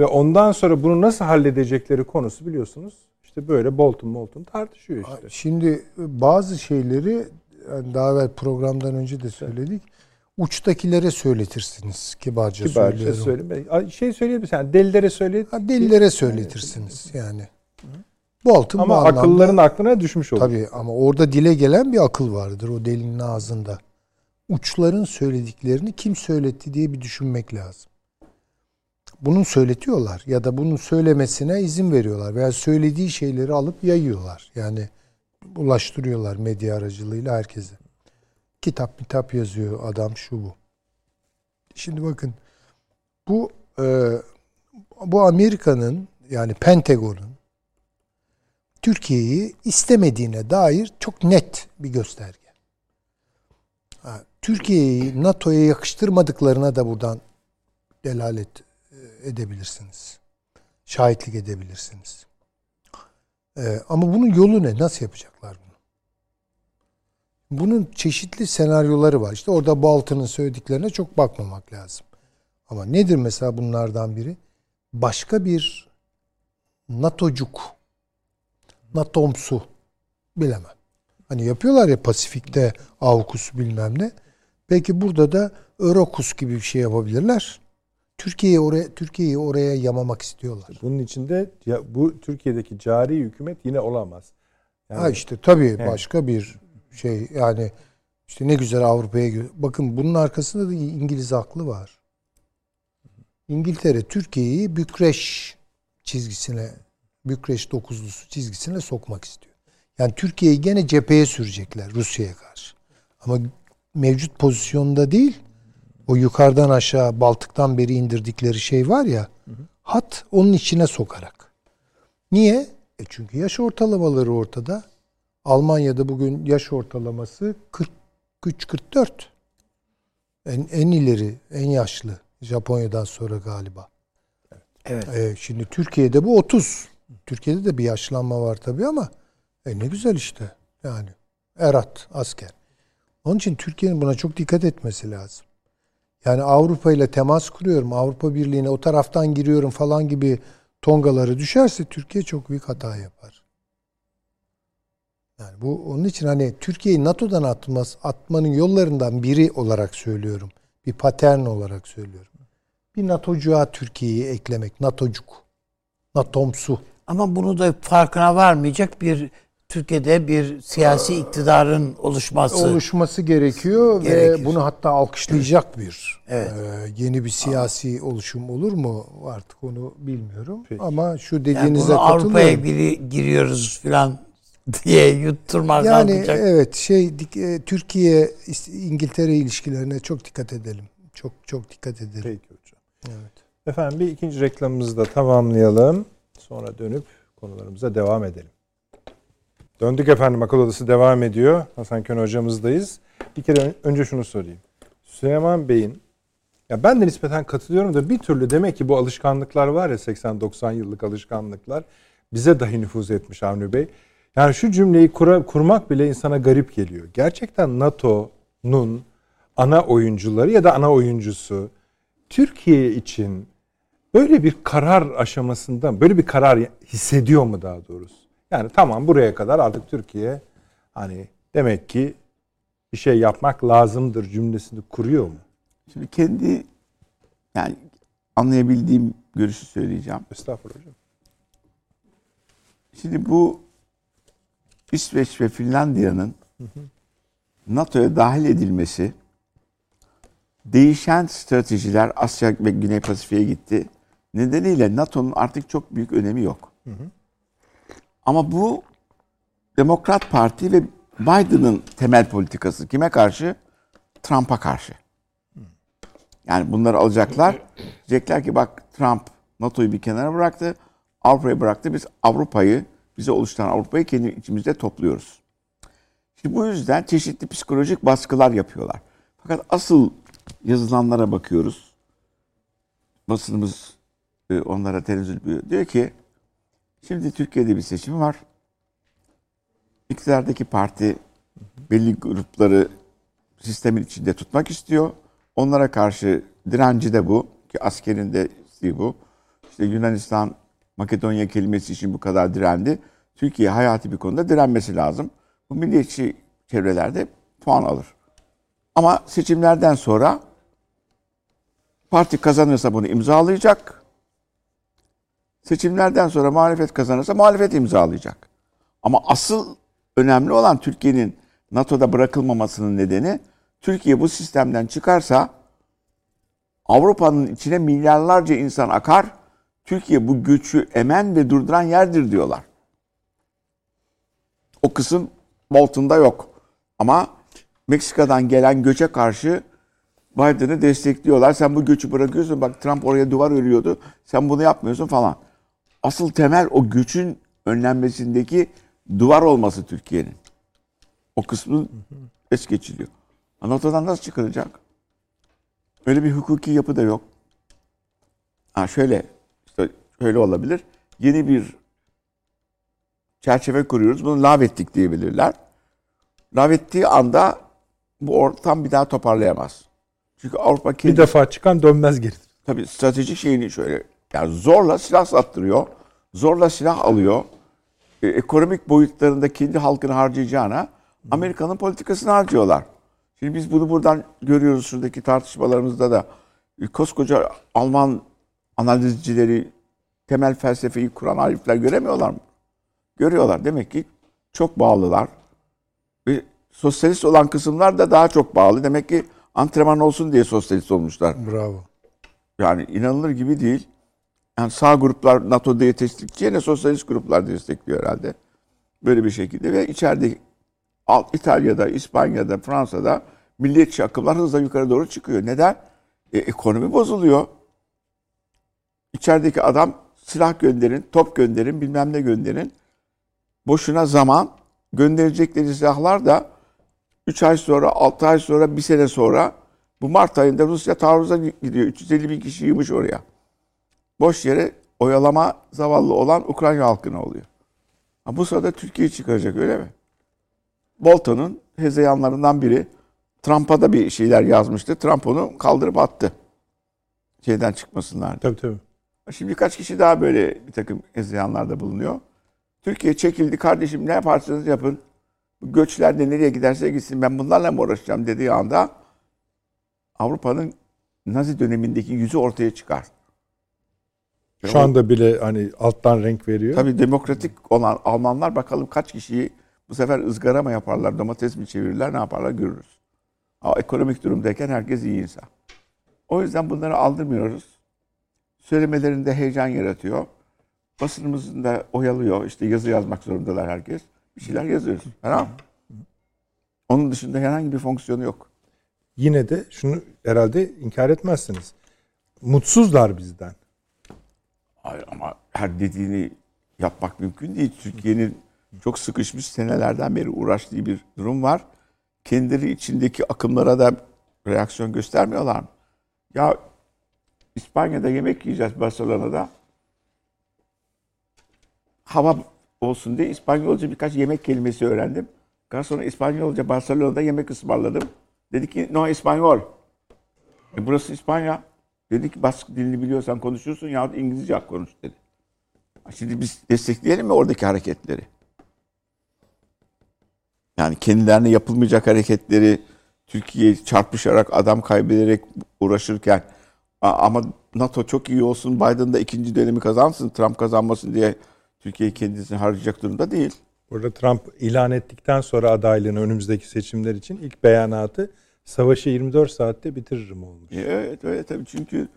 Ve ondan sonra bunu nasıl halledecekleri konusu biliyorsunuz. İşte böyle Bolton Bolton tartışıyor işte. Şimdi bazı şeyleri yani daha evvel programdan önce de söyledik. Uçtakilere söyletirsiniz kibarca, Kibarca söylüyorum. söyleme. Şey söyleyebilirsin. Yani delilere söyle. Ha, delilere söyletirsiniz yani. Bolton bu Ama anlamda- akılların aklına düşmüş olur. Tabii ama orada dile gelen bir akıl vardır o delinin ağzında. Uçların söylediklerini kim söyletti diye bir düşünmek lazım. Bunun söyletiyorlar ya da bunun söylemesine izin veriyorlar veya söylediği şeyleri alıp yayıyorlar. Yani ulaştırıyorlar medya aracılığıyla herkese. Kitap kitap yazıyor adam şu bu. Şimdi bakın bu e, bu Amerika'nın yani Pentagon'un Türkiye'yi istemediğine dair çok net bir gösterge. Türkiye'yi NATO'ya yakıştırmadıklarına da buradan delalet edebilirsiniz. Şahitlik edebilirsiniz. Ee, ama bunun yolu ne? Nasıl yapacaklar bunu? Bunun çeşitli senaryoları var. İşte orada Bolton'un söylediklerine çok bakmamak lazım. Ama nedir mesela bunlardan biri? Başka bir NATO'cuk NATOMSU bilemem. Hani yapıyorlar ya Pasifik'te AUKUS bilmem ne. Peki burada da Eurokus gibi bir şey yapabilirler. Türkiye'yi oraya Türkiye'yi oraya yamamak istiyorlar. Bunun içinde ya, bu Türkiye'deki cari hükümet yine olamaz. Yani Ha işte tabii Evet. başka bir şey yani işte ne güzel Avrupa'ya bakın bunun arkasında da İngiliz aklı var. İngiltere Türkiye'yi Bükreş çizgisine Bükreş dokuzlusu çizgisine sokmak istiyor. Yani Türkiye'yi gene cepheye sürecekler Rusya'ya karşı. Ama mevcut pozisyonda değil o yukarıdan aşağı Baltık'tan beri indirdikleri şey var ya hat onun içine sokarak. Niye? E çünkü yaş ortalamaları ortada. Almanya'da bugün yaş ortalaması 43-44. En, en ileri, en yaşlı. Japonya'dan sonra galiba. Evet. Ee, şimdi Türkiye'de bu 30. Türkiye'de de bir yaşlanma var tabii ama e ne güzel işte. Yani erat asker. Onun için Türkiye'nin buna çok dikkat etmesi lazım. Yani Avrupa ile temas kuruyorum, Avrupa Birliği'ne o taraftan giriyorum falan gibi tongaları düşerse Türkiye çok büyük hata yapar. Yani bu onun için hani Türkiye'yi NATO'dan atmaz, atmanın yollarından biri olarak söylüyorum. Bir patern olarak söylüyorum. Bir NATO'cuğa Türkiye'yi eklemek. NATO'cuk. NATO'msu. Ama bunu da farkına varmayacak bir Türkiye'de bir siyasi iktidarın oluşması. Oluşması gerekiyor Gerekir. ve bunu hatta alkışlayacak bir Evet. e, yeni bir siyasi oluşum olur mu artık onu bilmiyorum. Peki. Ama şu yani dediğinize bunu Avrupa'ya biri giriyoruz falan diye yutturmak Yani kalkacak. evet şey e, Türkiye İngiltere ilişkilerine çok dikkat edelim. Çok çok dikkat edelim. Peki hocam. Evet. Efendim bir ikinci reklamımızı da tamamlayalım. Sonra dönüp konularımıza devam edelim. Döndük efendim akıl odası devam ediyor. Hasan Kön hocamızdayız. Bir kere ön- önce şunu sorayım. Süleyman Bey'in ya ben de nispeten katılıyorum da bir türlü demek ki bu alışkanlıklar var ya 80-90 yıllık alışkanlıklar bize dahi nüfuz etmiş Avni Bey. Yani şu cümleyi kura- kurmak bile insana garip geliyor. Gerçekten NATO'nun ana oyuncuları ya da ana oyuncusu Türkiye için böyle bir karar aşamasında böyle bir karar hissediyor mu daha doğrusu? Yani tamam buraya kadar artık Türkiye hani demek ki bir şey yapmak lazımdır cümlesini kuruyor mu? Şimdi kendi yani anlayabildiğim görüşü söyleyeceğim. Estağfurullah hocam. Şimdi bu İsveç ve Finlandiya'nın NATO'ya dahil edilmesi değişen stratejiler Asya ve Güney Pasifik'e gitti. Nedeniyle NATO'nun artık çok büyük önemi yok. Ama bu Demokrat Parti ve Biden'ın temel politikası kime karşı? Trump'a karşı. Yani bunları alacaklar. Diyecekler ki bak Trump NATO'yu bir kenara bıraktı. Avrupa'yı bıraktı. Biz Avrupa'yı, bize oluşturan Avrupa'yı kendi içimizde topluyoruz. Şimdi bu yüzden çeşitli psikolojik baskılar yapıyorlar. Fakat asıl yazılanlara bakıyoruz. Basınımız e, onlara ediyor. Diyor ki şimdi Türkiye'de bir seçim var. İktidardaki parti belli grupları sistemin içinde tutmak istiyor. Onlara karşı direnci de bu ki askerinde bu. İşte Yunanistan Makedonya kelimesi için bu kadar direndi. Türkiye hayati bir konuda direnmesi lazım. Bu milliyetçi çevrelerde puan alır. Ama seçimlerden sonra parti kazanırsa bunu imzalayacak. Seçimlerden sonra muhalefet kazanırsa muhalefet imzalayacak. Ama asıl önemli olan Türkiye'nin NATO'da bırakılmamasının nedeni Türkiye bu sistemden çıkarsa Avrupa'nın içine milyarlarca insan akar. Türkiye bu göçü emen ve durduran yerdir diyorlar. O kısım Bolton'da yok. Ama Meksika'dan gelen göçe karşı Biden'ı destekliyorlar. Sen bu göçü bırakıyorsun. Bak Trump oraya duvar örüyordu. Sen bunu yapmıyorsun falan. Asıl temel o göçün önlenmesindeki duvar olması Türkiye'nin. O kısmı es geçiliyor. NATO'dan nasıl çıkaracak? Öyle bir hukuki yapı da yok. Ha şöyle, işte şöyle olabilir. Yeni bir çerçeve kuruyoruz. Bunu lağvettik diyebilirler. Lağvettiği anda bu ortam bir daha toparlayamaz. Çünkü Avrupa kendi Bir defa çıkan dönmez geri. tabii stratejik şeyini şöyle yani zorla silah sattırıyor. Zorla silah alıyor. E, ekonomik boyutlarında kendi halkını harcayacağına Amerika'nın politikasını harcıyorlar. Şimdi biz bunu buradan görüyoruz şuradaki tartışmalarımızda da. E, Koskoca Alman analizcileri temel felsefeyi kuran harifler göremiyorlar mı? Görüyorlar. Demek ki çok bağlılar. Ve sosyalist olan kısımlar da daha çok bağlı. Demek ki antrenman olsun diye sosyalist olmuşlar. Bravo. Yani inanılır gibi değil. Yani sağ gruplar NATO'da destekçiye sosyalist gruplar destekliyor herhalde. Böyle bir şekilde ve içeride Alt İtalya'da, İspanya'da, Fransa'da milliyetçi akımlar hızla yukarı doğru çıkıyor. Neden? E, ekonomi bozuluyor. İçerideki adam silah gönderin, top gönderin, bilmem ne gönderin. Boşuna zaman gönderecekleri silahlar da 3 ay sonra, 6 ay sonra, 1 sene sonra bu Mart ayında Rusya taarruza gidiyor. 350 bin kişi yığmış oraya. Boş yere oyalama zavallı olan Ukrayna halkına oluyor. Ha, bu sırada Türkiye çıkaracak öyle mi? Bolton'un hezeyanlarından biri Trump'a da bir şeyler yazmıştı. Trump onu kaldırıp attı. Şeyden çıkmasınlar. Tabii tabii. Şimdi birkaç kişi daha böyle bir takım hezeyanlarda bulunuyor. Türkiye çekildi kardeşim ne yaparsanız yapın. Göçler de nereye giderse gitsin ben bunlarla mı uğraşacağım dediği anda Avrupa'nın Nazi dönemindeki yüzü ortaya çıkar. Şu o- anda bile hani alttan renk veriyor. Tabii demokratik olan Almanlar bakalım kaç kişiyi bu sefer ızgara mı yaparlar, domates mi çevirirler, ne yaparlar görürüz. Ama ekonomik durumdayken herkes iyi insan. O yüzden bunları aldırmıyoruz. Söylemelerinde heyecan yaratıyor. Basınımızın da oyalıyor. İşte yazı yazmak zorundalar herkes. Bir şeyler yazıyoruz. Tamam Onun dışında herhangi bir fonksiyonu yok. Yine de şunu herhalde inkar etmezsiniz. Mutsuzlar bizden. Hayır ama her dediğini yapmak mümkün değil. Türkiye'nin çok sıkışmış senelerden beri uğraştığı bir durum var. Kendileri içindeki akımlara da reaksiyon göstermiyorlar mı? Ya İspanya'da yemek yiyeceğiz Barcelona'da. Hava olsun diye İspanyolca birkaç yemek kelimesi öğrendim. Daha sonra İspanyolca Barcelona'da yemek ısmarladım. Dedi ki no İspanyol. E burası İspanya. Dedi ki Bask dilini biliyorsan konuşursun yahut İngilizce konuş dedi. Şimdi biz destekleyelim mi oradaki hareketleri? Yani kendilerine yapılmayacak hareketleri Türkiye çarpışarak adam kaybederek uğraşırken ama NATO çok iyi olsun Biden da ikinci dönemi kazansın Trump kazanmasın diye Türkiye kendisini harcayacak durumda değil. Burada Trump ilan ettikten sonra adaylığını önümüzdeki seçimler için ilk beyanatı savaşı 24 saatte bitiririm olmuş. E, Evet öyle tabii çünkü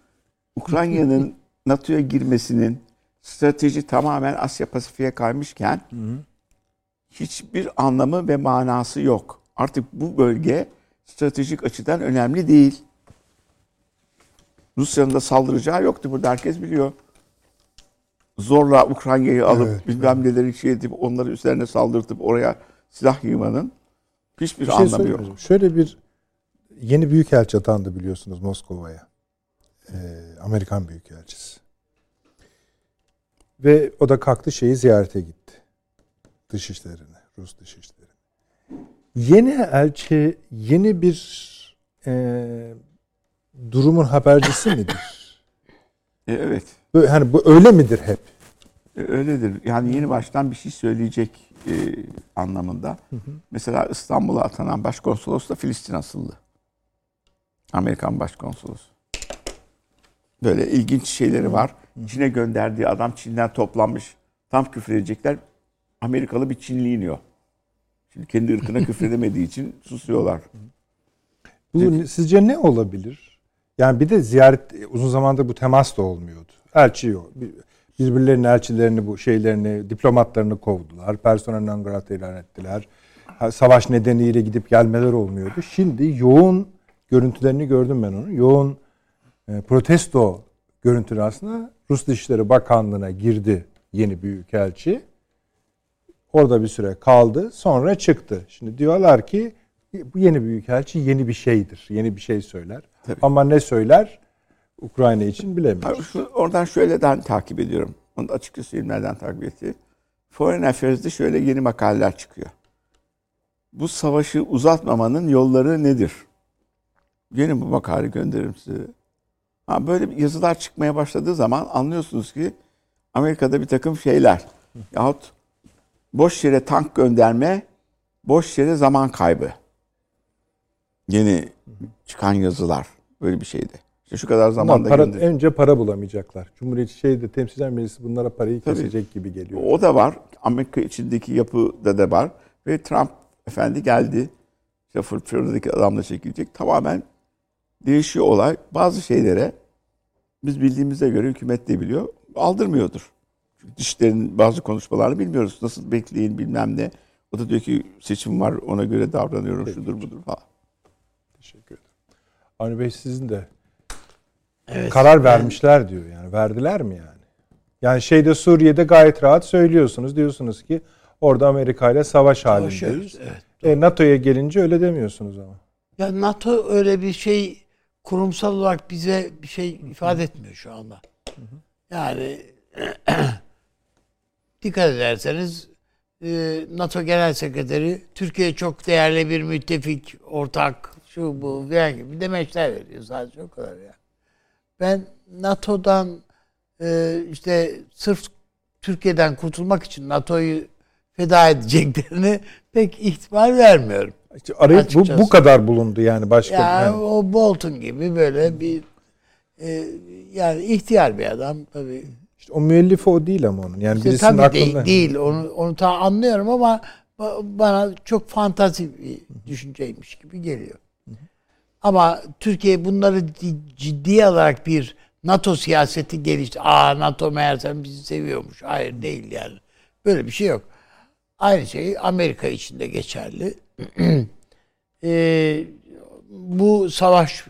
Ukrayna'nın NATO'ya girmesinin strateji tamamen Asya Pasifik'e kaymışken hiçbir anlamı ve manası yok. Artık bu bölge stratejik açıdan önemli değil. Rusya'nın da saldıracağı yoktu burada herkes biliyor. Zorla Ukrayna'yı alıp Evet, bilmem neleri şey edip onları üzerine saldırtıp oraya silah yığmanın hiçbir Bir şey anlamı yok. Şöyle bir yeni büyükelçi atandı biliyorsunuz Moskova'ya. Ee, Amerikan büyükelçisi. Ve o da kalktı şeyi ziyarete gitti. Dışişlerine, Rus dışişlerine. Yeni elçi yeni bir e, durumun habercisi midir? E, evet. Böyle, hani bu öyle midir hep? E, Öyledir. Yani yeni baştan bir şey söyleyecek e, anlamında. Mesela İstanbul'a atanan başkonsolos da Filistin asıllı. Amerikan başkonsolosu. Böyle ilginç şeyleri var. Çin'e gönderdiği adam Çin'den toplanmış. Tam küfür edecekler. Amerikalı bir Çinli iniyor. Şimdi kendi ırkına küfredemediği için susuyorlar. Bu sizce ne olabilir? Yani bir de ziyaret uzun zamandır bu temas da olmuyordu. Elçi yok. Bir- Birbirlerinin elçilerini bu şeylerini, diplomatlarını kovdular. Persona non grata ilan ettiler. Savaş nedeniyle gidip gelmeler olmuyordu. Şimdi yoğun görüntülerini gördüm ben onun. Yoğun e, protesto görüntüleri aslında Rus Dışişleri Bakanlığı'na girdi yeni büyükelçi. Orada bir süre kaldı. Sonra çıktı. Şimdi diyorlar ki bu yeni büyükelçi yeni bir şeydir. Yeni bir şey söyler. Ama ne söyler Ukrayna için bilemiyoruz. şu- oradan şöyleden takip ediyorum. Onu da açıkça söyleyeyim nereden takip etti. Foreign Affairs'de şöyle yeni makaleler çıkıyor. Bu savaşı uzatmamanın yolları nedir? Yeni bu makale gönderirim size. Ha, böyle yazılar çıkmaya başladığı zaman anlıyorsunuz ki Amerika'da bir takım şeyler yahut boş yere tank gönderme, boş yere zaman kaybı. Yeni çıkan yazılar böyle bir şeydi. İşte şu kadar Ama zamanda para, gönder- önce para bulamayacaklar. Cumhuriyet şeyde Temsilciler Meclisi bunlara parayı Tabii. kesecek gibi geliyor. O da var. Amerika içindeki yapıda da var. Ve Trump efendi geldi. İşte Florida'daki adamla çekilecek. Tamamen değişiyor olay. Bazı şeylere biz bildiğimize göre hükümet de biliyor. Aldırmıyordur. Çünkü dişlerin bazı konuşmalarını bilmiyoruz. Nasıl bekleyin bilmem ne. O da diyor ki seçim var ona göre davranıyorum şudur budur falan. Teşekkür ederim. Avni Bey sizin de Evet, karar ben- vermişler diyor yani. Verdiler mi yani? Yani şeyde Suriye'de gayet rahat söylüyorsunuz. Diyorsunuz ki Orada Amerika ile savaş halindeyiz. evet. E, NATO'ya gelince öyle demiyorsunuz ama. Ya NATO öyle bir şey kurumsal olarak bize bir şey ifade etmiyor şu anda. Yani dikkat ederseniz e, NATO Genel Sekreteri Türkiye çok değerli bir müttefik, ortak, şu bu veya gibi demeçler veriyor sadece o kadar ya. Ben NATO'dan e, işte sırf Türkiye'den kurtulmak için NATO'yu feda edeceklerini pek ihtimal vermiyorum. İşte arayıp bu, bu kadar bulundu yani başka. Ya yani. o Bolton gibi böyle bir e, yani ihtiyar bir adam tabii. İşte o müellifi o değil ama onun. Yani İşte birisinin tabii aklında. değil, değil. Onu onu ta anlıyorum ama ba- bana çok fantazi bir düşünceymiş gibi geliyor. Ama Türkiye bunları di- ciddi olarak bir NATO siyaseti gelişti. Aa NATO meğersem bizi seviyormuş. Hayır değil yani. Böyle bir şey yok. Aynı şey Amerika için de geçerli. Ee, bu savaş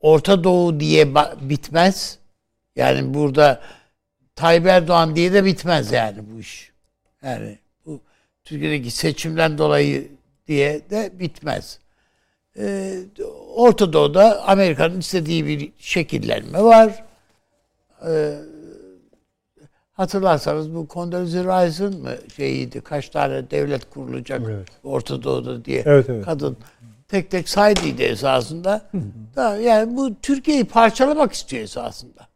Orta Doğu diye bitmez. Yani burada Tayyip Erdoğan diye de bitmez yani bu iş. Yani bu Türkiye'deki seçimden dolayı diye de bitmez. Ee, Orta Doğu'da Amerika'nın istediği bir şekillenme var. Ee, hatırlarsanız bu Condoleezza Rice'ın mı şeyiydi? Kaç tane devlet kurulacak Evet. Orta Doğu'da diye Evet, evet. kadın tek tek saydıydı esasında. Da, yani bu Türkiye'yi parçalamak istiyor esasında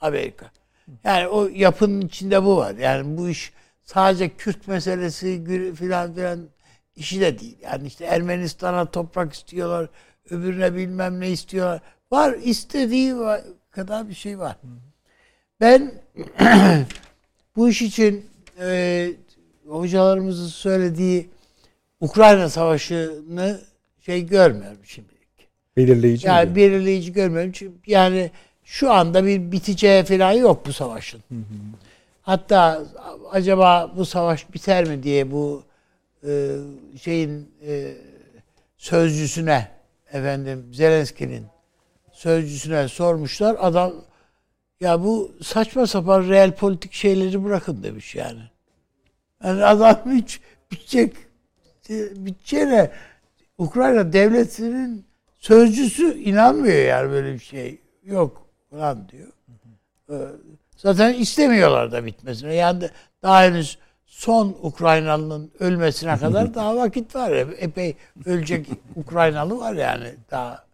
Amerika. Yani o yapının içinde bu var. Yani bu iş sadece Kürt meselesi filan filan işi de değil. Yani işte Ermenistan'a toprak istiyorlar, öbürüne bilmem ne istiyorlar. Var istediği kadar bir şey var. Ben bu iş için e, hocalarımızın söylediği Ukrayna Savaşı'nı şey görmüyorum şimdilik. Belirleyici Yani mi? belirleyici görmüyorum. Çünkü yani şu anda bir biteceği falan yok bu savaşın. Hatta acaba bu savaş biter mi diye bu e, şeyin e, sözcüsüne efendim Zelenski'nin sözcüsüne sormuşlar. Adam ya bu saçma sapan real politik şeyleri bırakın demiş yani. Yani adam hiç bitecek biteceğine Ukrayna devletinin sözcüsü inanmıyor yani böyle bir şey. Yok falan diyor. Ee, Zaten istemiyorlar da bitmesine. Yani daha henüz son Ukraynalı'nın ölmesine kadar daha vakit var. Epey ölecek Ukraynalı var yani daha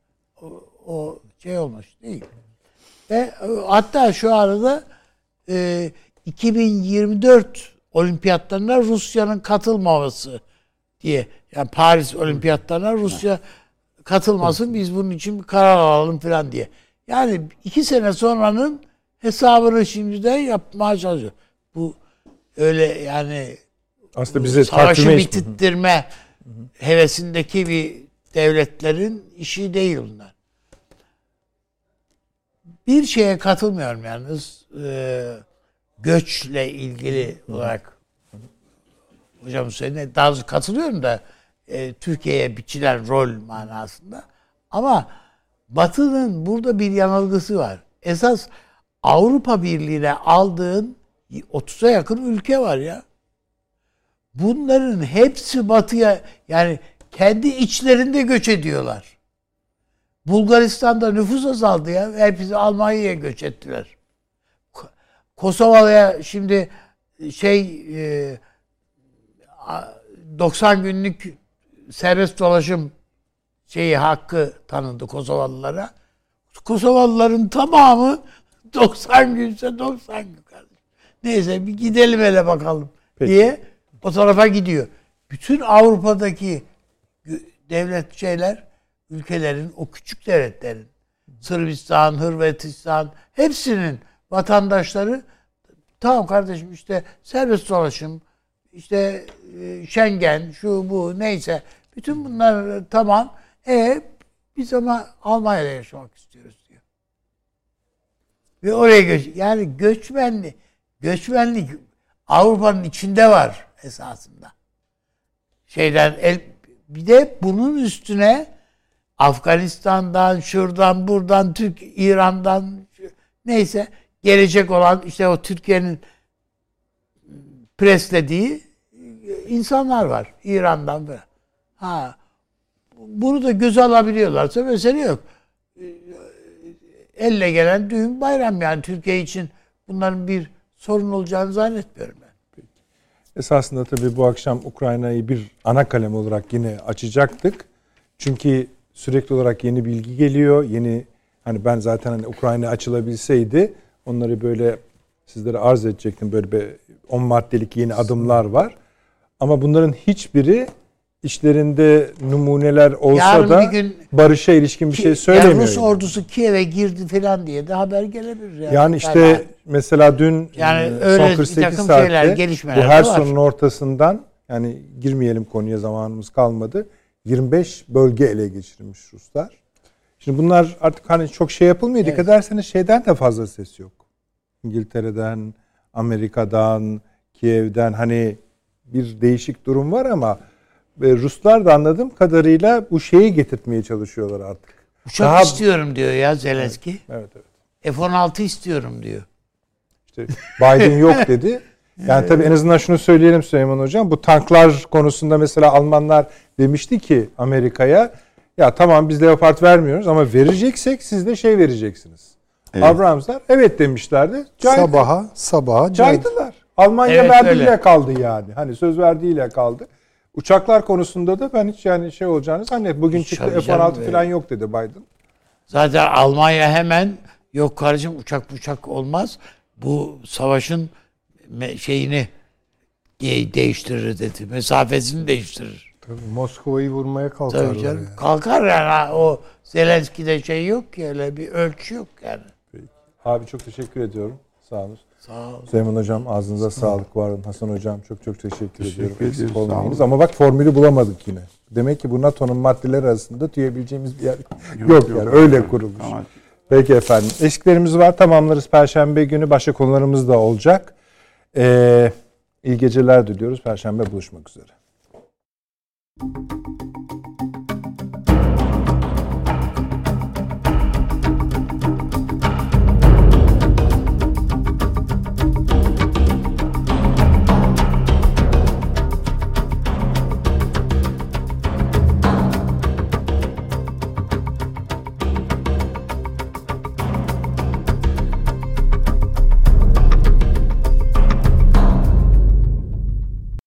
o, o şey olmuş değil. Ve e, hatta şu arada e, 2024 olimpiyatlarına Rusya'nın katılmaması diye yani Paris olimpiyatlarına Rusya katılmasın biz bunun için bir karar alalım falan diye. Yani iki sene sonranın hesabını şimdiden yapmaya çalışıyor. Bu öyle yani Aslında bize savaşı bitirtme hevesindeki bir devletlerin işi değil bunlar. Bir şeye katılmıyorum yalnız. Ee, göçle ilgili olarak hocam söyledi. Daha katılıyorum da e, Türkiye'ye biçilen rol manasında. Ama Batı'nın burada bir yanılgısı var. Esas Avrupa Birliği'ne aldığın 30'a yakın ülke var ya. Bunların hepsi batıya yani kendi içlerinde göç ediyorlar. Bulgaristan'da nüfus azaldı ya. Hepsi Almanya'ya göç ettiler. Ko- Kosova'ya şimdi şey e, a- 90 günlük serbest dolaşım şeyi hakkı tanındı Kosovalılara. Kosovalıların tamamı 90 günse 90 gün kardeşim. Neyse bir gidelim hele bakalım Peki. diye o tarafa gidiyor. Bütün Avrupa'daki devlet şeyler, ülkelerin, o küçük devletlerin, Sırbistan, Hırvatistan, hepsinin vatandaşları tamam kardeşim işte serbest dolaşım, işte e, Schengen, şu bu neyse bütün bunlar tamam. E biz ama Almanya'da yaşamak istiyoruz diyor. Ve oraya göç yani göçmenlik göçmenlik Avrupa'nın içinde var esasında. Şeyden el, bir de bunun üstüne Afganistan'dan, şuradan, buradan, Türk, İran'dan neyse gelecek olan işte o Türkiye'nin preslediği insanlar var İran'dan böyle. Ha bunu da göze alabiliyorlarsa mesele yok. Ee, Elle gelen düğün bayram yani Türkiye için bunların bir sorun olacağını zannetmiyorum ben. Esasında tabii bu akşam Ukrayna'yı bir ana kalem olarak yine açacaktık. Çünkü sürekli olarak yeni bilgi geliyor. Yeni hani ben zaten hani Ukrayna açılabilseydi onları böyle sizlere arz edecektim. Böyle bir 10 maddelik yeni adımlar var. Ama bunların hiçbiri içlerinde numuneler olsa Yarın da gün barışa ilişkin bir Ki- şey yani söylemiyor. Rus ordusu Kiev'e girdi falan diye de haber gelebilir. Yani, Yani işte Yani mesela dün Yani e, öyle son bir 48 takım saatte şeyler, bu her sorunun ortasından yani girmeyelim konuya zamanımız kalmadı. 25 bölge ele geçirmiş Ruslar. Şimdi bunlar artık hani çok şey yapılmıyor. Dikkat ederseniz şeyden de fazla ses yok. İngiltere'den, Amerika'dan, Kiev'den hani bir değişik durum var ama e, Ruslar da anladığım kadarıyla bu şeyi getirtmeye çalışıyorlar artık. uçak Daha- istiyorum diyor ya Zelenski. Evet evet. F-16 istiyorum diyor. İşte Biden yok dedi. Yani tabii en azından şunu söyleyelim Süleyman Hocam. Bu tanklar konusunda mesela Almanlar demişti ki Amerika'ya ya tamam biz Leopard vermiyoruz ama vereceksek siz de şey vereceksiniz. Evet. Abramslar evet demişlerdi. Caydı- Sabaha sabaha caydı. caydılar. Almanya Evet, verdiğiyle öyle. kaldı yani. Hani söz verdiğiyle kaldı. Uçaklar konusunda da ben hiç yani şey olacağını zannetmiyorum. Bugün çıktı Tabii F-16 canım, falan yok dedi Biden. Zaten Almanya hemen yok kardeşim uçak uçak olmaz. Bu savaşın şeyini de- değiştirir dedi. Mesafesini değiştirir. Tabii Moskova'yı vurmaya kalkarlar. Tabii canım. yani. Kalkar yani o Zelenski'de şey yok ki öyle bir ölçü yok yani. Abi çok teşekkür ediyorum. Sağ olun. Sağ ol. Süleyman Hocam ağzınıza sağlık var olun. Hasan Hocam çok çok teşekkür, ediyorum. ediyoruz, Eksik sağ olun. olmayınız. Ama bak formülü bulamadık yine. Demek ki bu NATO'nun maddeleri arasında tüyebileceğimiz bir yer yok, yani. Öyle kurulmuş. Ama Peki efendim. Eksiklerimiz var. Tamamlarız. Perşembe günü başka konularımız da olacak. Ee, iyi geceler diliyoruz. Perşembe buluşmak üzere.